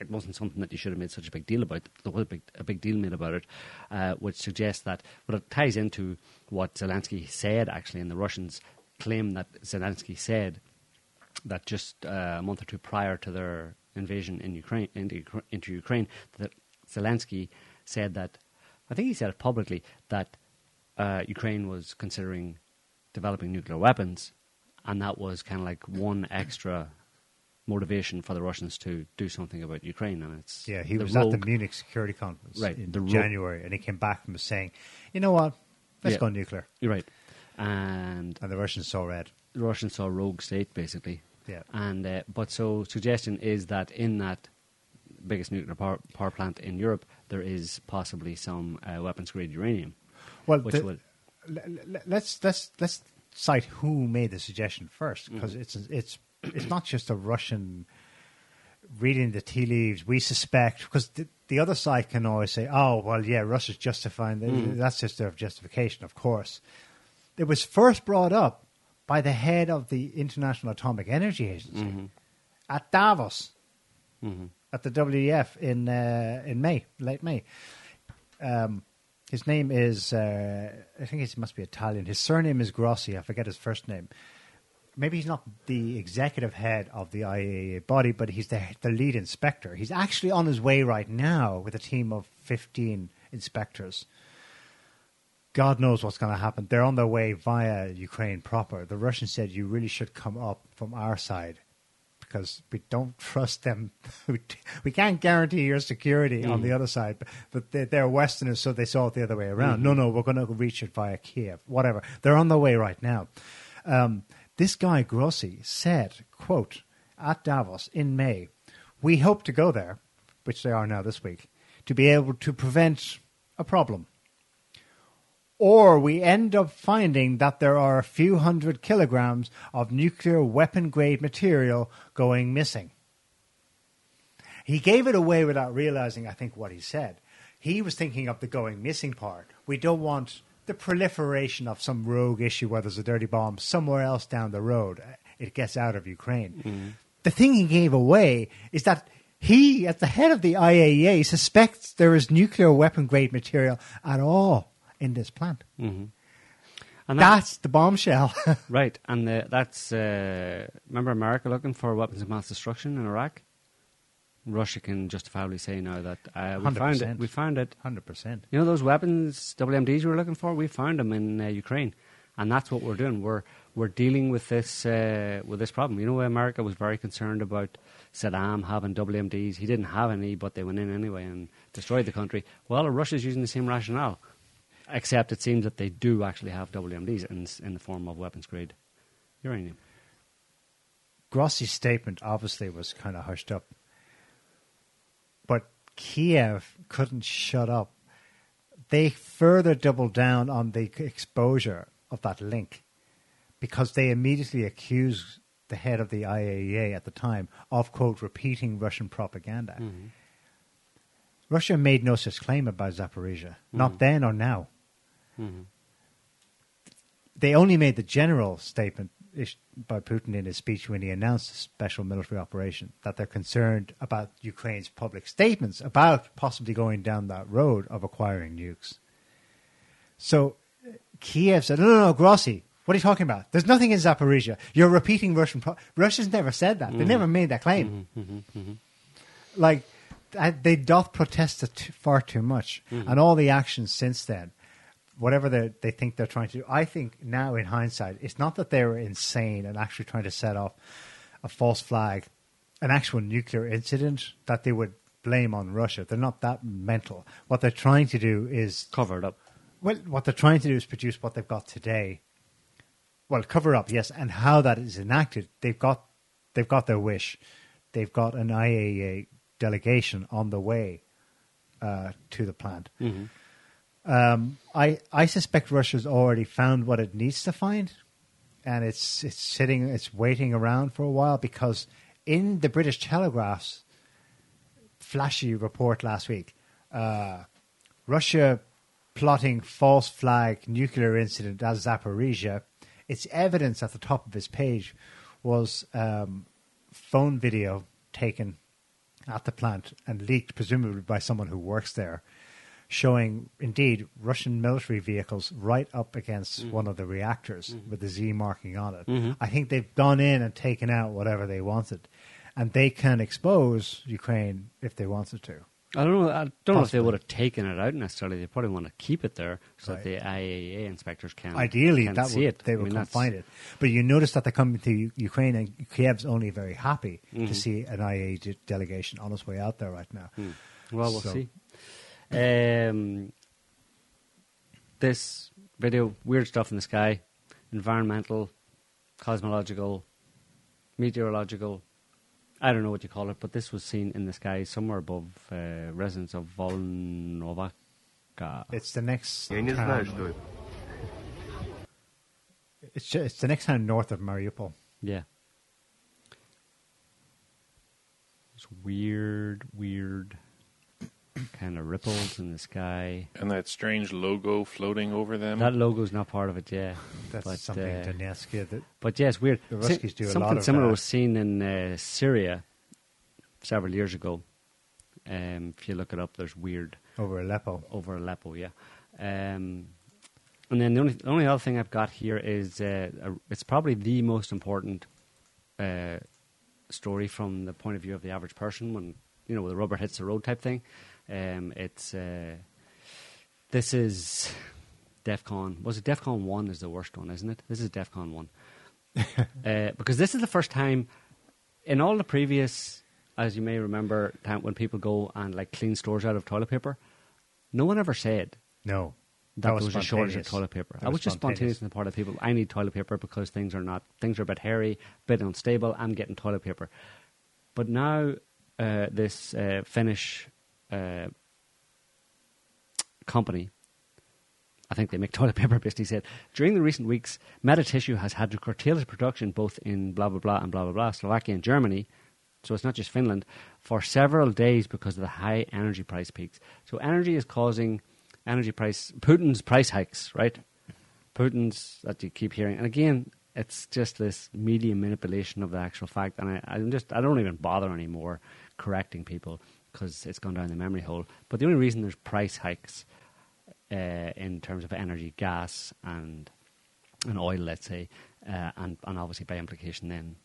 Speaker 1: it wasn't something that you should have made such a big deal about. There was a big, a big deal made about it, uh, which suggests that, but it ties into what Zelensky said actually, and the Russians claim that Zelensky said that just uh, a month or two prior to their invasion in Ukraine, into, into Ukraine, that Zelensky said that, I think he said it publicly, that uh, Ukraine was considering developing nuclear weapons, and that was kind of like one extra motivation for the Russians to do something about Ukraine. And it's
Speaker 2: Yeah, he was at the Munich Security Conference
Speaker 1: Right,
Speaker 2: in January, and he came back and was saying, "You know what? Let's
Speaker 1: Yeah.
Speaker 2: go nuclear."
Speaker 1: You're right, and
Speaker 2: and the Russians saw red.
Speaker 1: The Russians saw rogue state basically.
Speaker 2: Yeah.
Speaker 1: and uh, but so suggestion is that in that biggest nuclear power, power plant in Europe, there is possibly some uh, weapons grade uranium.
Speaker 2: Well,
Speaker 1: which
Speaker 2: the-
Speaker 1: would
Speaker 2: l- l- let's let's let's cite who made the suggestion first, because
Speaker 1: Mhm.
Speaker 2: it's it's it's not just a Russian reading the tea leaves. We suspect because the, the other side can always say, "Oh, well, yeah, Russia's justifying that.
Speaker 1: Mhm.
Speaker 2: that's just their justification." Of course, it was first brought up by the head of the International Atomic Energy Agency
Speaker 1: Mhm.
Speaker 2: at Davos
Speaker 1: Mhm.
Speaker 2: at the WEF in uh, in May, late May. Um, his name is uh, I think he must be Italian. His surname is Grossi. I forget his first name. Maybe he's not the executive head of the IAEA body, but he's the the lead inspector. He's actually on his way right now with a team of fifteen inspectors. God knows what's going to happen. They're on their way via Ukraine proper. The Russians said you really should come up from our side because we don't trust them. We, can't guarantee your security on
Speaker 1: Mm.
Speaker 2: the other side, but, but they're, they're Westerners, so they saw it the other way around.
Speaker 1: Mhm.
Speaker 2: No, no, we're going to reach it via Kiev, whatever. They're on their way right now. Um, this guy Grossi said, "quote at Davos in May, we hope to go there, which they are now this week, to be able to prevent a problem." Or we end up finding that there are a few hundred kilograms of nuclear weapon grade material going missing. He gave it away without realizing, I think, what he said. He was thinking of the going missing part. We don't want the proliferation of some rogue issue where there's a dirty bomb somewhere else down the road. It gets out of Ukraine. Mm-hmm. The thing he gave away is that he, at the head of the IAEA, suspects there is nuclear weapon grade material at all in this plant.
Speaker 1: Mm-hmm. And that-
Speaker 2: That's the bombshell.
Speaker 1: right, and the, that's uh, remember America looking for weapons of mass destruction in Iraq. Russia can justifiably say now that uh, we found it.
Speaker 2: 100%.
Speaker 1: We found it.
Speaker 2: Hundred percent.
Speaker 1: You know those weapons, WMDs we were looking for. We found them in uh, Ukraine, and that's what we're doing. We're we're dealing with this uh, with this problem. You know, America was very concerned about Saddam having WMDs. He didn't have any, but they went in anyway and destroyed the country. Well, Russia's using the same rationale, except it seems that they do actually have WMDs in in the form of weapons grade uranium.
Speaker 2: Grossi's statement obviously was kind of hushed up, but Kiev couldn't shut up. They further doubled down on the exposure of that link because they immediately accused the head of the IAEA at the time of quote repeating Russian propaganda.
Speaker 1: Mm-hmm.
Speaker 2: Russia made no such claim about Zaporizhia, not
Speaker 1: Mhm.
Speaker 2: then or now.
Speaker 1: Mm-hmm.
Speaker 2: They only made the general statement by Putin in his speech when he announced the special military operation that they're concerned about Ukraine's public statements about possibly going down that road of acquiring nukes. So Kiev said, no, no, no, Grossi, What are you talking about? There's nothing in Zaporizhia. You're repeating Russian. Pro- Russians never said that. They
Speaker 1: Mhm.
Speaker 2: never made that claim.
Speaker 1: Mhm, mhm, mhm.
Speaker 2: Like I, they doth protest too, far too much,
Speaker 1: Mhm.
Speaker 2: and all the actions since then, whatever they they think they're trying to do. I think now in hindsight, it's not that they were insane and actually trying to set off a false flag, an actual nuclear incident that they would blame on Russia. They're not that mental. What they're trying to do is
Speaker 1: cover it up.
Speaker 2: Well, what they're trying to do is produce what they've got today. Well, cover up, yes, and how that is enacted. They've got they've got their wish. They've got an IAEA delegation on the way uh, to the plant.
Speaker 1: Mhm.
Speaker 2: Um, I I suspect Russia's already found what it needs to find, and it's it's sitting, it's waiting around for a while because in the British Telegraph's flashy report last week, uh, Russia plotting false flag nuclear incident at Zaporizhia. Its evidence at the top of his page was um, phone video taken at the plant and leaked, presumably by someone who works there, showing indeed Russian military vehicles right up against
Speaker 1: Mhm.
Speaker 2: one of the reactors
Speaker 1: Mhm.
Speaker 2: with the Z marking on it.
Speaker 1: Mhm.
Speaker 2: I think they've gone in and taken out whatever they wanted, and they can expose Ukraine if they wanted to.
Speaker 1: I don't know. I don't know if they would have taken it out necessarily. They probably want to keep it there so
Speaker 2: Right.
Speaker 1: that the IAEA inspectors can
Speaker 2: Ideally,
Speaker 1: can
Speaker 2: that
Speaker 1: see
Speaker 2: would,
Speaker 1: it.
Speaker 2: they
Speaker 1: I
Speaker 2: would
Speaker 1: mean,
Speaker 2: find it. But you notice that they're coming to Ukraine, and Kiev's only very happy to see an IA de- delegation on its way out there right now.
Speaker 1: Hmm. Well, we'll
Speaker 2: So-
Speaker 1: see. Um, this video, weird stuff in the sky, environmental, cosmological, meteorological. I don't know what you call it, but this was seen in the sky somewhere above uh, residents of Volnovaka.
Speaker 2: It's the next.
Speaker 13: Я не
Speaker 2: town-
Speaker 13: знаю, что это.
Speaker 2: It's ju- it's the next town north of Mariupol.
Speaker 1: Yeah. It's weird, weird kind of ripples in the sky.
Speaker 10: And that strange logo floating over them.
Speaker 1: That logo's not part of it, yeah.
Speaker 2: That's
Speaker 1: but,
Speaker 2: something
Speaker 1: uh,
Speaker 2: Donetsk. Yeah, that
Speaker 1: But yeah, it's weird.
Speaker 2: The Ruskies do a
Speaker 1: Something
Speaker 2: lot of
Speaker 1: similar
Speaker 2: uh,
Speaker 1: was seen in uh, Syria several years ago. Um, if you look it up, there's weird
Speaker 2: over Aleppo.
Speaker 1: over Aleppo, yeah. Um, and then the only the only other thing I've got here is uh, a, it's probably the most important uh, story from the point of view of the average person when you know the rubber hits the road type thing. Um, it's uh, this is DefCon. Was it DefCon one? Is the worst one, isn't it? This is DefCon one uh, because this is the first time in all the previous, as you may remember, time when people go and like clean stores out of toilet paper. No one ever said
Speaker 2: No.
Speaker 1: that,
Speaker 2: That was
Speaker 1: was a shortage of toilet paper.
Speaker 2: That
Speaker 1: That
Speaker 2: was
Speaker 1: was just spontaneous
Speaker 2: spontaneous.
Speaker 1: on the part of people. I need toilet paper because things are not things are a bit hairy, a bit unstable. I'm getting toilet paper. But now uh, this uh, Finnish uh, company, I think they make toilet paper, basically said during the recent weeks, Metsä Tissue has had to curtail its production both in blah blah blah and blah blah blah Slovakia and Germany. So it's not just Finland for several days because of the high energy price peaks. So energy is causing energy price Putin's price hikes, right? Putin's that you keep hearing, and again, it's just this media manipulation of the actual fact. And I, I'm just I don't even bother anymore correcting people because it's gone down the memory hole. But the only reason there's price hikes uh, in terms of energy, gas, and and oil, let's say, uh, and and obviously by implication then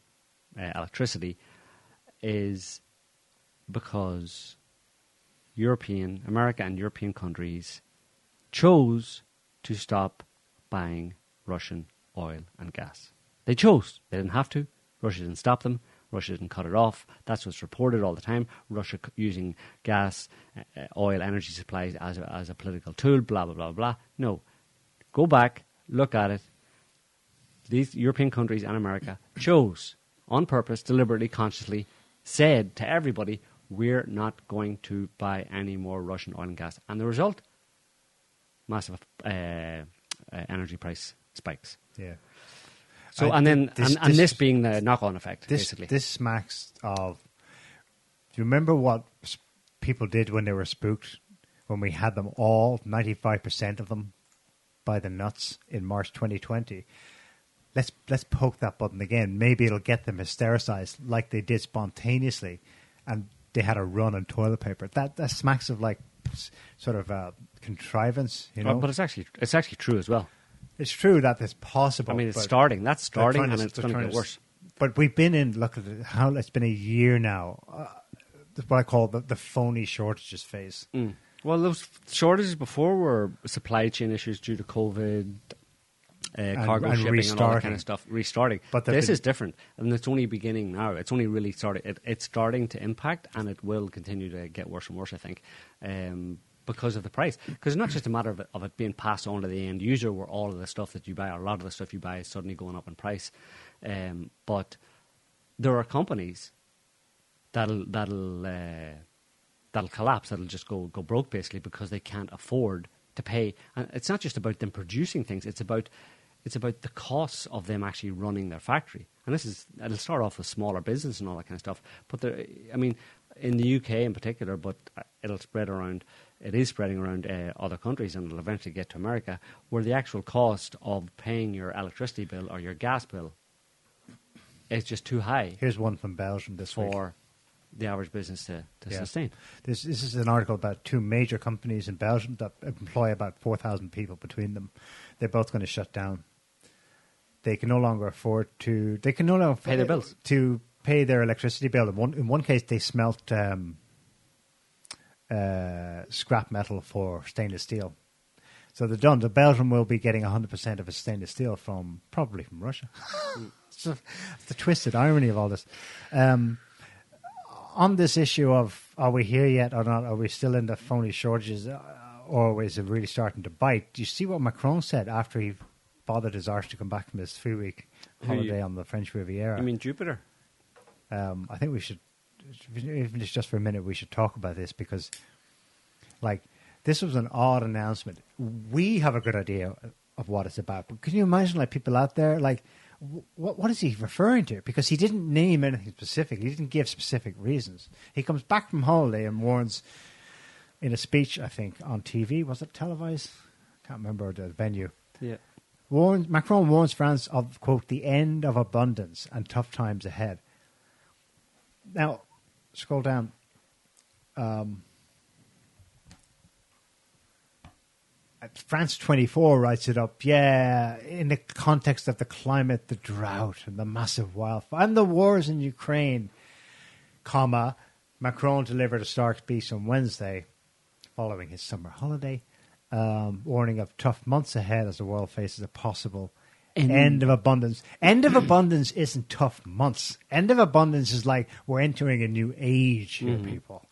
Speaker 1: uh, electricity, is because European, America, and European countries chose to stop buying Russian oil and gas. They chose. They didn't have to. Russia didn't stop them. Russia didn't cut it off. That's what's reported all the time. Russia using gas, uh, oil, energy supplies as a, as a political tool, blah, blah, blah, blah. No. Go back, look at it. These European countries and America chose, on purpose, deliberately, consciously, said to everybody, we're not going to buy any more Russian oil and gas. And the result? Massive uh, uh, energy price spikes.
Speaker 2: Yeah.
Speaker 1: So,
Speaker 2: I-
Speaker 1: and then,
Speaker 2: this-
Speaker 1: and, and
Speaker 2: this-
Speaker 1: this being the knock on effect,
Speaker 2: This
Speaker 1: basically.
Speaker 2: this smacks of. Do you remember what people did when they were spooked? When we had them all, ninety five percent of them, by the nuts in March 2020. Let's let's poke that button again. Maybe it'll get them hystericized like they did spontaneously, and they had a run on toilet paper. That that smacks of like sort of uh, contrivance, you know.
Speaker 1: Oh, but it's actually it's actually true as well.
Speaker 2: It's true that it's possible.
Speaker 1: I mean, it's
Speaker 2: but
Speaker 1: starting. That's starting,
Speaker 2: trying
Speaker 1: and
Speaker 2: to-
Speaker 1: it's going to get worse.
Speaker 2: But we've been in. Look at it, how it's been a year now. Uh, what I call the, the phony shortages phase.
Speaker 1: Mm. Well, those shortages before were supply chain issues due to COVID, uh, cargo
Speaker 2: and
Speaker 1: shipping, and all that kind of stuff. Restarting,
Speaker 2: But
Speaker 1: but this
Speaker 2: been-
Speaker 1: is different, and it's only beginning now. It's only really started. It, it's starting to impact, and it will continue to get worse and worse. I think. Um, because of the price, because it's not just a matter of it, of it being passed on to the end user, where all of the stuff that you buy, or a lot of the stuff you buy, is suddenly going up in price. Um, but there are companies that'll that'll uh, that'll collapse. That'll just go go broke basically because they can't afford to pay. And it's not just about them producing things. It's about it's about the costs of them actually running their factory. And this is it'll start off with smaller business and all that kind of stuff. But there, I mean, in the UK in particular, but it'll spread around. It is spreading around uh, other countries, and it'll eventually get to America, where the actual cost of paying your electricity bill or your gas bill is just too high
Speaker 2: Here's one from Belgium this week.
Speaker 1: for the average business to, to
Speaker 2: Yeah.
Speaker 1: sustain.
Speaker 2: This, this is an article about two major companies in Belgium that employ about 4,000 people between them. They're both going to shut down. They can no longer afford to. They can no longer
Speaker 1: Pay their bills.
Speaker 2: to pay their electricity bill. In one in one case, they smelt um, uh, scrap metal for stainless steel. So they're done. The Belgium will be getting 100% of its stainless steel from probably from Russia. it's, the- it's the twisted irony of all this. Um, on this issue of are we here yet or not? Are we still in the phony shortages, uh, or is it really starting to bite? Do you see what Macron said after he bothered his arse to come back from his three-week holiday
Speaker 1: you-
Speaker 2: on the French Riviera?
Speaker 1: I mean, Jupiter.
Speaker 2: um, I think we should, even if just for a minute, we should talk about this because, like, this was an odd announcement. We have a good idea of what it's about, but can you imagine, like, people out there, like, what what is he referring to? Because he didn't name anything specific. He didn't give specific reasons. He comes back from holiday and warns, in a speech, I think on TV, was it televised? I can't remember the venue
Speaker 1: Yeah.
Speaker 2: warns, Macron warns France of, quote, the end of abundance and tough times ahead. Now, scroll down. Um, France 24 writes it up, yeah, in the context of the climate, the drought, and the massive wildfire, and the wars in Ukraine, comma, Macron delivered a stark speech on Wednesday following his summer holiday, um, warning of tough months ahead as the world faces a possible
Speaker 1: End.
Speaker 2: end of abundance. End of abundance isn't tough months. End of abundance is like we're entering a new age here,
Speaker 1: Mhm.
Speaker 2: people.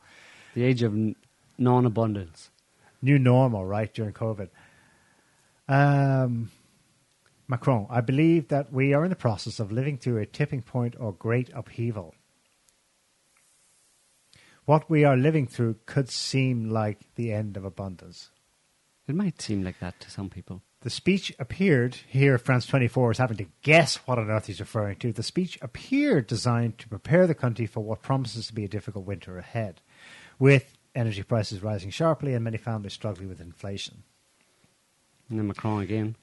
Speaker 1: The age of n- non-abundance.
Speaker 2: New normal, right, during COVID. Um, Macron, I believe that we are in the process of living through a tipping point or great upheaval. What we are living through could seem like the end of abundance.
Speaker 1: It might seem like that to some people.
Speaker 2: The speech appeared here. France 24 is having to guess what on earth he's referring to. The speech appeared designed to prepare the country for what promises to be a difficult winter ahead, with energy prices rising sharply and many families struggling with inflation.
Speaker 1: And then Macron again.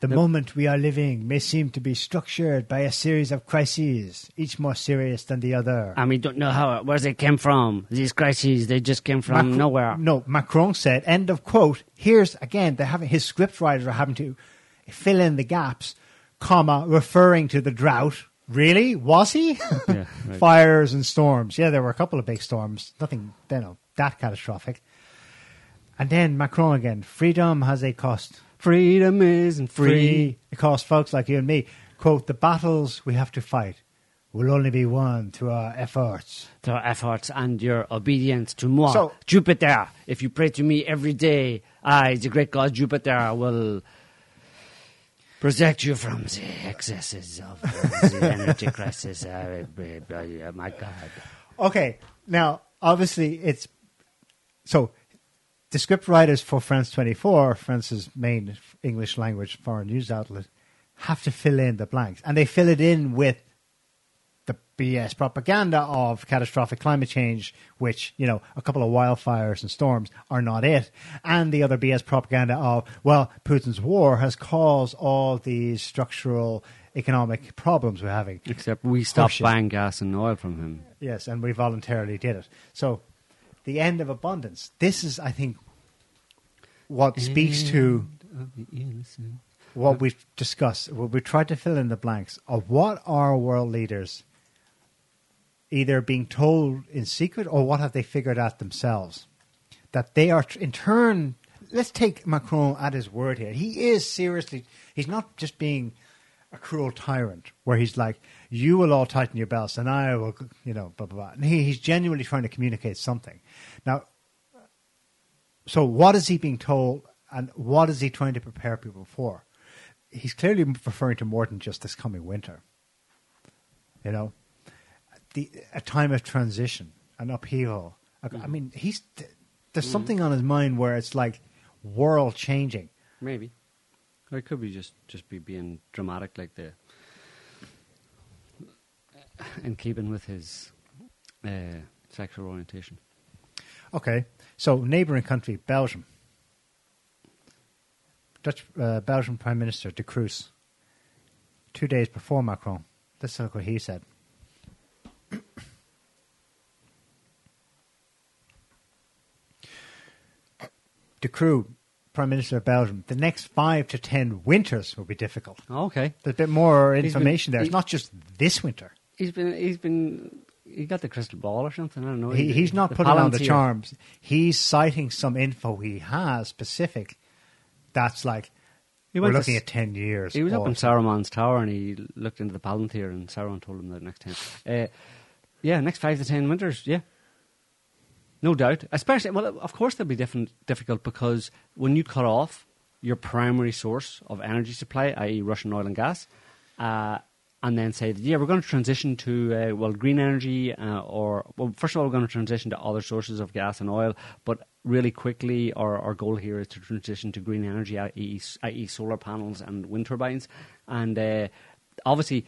Speaker 2: The moment we are living may seem to be structured by a series of crises, each more serious than the other.
Speaker 1: And we don't know how where they came from. These crises, they just came from nowhere.
Speaker 2: No, Macron said, end of quote. Here's again, they're having his scriptwriters are having to fill in the gaps, comma, referring to the drought. Really? Was he?
Speaker 1: Yeah, right.
Speaker 2: Fires and storms. Yeah, there were a couple of big storms. Nothing, you know, that catastrophic. And then Macron again. Freedom has a cost.
Speaker 1: Freedom isn't free.
Speaker 2: It costs folks like you and me. Quote, the battles we have to fight will only be won through our efforts.
Speaker 1: To our efforts and your obedience to moi,
Speaker 2: So-
Speaker 1: Jupiter. If you pray to me every day, I, the great god Jupiter, will protect you from the excesses of the energy crisis. Uh, uh, uh, my God.
Speaker 2: Okay, now obviously it's so the script writers for France 24, France's main English language foreign news outlet, have to fill in the blanks, and they fill it in with the BS propaganda of catastrophic climate change, which you know a couple of wildfires and storms are not it, and the other BS propaganda of well, Putin's war has caused all these structural economic problems we're having.
Speaker 1: Except we stopped
Speaker 2: Horseshit.
Speaker 1: buying gas and oil from him.
Speaker 2: Yes, and we voluntarily did it. So, the end of abundance. This is, I think, what speaks to what we've discussed, what we tried to fill in the blanks of what are world leaders either being told in secret or what have they figured out themselves that they are in turn. Let's take Macron at his word here. He is seriously. He's not just being a cruel tyrant where he's like, "You will all tighten your belts, and I will," you know, blah blah blah. And he, he's genuinely trying to communicate something. Now, so what is he being told, and what is he trying to prepare people for? He's clearly referring to more than just this coming winter. You know, the a time of transition, an upheaval. I, I mean, he's there's
Speaker 1: Mm.
Speaker 2: something on his mind where it's like world changing.
Speaker 1: Maybe. Or it could be just, just be being dramatic like the in keeping with his uh, sexual orientation.
Speaker 2: Okay, so neighbouring country Belgium, Dutch uh, Belgian Prime Minister De Croo, two days before Macron. This is what he said. De Croo, Prime Minister of Belgium, the next five to ten winters will be difficult.
Speaker 1: Okay.
Speaker 2: There's a bit more
Speaker 1: He's been-
Speaker 2: information there. It's
Speaker 1: he-
Speaker 2: not just this winter.
Speaker 1: He's been he's been he got the crystal ball or something. I don't know.
Speaker 2: He, he's not
Speaker 1: The
Speaker 2: putting on the charms. He's citing some info he has specific. That's like
Speaker 1: He
Speaker 2: we're
Speaker 1: went to
Speaker 2: looking at ten years.
Speaker 1: He was up in Saruman's tower and he looked into the Palantir and Saruman told him the next ten. Uh, yeah, next five to ten winters. Yeah, no doubt. Especially, well, of course they'll be different, difficult because when you cut off your primary source of energy supply, i.e., Russian oil and gas, uh, and then say, yeah, we're going to transition to uh, well green energy, uh, or well, first of all, we're going to transition to other sources of gas and oil, but really quickly, our, our goal here is to transition to green energy, i.e., i.e. solar panels and wind turbines, and uh, obviously.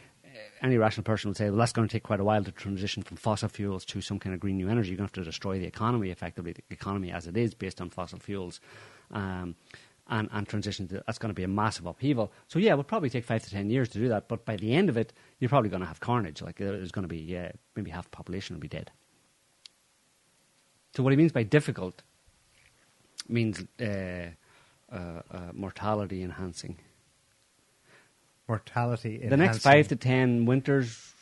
Speaker 1: Any rational person would say, well, that's going to take quite a while to transition from fossil fuels to some kind of green new energy. You're going to have to destroy the economy, effectively, the economy as it is based on fossil fuels. Um, and, and transition to that's going to be a massive upheaval. So yeah, it will probably take five to ten years to do that. But by the end of it, you're probably going to have carnage. Like there's going to be uh, maybe half the population will be dead. So what he means by difficult means uh, uh, uh, mortality enhancing.
Speaker 2: Mortality.
Speaker 1: The next five to ten winters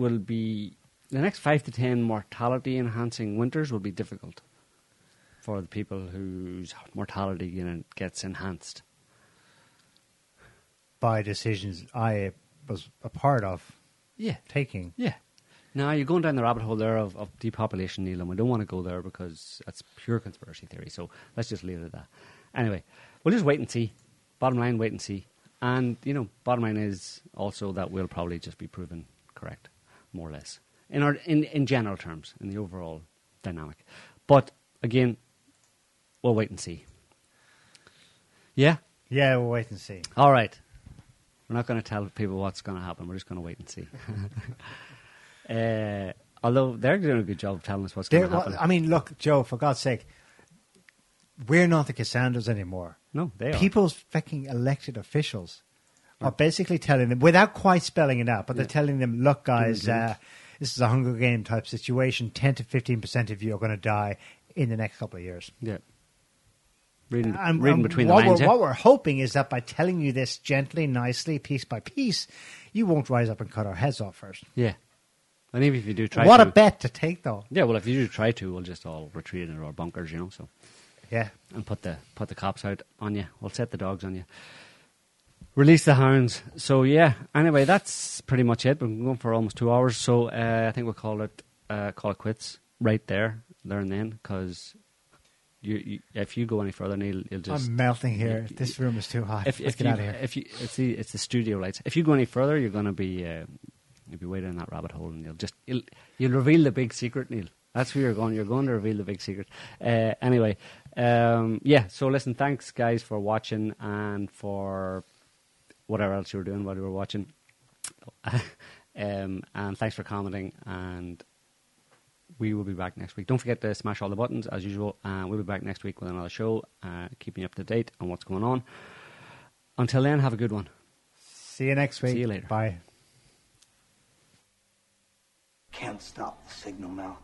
Speaker 1: will be the next five to ten mortality enhancing winters will be difficult for the people whose mortality you know, gets enhanced.
Speaker 2: by decisions I was a part of.
Speaker 1: Yeah.
Speaker 2: taking.
Speaker 1: Yeah. Now you're going down the rabbit hole there of, of depopulation, Neil, and we don't want to go there because that's pure conspiracy theory. So let's just leave it at that. Anyway, we'll just wait and see. Bottom line, wait and see. And you know, bottom line is also that we'll probably just be proven correct, more or less, in our in in general terms, in the overall dynamic. But again, we'll wait and see. Yeah.
Speaker 2: Yeah, we'll wait and see.
Speaker 1: All right. We're not going to tell people what's going to happen. We're just going to wait and see. uh, although they're doing a good job of telling us what's going to happen.
Speaker 2: I mean, look, Joe, for God's sake, we're not the Cassandras anymore.
Speaker 1: No, they are.
Speaker 2: People's fucking elected officials are basically telling them, without quite spelling it out, but they're telling them, look, guys, uh, this is a Hunger Game type situation. 10 to 15% of you are going to die in the next couple of years.
Speaker 1: Yeah. Reading,
Speaker 2: And-
Speaker 1: reading
Speaker 2: and
Speaker 1: between the
Speaker 2: what
Speaker 1: lines.
Speaker 2: We're,
Speaker 1: yeah.
Speaker 2: What we're hoping is that by telling you this gently, nicely, piece by piece, you won't rise up and cut our heads off first.
Speaker 1: Yeah. And even if you do try
Speaker 2: what
Speaker 1: to.
Speaker 2: a bet to take, though.
Speaker 1: Yeah, well, if you do try to, we'll just all retreat into our bunkers, you know, so.
Speaker 2: Yeah.
Speaker 1: And put the put the cops out on you. We'll set the dogs on you. Release the hounds. So, yeah. Anyway, that's pretty much it. We've been going for almost two hours, so uh, I think we'll call it, uh, call it quits right there, there and then, because you, you, if you go any further, Neil, you'll just.
Speaker 2: I'm melting here. This room is too hot.
Speaker 1: if,
Speaker 2: Let's
Speaker 1: if
Speaker 2: get
Speaker 1: you,
Speaker 2: out of here.
Speaker 1: If you, it's the it's the studio lights. If you go any further, you're going to be uh, you'll be wading in that rabbit hole, and you'll just you'll, you'll reveal the big secret, Neil. That's where you're going. You're going to reveal the big secret. Uh, anyway, um, yeah. So listen, thanks guys for watching and for whatever else you were doing while you were watching. um, and thanks for commenting and. We will be back next week. Don't forget to smash all the buttons as usual. Uh, we'll be back next week with another show, uh, keeping you up to date on what's going on. Until then, have a good one.
Speaker 2: See you next week.
Speaker 1: See you later.
Speaker 2: Bye.
Speaker 13: Can't stop the signal now.